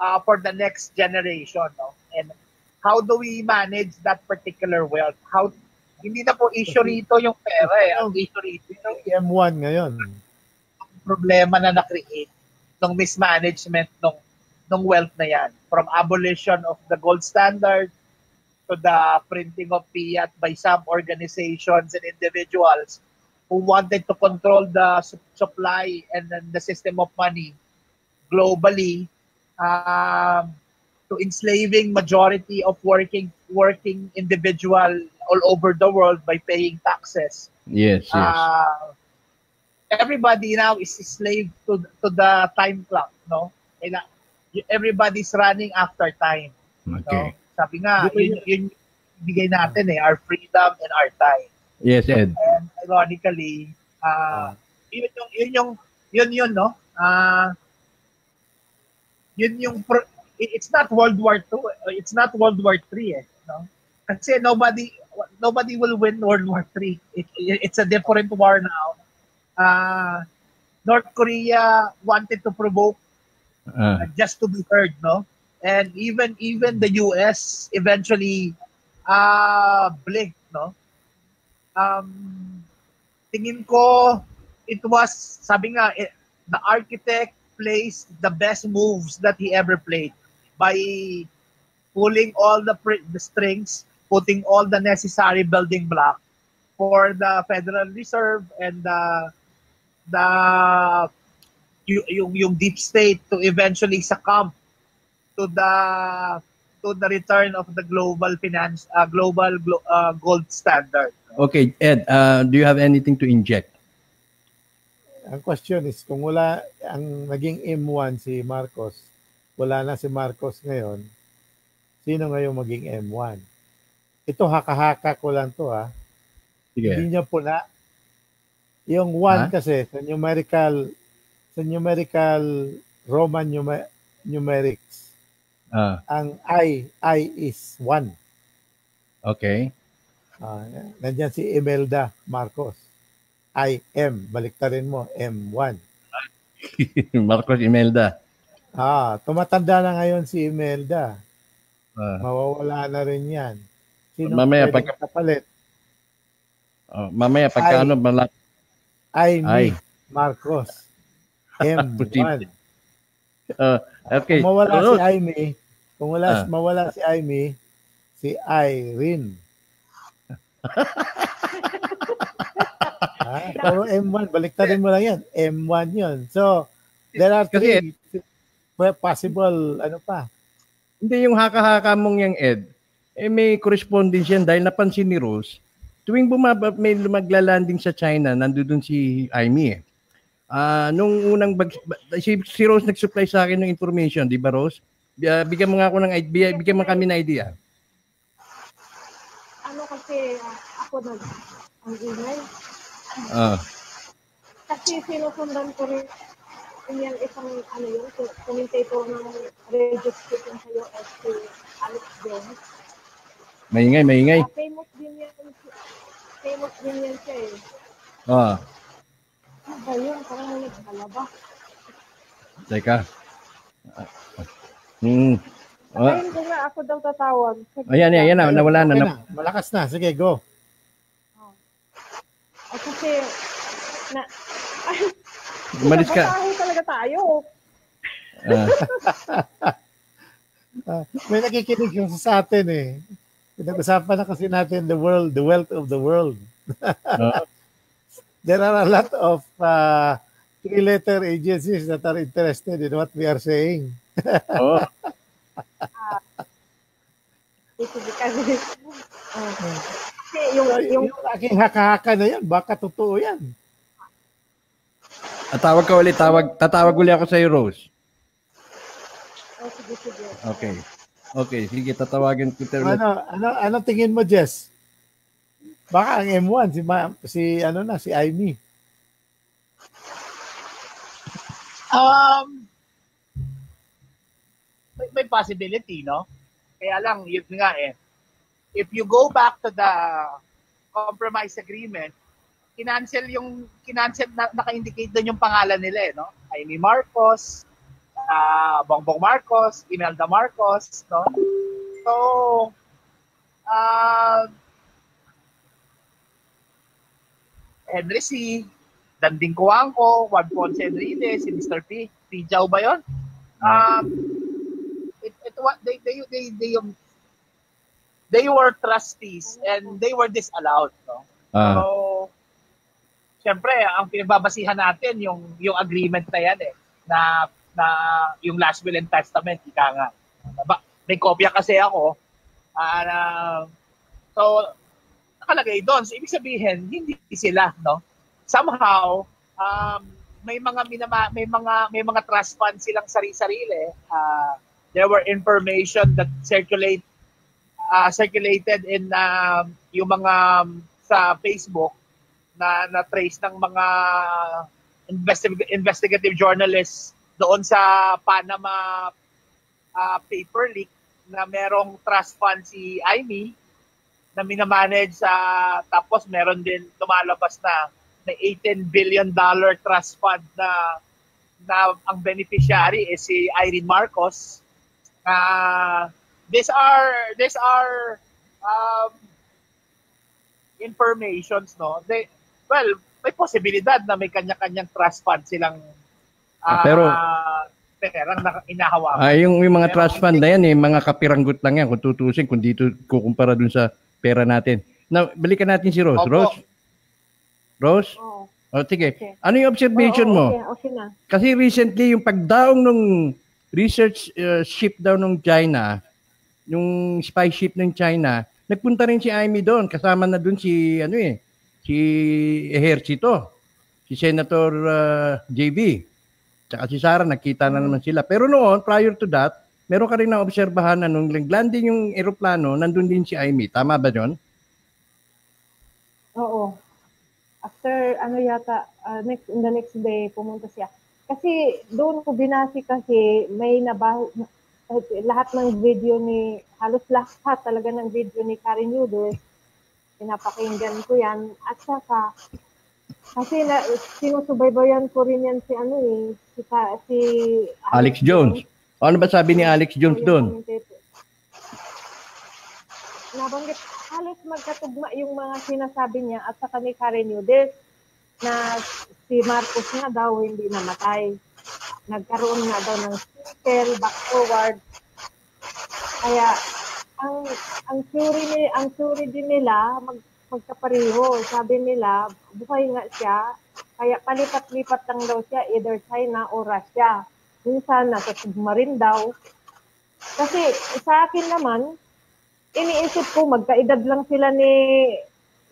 uh, for the next generation? No? And how do we manage that particular wealth? How hindi na po issue rito yung pera eh. Ang issue rito yung M1 ngayon. Problema na na-create ng mismanagement ng ng wealth na yan. From abolition of the gold standard to the printing of fiat by some organizations and individuals who wanted to control the su- supply and then the system of money globally um, to enslaving majority of working working individual all over the world by paying taxes. Yes, yes. Uh, everybody now is a slave to to the time clock, no? everybody's running after time. Okay. No? Sabi nga, yun, yun bigay natin eh, our freedom and our time. Yes, Ed. And ironically, uh, yun yung, yun yung, yun yun, no? Uh, yun yung, pro- it's not World War II, it's not World War III eh, no? Kasi nobody, nobody will win World War III. It, it's a different war now. Uh, North Korea wanted to provoke uh. just to be heard, no? And even even the US eventually uh, blinked, no? Um, tingin ko it was sabi nga it, the architect plays the best moves that he ever played by pulling all the the strings, putting all the necessary building block for the Federal Reserve and the the yung yung deep state to eventually succumb to the to the return of the global finance uh, global uh, gold standard. Okay, Ed, uh, do you have anything to inject? Ang question is kung wala ang naging M1 si Marcos, wala na si Marcos ngayon, sino ngayon maging M1? Ito haka-haka ko lang to ha. Sige. Hindi niya pula. Yung 1 kasi sa numerical sa numerical Roman numer- numerics Uh, ang I, I is 1. Okay. Uh, nandyan si Imelda Marcos. I M, baliktarin mo, M1. Marcos Imelda. Ah, tumatanda na ngayon si Imelda. Uh, Mawawala na rin yan. Sino mamaya pag kapalit? Oh, mamaya pagka ano malap I, I. Marcos. M1. uh, okay. Kung mawala oh. si Aimee, kung wala, ah. mawala si Amy, si Irene. Ah, pero M1, baliktarin mo lang yan. M1 yun. So, there are three Kasi, possible, ano pa. Hindi yung haka-haka mong yung Ed, eh may correspondence yan dahil napansin ni Rose, tuwing bumaba, may maglalanding sa China, nandoon si Amy eh. Uh, nung unang bag, si, si Rose nag-supply sa akin ng information, di ba Rose? Uh, bigyan mo nga ako ng idea, bigyan mo kami ng idea. Kasi uh, ako nag ang email. Ah. Kasi sinusundan ko rin yung isang ano yun, commentator ng radio station sa US, si Alex Jones. Maingay, maingay. Uh, famous din yan. Famous din yan siya eh. Ah. Ano ba yun? Parang may nagkalaba. Teka. Hmm. Oh. Ayun ko nga, ako daw tatawag. Ayan, ayan, ayan, nawala na. na. Malakas na. Sige, go. Oh. Ay, kasi, na, ay, Umalis ka. talaga tayo. Uh. uh, may nakikinig yung sa atin eh. Pinag-usapan na kasi natin the world, the wealth of the world. uh. There are a lot of uh, three-letter agencies that are interested in what we are saying. Oh. Kasi, uh, yung, yung, yung aking haka-haka na yan, baka totoo yan. At tawag ka ulit, tawag, tatawag ulit ako sa iyo, Rose. Oh, sige, sige. Okay. Okay, sige, tatawagin kita ulit. Ano, ano, ano tingin mo, Jess? Baka ang M1, si, Ma, si ano na, si Amy. Um, may, may possibility, no? Kaya lang, yun nga eh. If you go back to the compromise agreement, kinancel yung, kinancel, na, naka-indicate doon yung pangalan nila eh, no? Amy Marcos, uh, Bongbong Marcos, Imelda Marcos, no? So, uh, Henry C., Danding Kuwangko, Juan Ponce Enriquez, si Mr. P. P. Pijaw ba yun? Um, it, they, they, they, they, um, they were trustees and they were disallowed. No? Uh. So, syempre, ang pinagbabasihan natin yung yung agreement na yan eh, na na yung last will and testament, ika nga. May kopya kasi ako. Uh, so, nakalagay doon. So, ibig sabihin, hindi sila, no? somehow, um, may mga minama, may mga may mga trust funds silang sari-sarili. Uh, there were information that circulate uh, circulated in uh, yung mga um, sa Facebook na na trace ng mga investi- investigative journalists doon sa Panama uh, paper leak na merong trust fund si Amy na minamanage sa uh, tapos meron din lumalabas na na 18 billion dollar trust fund na na ang beneficiary is si Irene Marcos. Uh, these are these are um, informations no. They well, may posibilidad na may kanya-kanyang trust fund silang uh, pero perang na inahawakan. Ah, yung, yung mga pero, trust fund na yan, eh, mga kapiranggot lang yan kung tutusin, kung dito kukumpara dun sa pera natin. Now, balikan natin si Rose. Opo. Rose? Rose? Oo. Oh, sige. Okay. Ano yung observation Oo, mo? Okay, okay na. Kasi recently, yung pagdaong nung research uh, ship daw nung China, yung spy ship ng China, nagpunta rin si Amy doon. Kasama na doon si, ano eh, si Ejercito, si Senator uh, JB. Tsaka si Sara, nakita na naman sila. Pero noon, prior to that, meron ka rin na obserbahan na nung landing yung eroplano, nandun din si Amy. Tama ba yun? Oo. After, ano yata, uh, next, in the next day, pumunta siya. Kasi doon ko binasi kasi may nabaho, lahat ng video ni, halos lahat talaga ng video ni Karen Eudes, pinapakinggan ko yan. At saka, kasi na, sinusubaybayan ko rin yan si ano eh, si, si Alex, Alex Jones. Jones. Ano ba sabi ni Alex Jones doon? Nabanggit, halos magkatugma yung mga sinasabi niya at saka ni Karen Eudes na si Marcos nga daw hindi namatay. Nagkaroon nga daw ng circle, back forward. Kaya ang ang theory ni ang theory din nila mag magkapareho. Sabi nila, buhay nga siya, kaya palipat-lipat lang daw siya, either China o Russia. Minsan, nasa submarine daw. Kasi sa akin naman, iniisip ko, magkaedad lang sila ni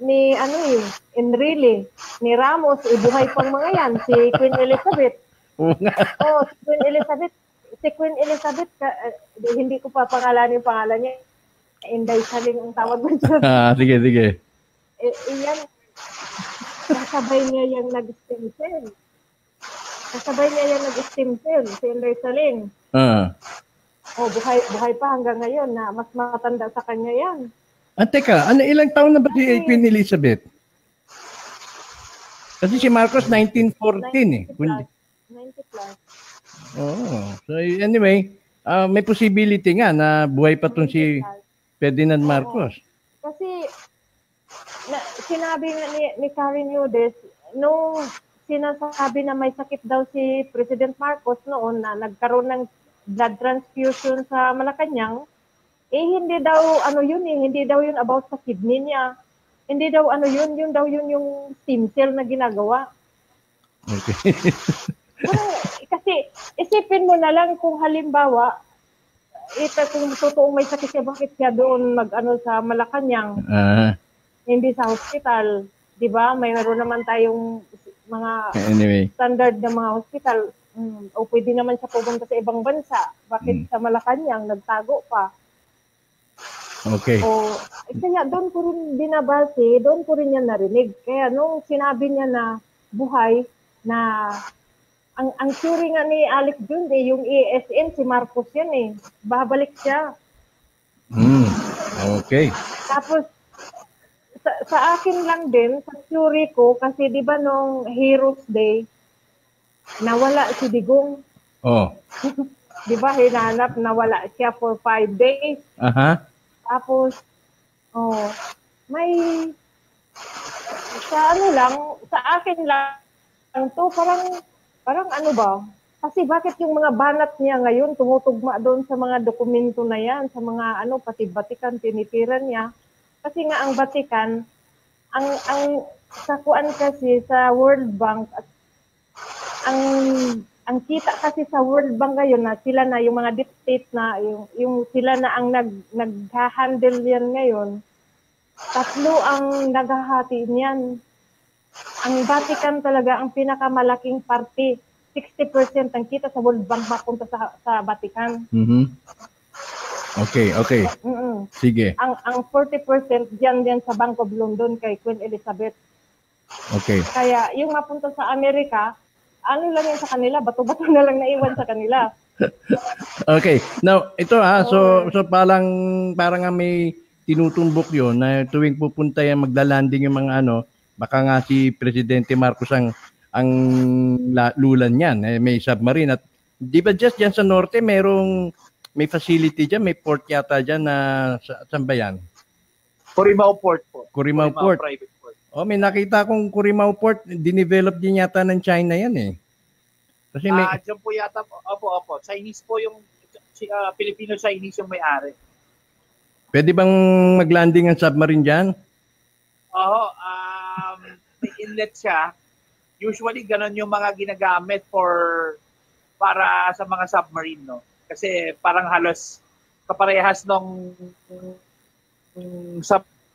ni ano eh, Enrile, ni Ramos, ibuhay eh, pang mga yan, si Queen Elizabeth. oh, si Queen Elizabeth, si Queen Elizabeth, ka, uh, hindi ko pa pangalan yung pangalan niya. Inday Saling ang tawag ko siya. Ah, sige, sige eh, iyan, kasabay niya yung nag-stem cell. Kasabay niya yung nag-stem cell, si Inday Saling. Uh. Oh, buhay, buhay pa hanggang ngayon na mas matanda sa kanya yan. Ah, teka, ano, ilang taon na ba si Queen Elizabeth? Kasi si Marcos 1914 eh. 90 plus. 90 plus. Oh, so anyway, uh, may possibility nga na buhay pa tong si Ferdinand Marcos. Kasi na, sinabi nga ni, ni Karen Eudes, nung sinasabi na may sakit daw si President Marcos noon na nagkaroon ng blood transfusion sa Malacanang, eh hindi daw ano yun eh, hindi daw yun about sa kidney niya. Hindi daw ano yun, yun daw yun yung stem cell na ginagawa. Okay. Pero, kasi isipin mo na lang kung halimbawa, ito kung totoong may sakit siya, bakit siya doon mag-ano sa Malacanang? Uh-huh hindi sa hospital. Di ba? Mayroon naman tayong mga anyway. standard na mga hospital. Mm, o pwede naman siya pumunta sa ibang bansa. Bakit mm. sa Malacanang nagtago pa? Okay. O, eh, kaya doon ko rin binabase, doon ko rin yan narinig. Kaya nung sinabi niya na buhay, na ang ang theory nga ni Alex Jun, eh, yung ESN, si Marcos yan eh. Babalik siya. Mm. Okay. Tapos, sa, sa akin lang din, sa theory ko, kasi di ba nung Heroes Day, nawala si Digong. Oh. di ba, hinanap, nawala siya for five days. Aha. Uh-huh. Tapos, oh, may, sa ano lang, sa akin lang, to parang, parang ano ba, kasi bakit yung mga banat niya ngayon tumutugma doon sa mga dokumento na yan, sa mga ano, pati batikan, tinitiran niya. Kasi nga ang Vatican, ang ang sa kuan kasi sa World Bank at ang ang kita kasi sa World Bank ngayon na sila na yung mga deep state na yung, yung sila na ang nag nagha-handle yan ngayon. Tatlo ang naghahati niyan. ang Vatican talaga ang pinakamalaking party. 60% ang kita sa World Bank mapunta sa sa Vatican. Mhm. Okay, okay. Mm-mm. Sige. Ang ang 40% diyan din sa Bank of London kay Queen Elizabeth. Okay. Kaya yung mapunta sa Amerika, ano lang yan sa kanila, bato-bato na lang naiwan sa kanila. Okay. Now, ito ha, so so parang parang nga may tinutumbok 'yon na tuwing pupunta yan magla-landing yung mga ano, baka nga si Presidente Marcos ang ang la, lulan niyan, eh, may submarine at di ba just diyan sa norte merong may facility diyan, may port yata diyan na sa, saan ba yan? Corimao Port po. Corimao Port. Private. Oh, may nakita kong Corimao Port, dinevelop din yata ng China yan eh. Kasi may Ah, dyan po yata po. Opo, opo. Chinese po yung si ah, Filipino-Chinese yung may-ari. pwede bang maglanding ang submarine diyan? Oo, um, may inlet siya. Usually, ganun yung mga ginagamit for para sa mga submarine, no? Kasi parang halos kaparehas nung nung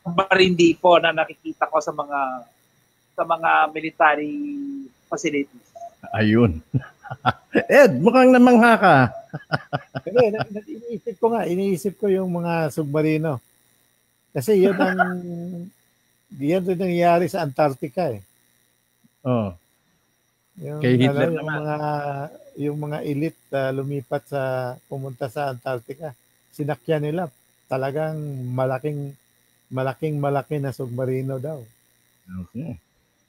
submarine depot na nakikita ko sa mga sa mga military facilities. Ayun. Ed, mukhang namangha ka. Hindi, na, na, iniisip ko nga, iniisip ko yung mga submarino. Kasi yun ang, yan rin nangyayari sa Antarctica eh. Oh. Yung, Kay Hitler ano, yung naman. mga yung mga elite uh, lumipat sa pumunta sa Antarctica. Sinakyan nila talagang malaking malaking malaki na submarino daw. Okay.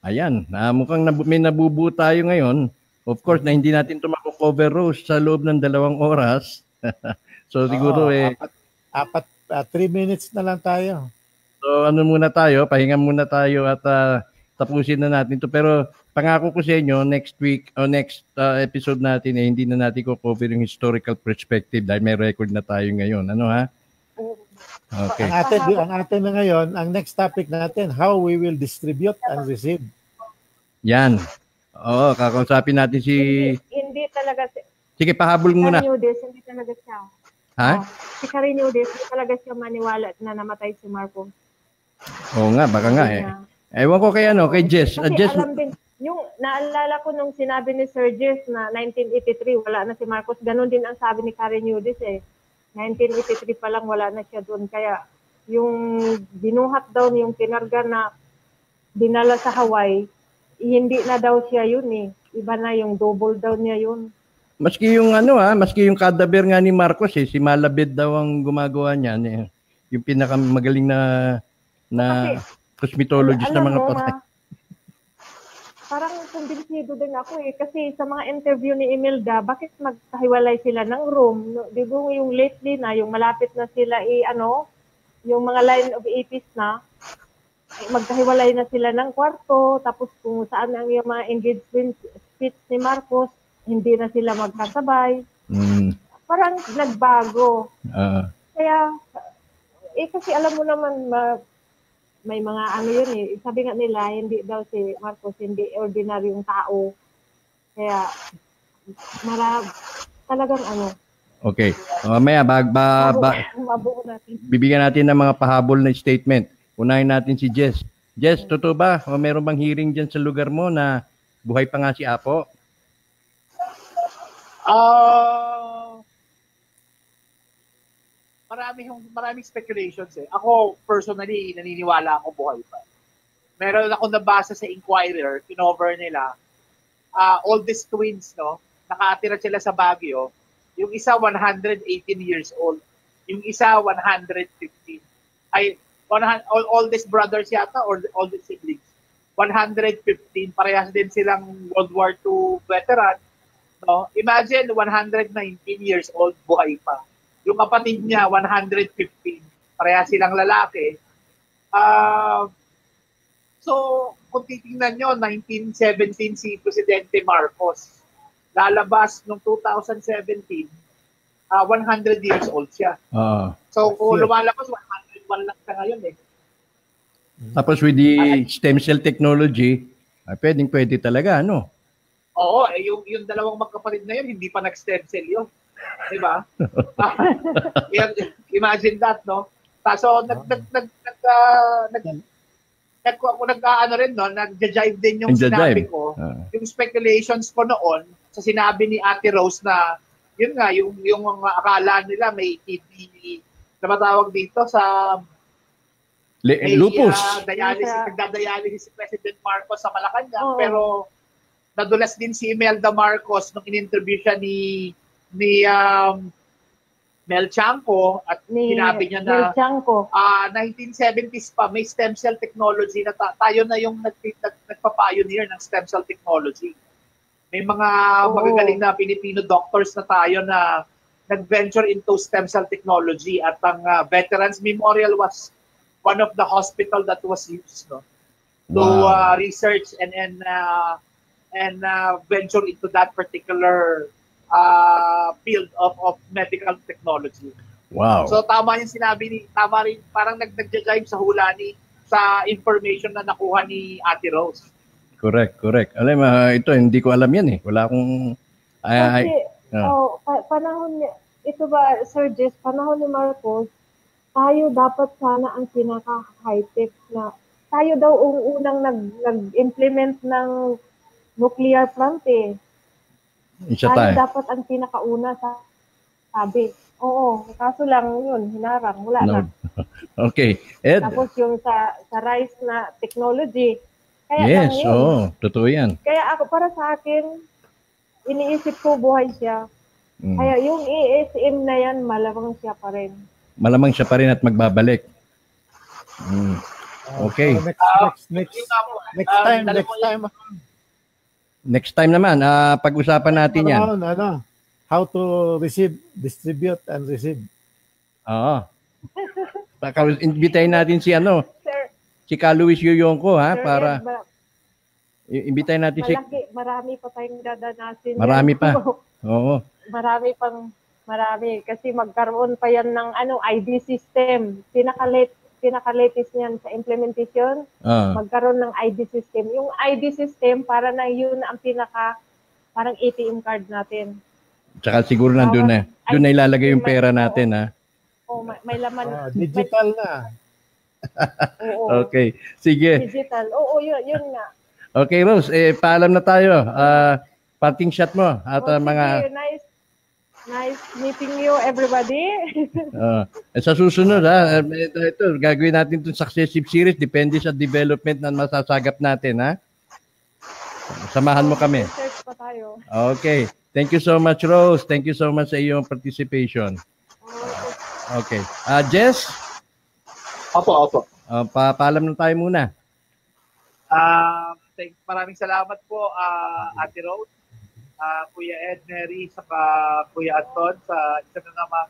Ayan, na mukhang nabu- may nabubuo tayo ngayon. Of course, na hindi natin ito mako-cover Rose sa loob ng dalawang oras. so siguro Oo, eh, apat, apat uh, three minutes na lang tayo. so ano muna tayo, pahinga muna tayo at ah, tapusin na natin to Pero pangako ko sa inyo, next week o next ah, episode natin eh, hindi na natin ko cover yung historical perspective dahil may record na tayo ngayon. Ano ha? Okay. Ang atin, ang atin na ngayon, ang next topic natin, how we will distribute and receive. Yan. Oo, kakausapin natin si... Hindi, hindi talaga si Sige, pahabol muna. Carinides, hindi talaga siya. Ha? Oh, si Carinides, hindi talaga siya maniwala na namatay si Marcos. Oo nga, baka nga eh. Ewan ko kay ano, kay Jess. Kasi Jess, alam din, yung naalala ko nung sinabi ni Sir Jess na 1983 wala na si Marcos, ganun din ang sabi ni Karen Nudis eh. 1983 pa lang wala na siya doon. Kaya yung binuhat daw yung kinarga na dinala sa Hawaii, hindi na daw siya yun eh. Iba na yung double daw niya yun. maski yung ano ha, maski yung cadaver nga ni Marcos eh, si Malabed daw ang gumagawa niyan eh. Yung pinakamagaling na na cosmetologist na Alam mga patay. ma, parang kumbinsido din ako eh. Kasi sa mga interview ni Imelda, bakit magkahiwalay sila ng room? No, Di ba yung lately na, yung malapit na sila i ano, yung mga line of APs na, eh, magkahiwalay na sila ng kwarto, tapos kung saan ang yung mga engagement speech ni Marcos, hindi na sila magkasabay. Mm, Parang nagbago. ah, Kaya, eh kasi alam mo naman, ma- may mga ano yun eh. Sabi nga nila, hindi daw si Marcos, hindi ordinaryong tao. Kaya, mara, talagang ano, okay. Mamaya, bag, ba, ba, mabuo natin. bibigyan natin ng mga pahabol na statement. Unahin natin si Jess. Jess, totoo ba? O meron bang hearing dyan sa lugar mo na buhay pa nga si Apo? Ah, marami yung maraming speculations eh. Ako personally naniniwala ako buhay pa. Meron ako nabasa sa Inquirer, kinover nila. Ah, oldest twins, no? Nakatira sila sa Baguio. Yung isa 118 years old, yung isa 115. Ay 100, all, oldest brothers yata or oldest siblings. 115 parehas din silang World War II veteran No? Imagine 119 years old buhay pa. Yung kapatid niya 115. Pareha silang lalaki. Ah so kung titingnan nyo, 1917 si Presidente Marcos. Lalabas noong 2017, ah 100 years old siya. Oo. So kung Yes. lumalabas, 101 lang siya ngayon eh. Tapos with the stem cell technology, ay pwedeng pwede talaga, ano? Oo, eh, yung, yung dalawang magkapatid na yun, hindi pa nag-stem cell yun. Di ba? Imagine that, no? Kaso, nag, nag, nag, nag, ah, nag, kung ako nag-ano rin, no, nag-jive din yung sinabi ko, uh. yung speculations ko noon, sa sinabi ni Ate Rose na, yun nga, yung, yung mga akala nila may TV, na matawag dito sa Le- may, lupus. Uh, dialysis, yeah. nagdadialysis si President Marcos sa Malacanang, oh. pero nadulas din si Imelda Marcos nung in-interview siya ni ni um, Mel Chanco at ni sinabi niya na uh, ah, 1970s pa may stem cell technology na ta- tayo na yung nag, nag, nagpa-pioneer ng stem cell technology. May mga oh. magagaling na Filipino doctors na tayo na nag-venture into stem cell technology at ang uh, Veterans Memorial was one of the hospital that was used no to wow. uh, research and and uh, and uh, venture into that particular uh, field of, of medical technology. Wow. So tama yung sinabi ni, tama rin, parang nag-jive sa hula ni, sa information na nakuha ni Ate Rose. Correct, correct. Alam, uh, ito, hindi ko alam yan eh. Wala akong... Ay, Kasi, ay, uh. oh, pa- panahon ni, ito ba, Sir Jess, panahon ni Marcos, tayo dapat sana ang pinaka-high-tech na tayo daw ang unang nag, nag-implement ng nuclear plant eh. Isa tayo. dapat ang pinakauna sa sabi. Oo, kaso lang yun, hinarang, wala no. na. okay, Ed. Tapos yung sa sa rice na technology. Kaya yes, oo, oh, totoo yan. Kaya ako, para sa akin, iniisip ko buhay siya. Mm. Kaya yung ESM na yan, malamang siya pa rin. Malamang siya pa rin at magbabalik. Mm. Okay. Uh, next, next, next, next time, next time. Next time naman, uh, pag-usapan natin yan. Ano, ano, how to receive, distribute, and receive. Oo. Baka imbitahin natin si ano, Sir, si Ka Luis Yuyongko ha, Sir, para imbitahin natin malaki, si... Marami pa tayong dadanasin. Marami yan. pa. Oo. Marami pang, marami. Kasi magkaroon pa yan ng ano, ID system. Pinaka-late pinaka-latest niyan sa implementation, uh. magkaroon ng ID system. Yung ID system, para na yun ang pinaka, parang ATM card natin. Tsaka siguro nandun na. Doon na ilalagay yung pera natin, ha? Oh, may, may laman. Ah, digital na. Oo. Okay. Sige. Digital. Oo, yun, yun nga. Okay, Rose. Eh, paalam na tayo. Uh, parting shot mo at oh, uh, mga... Sige, nice Nice meeting you, everybody. uh, sa susunod, ha, ito, ito, gagawin natin itong successive series. Depende sa development na masasagap natin. Ha? Samahan mo kami. pa tayo. Okay. Thank you so much, Rose. Thank you so much sa iyong participation. Okay. Uh, Jess? Opo, opo. Uh, pa paalam na tayo muna. Uh, thank, maraming salamat po, uh, Ate Rose uh, Kuya Ed Neri, saka Kuya Anton sa isa na namang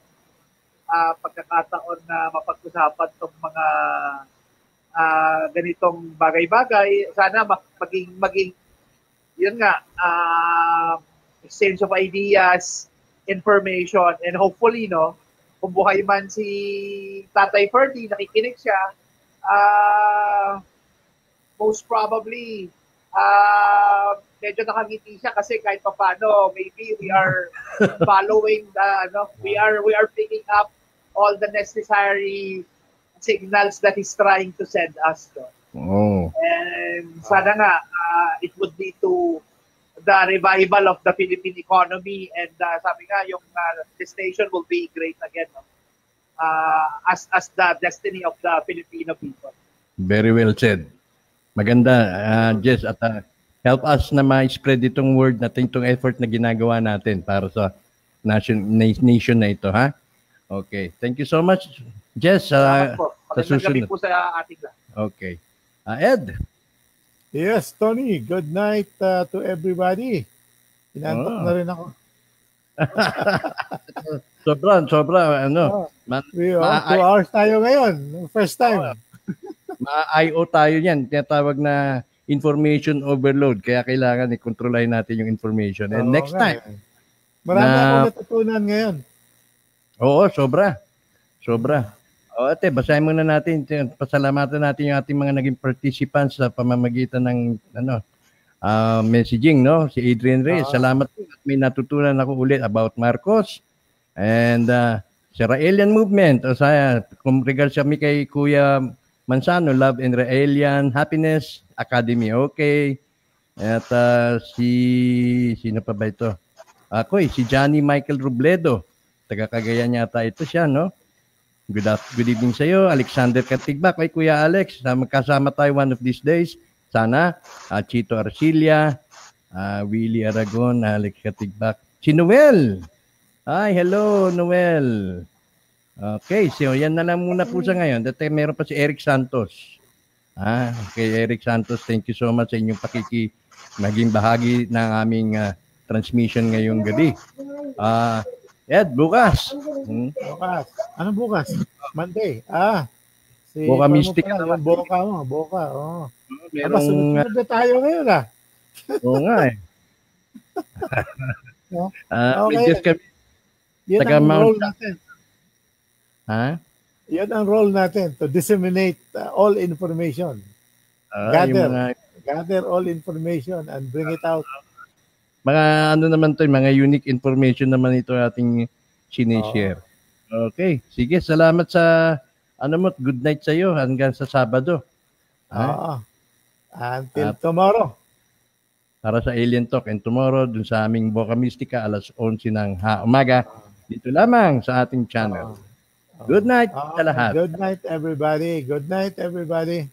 uh, pagkakataon na mapag-usapan itong mga uh, ganitong bagay-bagay. Sana maging, maging yun nga, uh, exchange of ideas, information, and hopefully, no, kung buhay man si Tatay Ferdy, nakikinig siya, uh, most probably, uh, medyo nakangiti siya kasi kahit pa paano, maybe we are following the, ano, we are, we are picking up all the necessary signals that he's trying to send us. No? Oh. And sana nga, uh, it would lead to the revival of the Philippine economy and uh, sabi nga, yung uh, the station will be great again. No? Uh, as as the destiny of the Filipino people. Very well said. Maganda, uh, Jess, at uh, help us na ma-spread itong word natin, itong effort na ginagawa natin para sa nation, nation na ito, ha? Okay. Thank you so much, Jess. Uh, sa susunod. po sa ating Okay. Uh, Ed? Yes, Tony. Good night uh, to everybody. Inantok oh. na rin ako. sobra, sobra, ano. Oh, man, we are, two hours tayo ngayon. First time. Oh, ma-IO tayo yan. Tinatawag na information overload. Kaya kailangan i-controlin natin yung information. And Oo, next time. Eh. Marami na, akong natutunan ngayon. Oo, sobra. Sobra. O ate, basahin muna natin. Pasalamatan natin yung ating mga naging participants sa pamamagitan ng ano, uh, messaging, no? Si Adrian Reyes. Uh-huh. Salamat po. May natutunan ako ulit about Marcos. And uh, sa Raelian Movement. O sa, kung regards kami kay Kuya Mansano, Love and Raelian, Happiness, Academy, okay. At uh, si, sino pa ba ito? Ako eh, si Johnny Michael Robledo. Taga Cagayan yata ito siya, no? Good, af- good evening sa iyo, Alexander Katigbak. Kay Kuya Alex, na magkasama tayo one of these days. Sana, uh, Chito Arcilia, uh, Willie Aragon, Alex Katigbak. Si Noel. Hi, hello, Noel. Okay, so yan na lang muna po sa ngayon. Dati meron pa si Eric Santos. Ah, kay Eric Santos, thank you so much sa inyong pakiki maging bahagi ng aming uh, transmission ngayong gabi. Ah, Ed, bukas. Hmm? Bukas. Ano bukas? Monday. Ah. Si Boca Mystic pala, naman. Boca mo. Boca. Oh. Aba, Merong, sunod-sunod na tayo ngayon ah. oo nga eh. No? Ah, Okay. just kami, Taga ang role natin. Ha? Yan ang role natin to disseminate uh, all information. Ah, Gather. mga, Gather all information and bring it out. mga ano naman to, mga unique information naman ito ating sinishare. Okay, sige, salamat sa ano mo, good night sa iyo hanggang sa Sabado. Oo. Until At- tomorrow. para sa Alien Talk and tomorrow dun sa aming Boca Mystica alas 11 ng ha umaga dito lamang sa ating channel. Good night Ah, sa lahat. Good night everybody. Good night everybody.